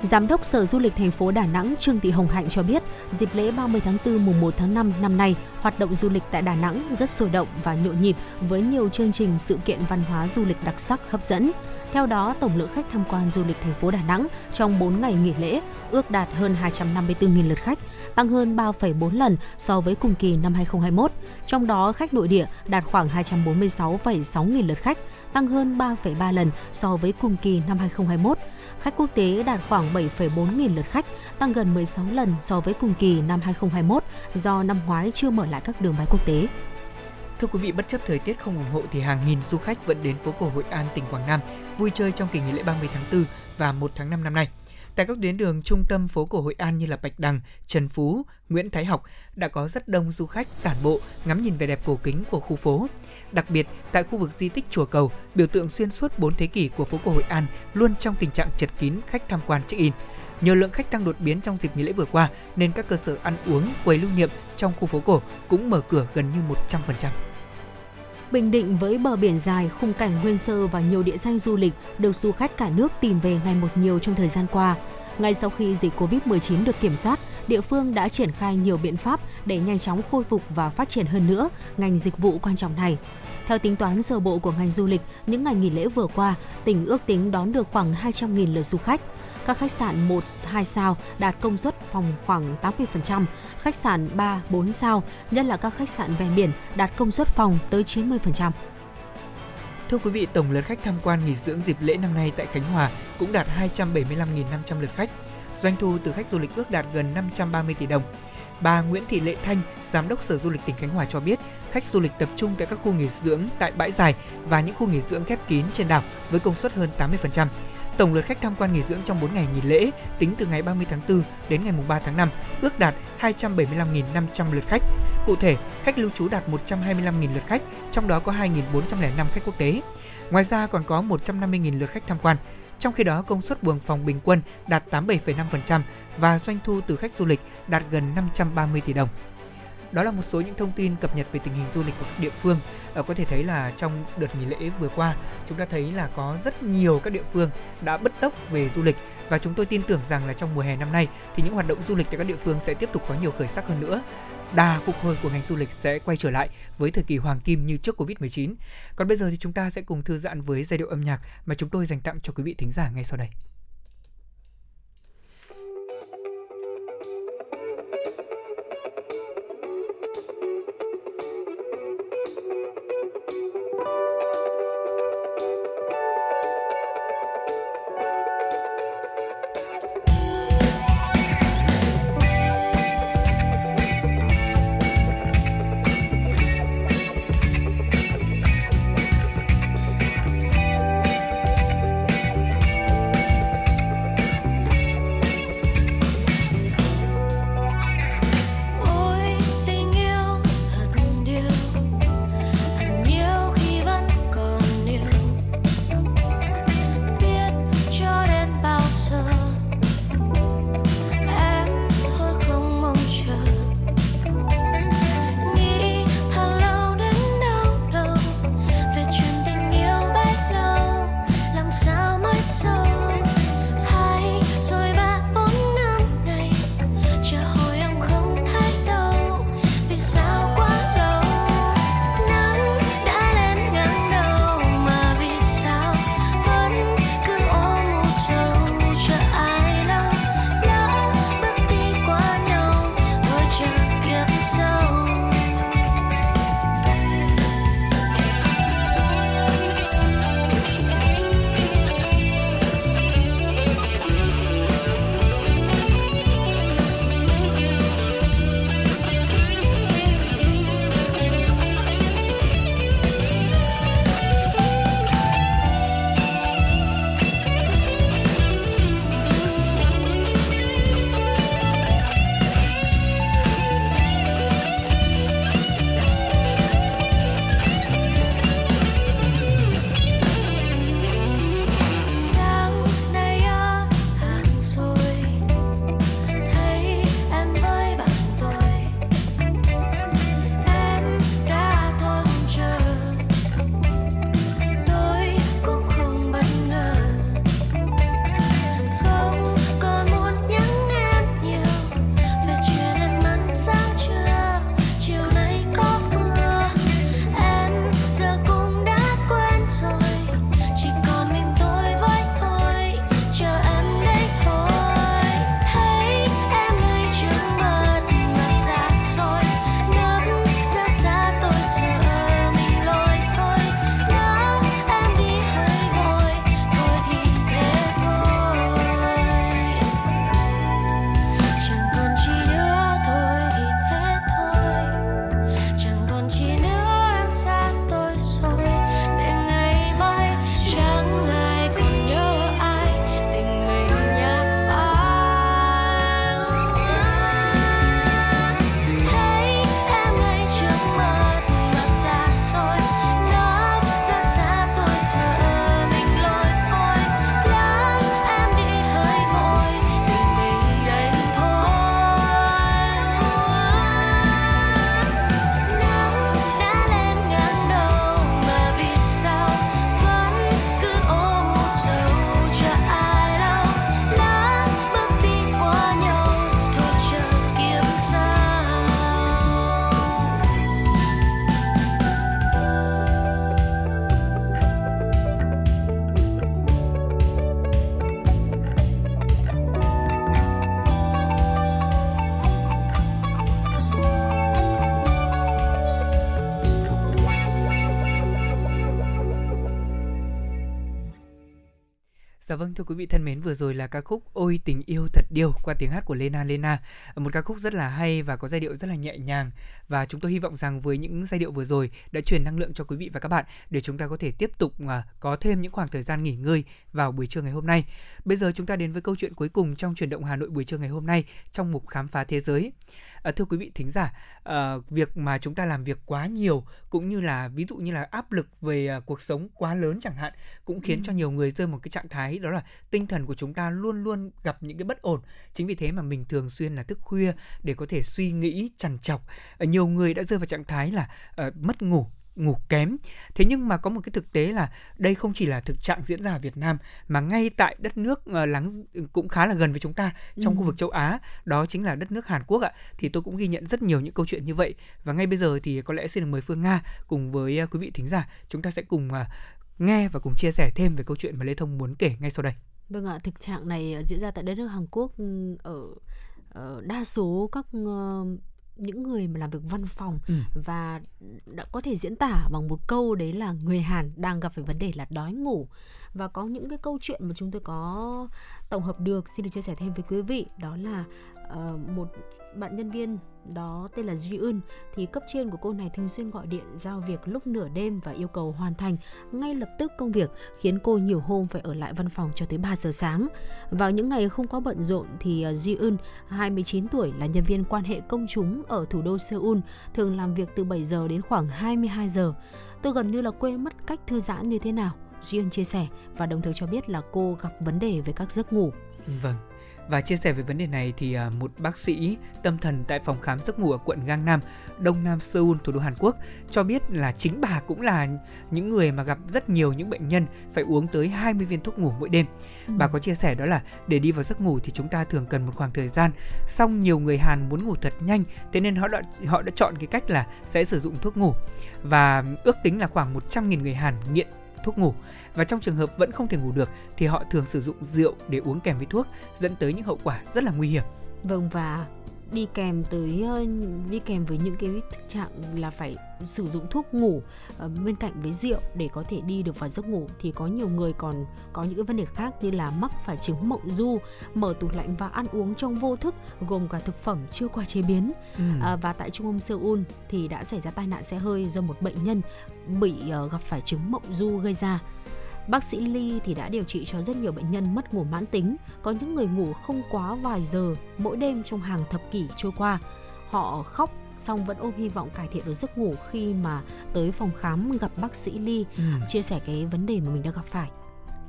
Giám đốc Sở Du lịch thành phố Đà Nẵng Trương Thị Hồng Hạnh cho biết, dịp lễ 30 tháng 4 mùng 1 tháng 5 năm nay, hoạt động du lịch tại Đà Nẵng rất sôi động và nhộn nhịp với nhiều chương trình sự kiện văn hóa du lịch đặc sắc hấp dẫn. Theo đó, tổng lượng khách tham quan du lịch thành phố Đà Nẵng trong 4 ngày nghỉ lễ ước đạt hơn 254.000 lượt khách, tăng hơn 3,4 lần so với cùng kỳ năm 2021. Trong đó, khách nội địa đạt khoảng 246,6 nghìn lượt khách, tăng hơn 3,3 lần so với cùng kỳ năm 2021. Khách quốc tế đạt khoảng 7,4 nghìn lượt khách, tăng gần 16 lần so với cùng kỳ năm 2021 do năm ngoái chưa mở lại các đường bay quốc tế. Thưa quý vị, bất chấp thời tiết không ủng hộ thì hàng nghìn du khách vẫn đến phố cổ Hội An, tỉnh Quảng Nam vui chơi trong kỳ nghỉ lễ 30 tháng 4 và 1 tháng 5 năm nay. Tại các tuyến đường trung tâm phố cổ Hội An như là Bạch Đằng, Trần Phú, Nguyễn Thái Học đã có rất đông du khách tản bộ ngắm nhìn vẻ đẹp cổ kính của khu phố. Đặc biệt, tại khu vực di tích Chùa Cầu, biểu tượng xuyên suốt 4 thế kỷ của phố cổ Hội An luôn trong tình trạng chật kín khách tham quan check-in. Nhờ lượng khách tăng đột biến trong dịp nghỉ lễ vừa qua nên các cơ sở ăn uống, quầy lưu niệm trong khu phố cổ cũng mở cửa gần như 100%. Bình Định với bờ biển dài, khung cảnh nguyên sơ và nhiều địa danh du lịch được du khách cả nước tìm về ngày một nhiều trong thời gian qua. Ngay sau khi dịch Covid-19 được kiểm soát, địa phương đã triển khai nhiều biện pháp để nhanh chóng khôi phục và phát triển hơn nữa ngành dịch vụ quan trọng này. Theo tính toán sơ bộ của ngành du lịch, những ngày nghỉ lễ vừa qua, tỉnh ước tính đón được khoảng 200.000 lượt du khách. Các khách sạn 1, 2 sao đạt công suất phòng khoảng 80%, khách sạn 3, 4 sao, nhất là các khách sạn ven biển đạt công suất phòng tới 90%. Thưa quý vị, tổng lượt khách tham quan nghỉ dưỡng dịp lễ năm nay tại Khánh Hòa cũng đạt 275.500 lượt khách. Doanh thu từ khách du lịch ước đạt gần 530 tỷ đồng. Bà Nguyễn Thị Lệ Thanh, Giám đốc Sở Du lịch tỉnh Khánh Hòa cho biết, khách du lịch tập trung tại các khu nghỉ dưỡng tại bãi dài và những khu nghỉ dưỡng khép kín trên đảo với công suất hơn 80%. Tổng lượt khách tham quan nghỉ dưỡng trong 4 ngày nghỉ lễ tính từ ngày 30 tháng 4 đến ngày 3 tháng 5 ước đạt 275.500 lượt khách. Cụ thể, khách lưu trú đạt 125.000 lượt khách, trong đó có 2.405 khách quốc tế. Ngoài ra còn có 150.000 lượt khách tham quan. Trong khi đó, công suất buồng phòng bình quân đạt 87,5% và doanh thu từ khách du lịch đạt gần 530 tỷ đồng. Đó là một số những thông tin cập nhật về tình hình du lịch của các địa phương. À, có thể thấy là trong đợt nghỉ lễ vừa qua, chúng ta thấy là có rất nhiều các địa phương đã bứt tốc về du lịch và chúng tôi tin tưởng rằng là trong mùa hè năm nay thì những hoạt động du lịch tại các địa phương sẽ tiếp tục có nhiều khởi sắc hơn nữa. Đà phục hồi của ngành du lịch sẽ quay trở lại với thời kỳ hoàng kim như trước Covid-19. Còn bây giờ thì chúng ta sẽ cùng thư giãn với giai điệu âm nhạc mà chúng tôi dành tặng cho quý vị thính giả ngay sau đây. Vâng thưa quý vị thân mến, vừa rồi là ca khúc Ôi tình yêu thật điêu qua tiếng hát của Lena Lena một ca khúc rất là hay và có giai điệu rất là nhẹ nhàng và chúng tôi hy vọng rằng với những giai điệu vừa rồi đã truyền năng lượng cho quý vị và các bạn để chúng ta có thể tiếp tục uh, có thêm những khoảng thời gian nghỉ ngơi vào buổi trưa ngày hôm nay. Bây giờ chúng ta đến với câu chuyện cuối cùng trong truyền động Hà Nội buổi trưa ngày hôm nay trong mục khám phá thế giới. À, thưa quý vị thính giả, à, việc mà chúng ta làm việc quá nhiều cũng như là ví dụ như là áp lực về à, cuộc sống quá lớn chẳng hạn cũng khiến ừ. cho nhiều người rơi một cái trạng thái đó là tinh thần của chúng ta luôn luôn gặp những cái bất ổn. Chính vì thế mà mình thường xuyên là thức khuya để có thể suy nghĩ trằn trọc. À, nhiều người đã rơi vào trạng thái là à, mất ngủ ngủ kém. Thế nhưng mà có một cái thực tế là đây không chỉ là thực trạng diễn ra ở Việt Nam mà ngay tại đất nước uh, láng cũng khá là gần với chúng ta trong ừ. khu vực châu Á, đó chính là đất nước Hàn Quốc ạ. Thì tôi cũng ghi nhận rất nhiều những câu chuyện như vậy và ngay bây giờ thì có lẽ xin được mời Phương Nga cùng với quý vị thính giả chúng ta sẽ cùng nghe và cùng chia sẻ thêm về câu chuyện mà Lê Thông muốn kể ngay sau đây. Vâng ạ, thực trạng này diễn ra tại đất nước Hàn Quốc ở, ở đa số các uh, những người mà làm việc văn phòng ừ. và đã có thể diễn tả bằng một câu đấy là người Hàn đang gặp phải vấn đề là đói ngủ và có những cái câu chuyện mà chúng tôi có tổng hợp được xin được chia sẻ thêm với quý vị đó là uh, một bạn nhân viên đó tên là Ji Eun thì cấp trên của cô này thường xuyên gọi điện giao việc lúc nửa đêm và yêu cầu hoàn thành ngay lập tức công việc khiến cô nhiều hôm phải ở lại văn phòng cho tới 3 giờ sáng. Vào những ngày không có bận rộn thì Ji Eun, 29 tuổi là nhân viên quan hệ công chúng ở thủ đô Seoul, thường làm việc từ 7 giờ đến khoảng 22 giờ. Tôi gần như là quên mất cách thư giãn như thế nào. Ji Eun chia sẻ và đồng thời cho biết là cô gặp vấn đề về các giấc ngủ. Vâng, và chia sẻ về vấn đề này thì à, một bác sĩ tâm thần tại phòng khám giấc ngủ ở quận Gangnam, Đông Nam Seoul, thủ đô Hàn Quốc cho biết là chính bà cũng là những người mà gặp rất nhiều những bệnh nhân phải uống tới 20 viên thuốc ngủ mỗi đêm. Ừ. Bà có chia sẻ đó là để đi vào giấc ngủ thì chúng ta thường cần một khoảng thời gian. Song nhiều người Hàn muốn ngủ thật nhanh, thế nên họ đã họ đã chọn cái cách là sẽ sử dụng thuốc ngủ. Và ước tính là khoảng 100.000 người Hàn nghiện thuốc ngủ và trong trường hợp vẫn không thể ngủ được, thì họ thường sử dụng rượu để uống kèm với thuốc, dẫn tới những hậu quả rất là nguy hiểm. Vâng và đi kèm tới ờ, đi kèm với những cái thực trạng là phải sử dụng thuốc ngủ uh, bên cạnh với rượu để có thể đi được vào giấc ngủ thì có nhiều người còn có những cái vấn đề khác như là mắc phải chứng mộng du mở tủ lạnh và ăn uống trong vô thức gồm cả thực phẩm chưa qua chế biến ừ. uh, và tại trung tâm Seoul thì đã xảy ra tai nạn xe hơi do một bệnh nhân bị uh, gặp phải chứng mộng du gây ra Bác sĩ Lee thì đã điều trị cho rất nhiều bệnh nhân mất ngủ mãn tính, có những người ngủ không quá vài giờ mỗi đêm trong hàng thập kỷ trôi qua. Họ khóc song vẫn ôm hy vọng cải thiện được giấc ngủ khi mà tới phòng khám gặp bác sĩ Lee ừ. chia sẻ cái vấn đề mà mình đã gặp phải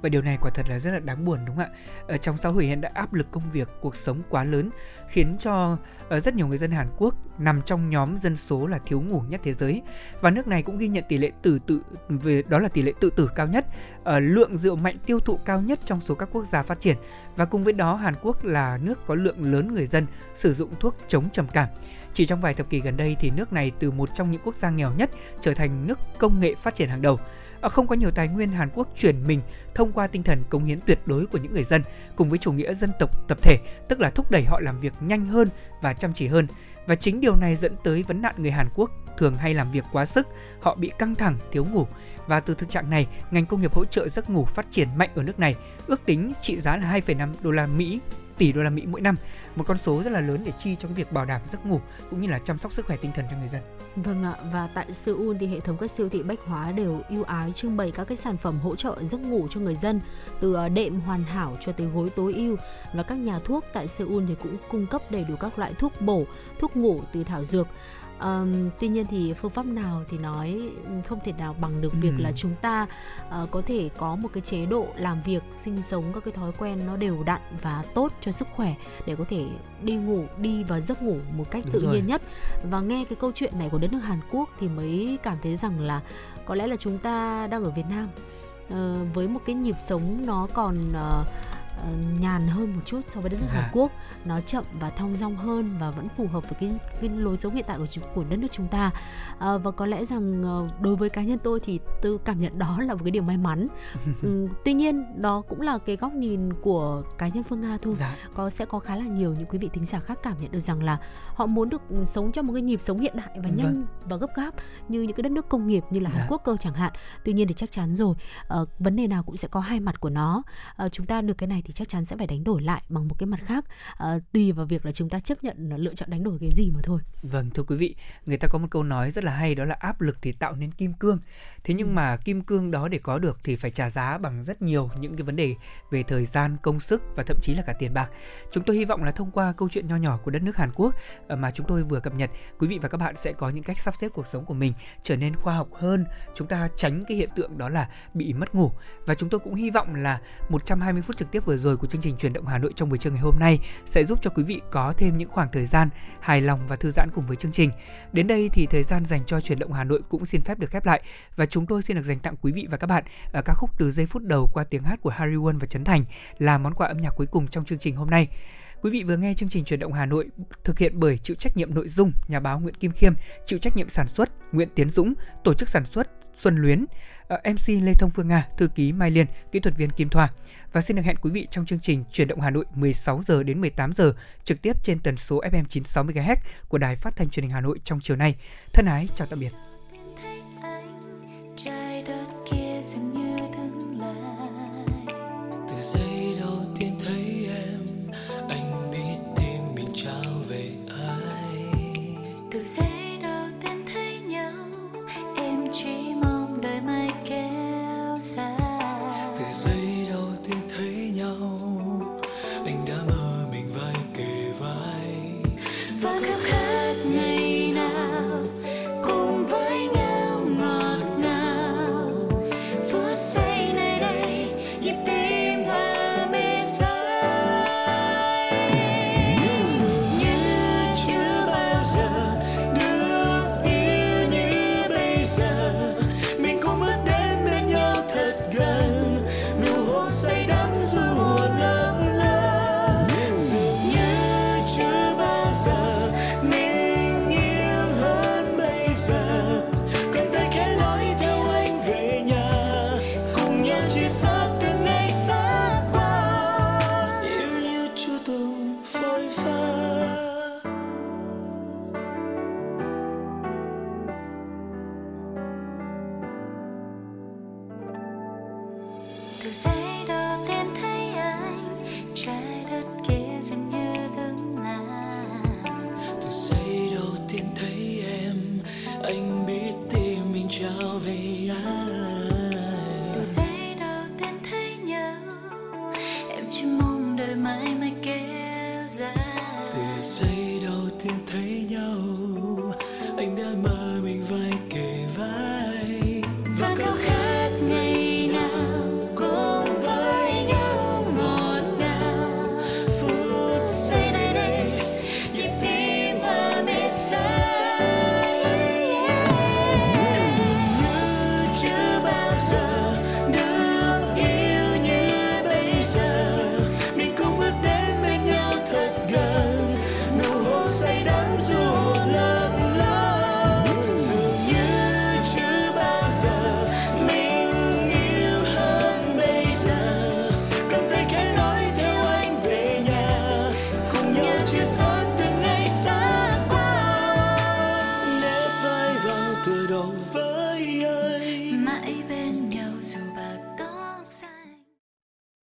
và điều này quả thật là rất là đáng buồn đúng không ạ? Ở trong xã hội hiện đã áp lực công việc, cuộc sống quá lớn khiến cho ờ, rất nhiều người dân Hàn Quốc nằm trong nhóm dân số là thiếu ngủ nhất thế giới và nước này cũng ghi nhận tỷ lệ tử tự về đó là tỷ lệ tự tử cao nhất, ờ, lượng rượu mạnh tiêu thụ cao nhất trong số các quốc gia phát triển và cùng với đó Hàn Quốc là nước có lượng lớn người dân sử dụng thuốc chống trầm cảm. Chỉ trong vài thập kỷ gần đây thì nước này từ một trong những quốc gia nghèo nhất trở thành nước công nghệ phát triển hàng đầu. À, không có nhiều tài nguyên Hàn Quốc chuyển mình thông qua tinh thần cống hiến tuyệt đối của những người dân cùng với chủ nghĩa dân tộc tập thể, tức là thúc đẩy họ làm việc nhanh hơn và chăm chỉ hơn. Và chính điều này dẫn tới vấn nạn người Hàn Quốc thường hay làm việc quá sức, họ bị căng thẳng, thiếu ngủ. Và từ thực trạng này, ngành công nghiệp hỗ trợ giấc ngủ phát triển mạnh ở nước này, ước tính trị giá là 2,5 đô la Mỹ tỷ đô la Mỹ mỗi năm, một con số rất là lớn để chi cho cái việc bảo đảm giấc ngủ cũng như là chăm sóc sức khỏe tinh thần cho người dân. Vâng ạ, và tại Seoul thì hệ thống các siêu thị bách hóa đều ưu ái trưng bày các cái sản phẩm hỗ trợ giấc ngủ cho người dân, từ ờ, đệm hoàn hảo cho tới gối tối ưu và các nhà thuốc tại Seoul thì cũng cung cấp đầy đủ các loại thuốc bổ, thuốc ngủ từ thảo dược um, tuy nhiên thì phương pháp nào thì nói không thể nào bằng được ừ. việc là chúng ta uh, có thể có một cái chế độ làm việc sinh sống các cái thói quen nó đều đặn và tốt cho sức khỏe để có thể đi ngủ đi vào giấc ngủ một cách Đúng tự rồi. nhiên nhất và nghe cái câu chuyện này của đất nước Hàn Quốc thì mới cảm thấy rằng là có lẽ là chúng ta đang ở Việt Nam uh, với một cái nhịp sống nó còn uh, uh, nhàn hơn một chút so với đất nước Dạ. Hàn Quốc nó chậm và thong dong hơn và vẫn phù hợp với cái cái lối sống hiện tại của của đất nước chúng ta Ờ, và có lẽ rằng ờ, đối với cá nhân tôi thì tôi cảm nhận đó là một cái điều may mắn [laughs] Ừm, tuy nhiên đó cũng là cái góc nhìn của cá nhân Phương Nga thôi Dạ. có sẽ có khá là nhiều những quý vị thính giả khác cảm nhận được rằng là họ muốn được sống trong một cái nhịp sống hiện đại và nhanh Vâng. và gấp gáp như những cái đất nước công nghiệp như là Hàn Dạ. Quốc cơ chẳng hạn. Tuy nhiên thì chắc chắn rồi ờ, vấn đề nào cũng sẽ có hai mặt của nó. Ờ, chúng ta được cái này thì chắc chắn sẽ phải đánh đổi lại bằng một cái mặt khác Ờ, tùy vào việc là chúng ta chấp nhận là lựa chọn đánh đổi cái gì mà thôi. Vâng thưa quý vị, người ta có một câu nói rất là hay đó là áp lực thì tạo nên kim cương. Thế nhưng Ừ. mà kim cương đó để có được thì phải trả giá bằng rất nhiều những cái vấn đề về thời gian, công sức và thậm chí là cả tiền bạc. Chúng tôi hy vọng là thông qua câu chuyện nho nhỏ của đất nước Hàn Quốc ờ, mà chúng tôi vừa cập nhật, quý vị và các bạn sẽ có những cách sắp xếp cuộc sống của mình trở nên khoa học hơn. Chúng ta tránh cái hiện tượng đó là bị mất ngủ. Và chúng tôi cũng hy vọng là 120 phút trực tiếp vừa rồi của chương trình truyền động Hà Nội trong buổi trưa ngày hôm nay sẽ giúp cho quý vị có thêm những khoảng thời gian hài lòng và thư giãn cùng với chương trình. Đến đây thì thời gian dành cho truyền động Hà Nội cũng xin phép được khép lại và chúng tôi xin được dành tặng quý vị và các bạn ở ca khúc từ giây phút đầu qua tiếng hát của Harry Won và Trấn Thành là món quà âm nhạc cuối cùng trong chương trình hôm nay. Quý vị vừa nghe chương trình truyền động Hà Nội thực hiện bởi chịu trách nhiệm nội dung nhà báo Nguyễn Kim Khiêm, chịu trách nhiệm sản xuất Nguyễn Tiến Dũng, tổ chức sản xuất Xuân Luyến, Ờ, MC Lê Thông Phương Nga, thư ký Mai Liên, kỹ thuật viên Kim Thoa. Và xin được hẹn quý vị trong chương trình Truyền động Hà Nội 16 giờ đến 18 giờ trực tiếp trên tần số FM 96 MHz của Đài Phát thanh Truyền hình Hà Nội trong chiều nay. Thân ái chào tạm biệt. thấy anh trái đất kia dừng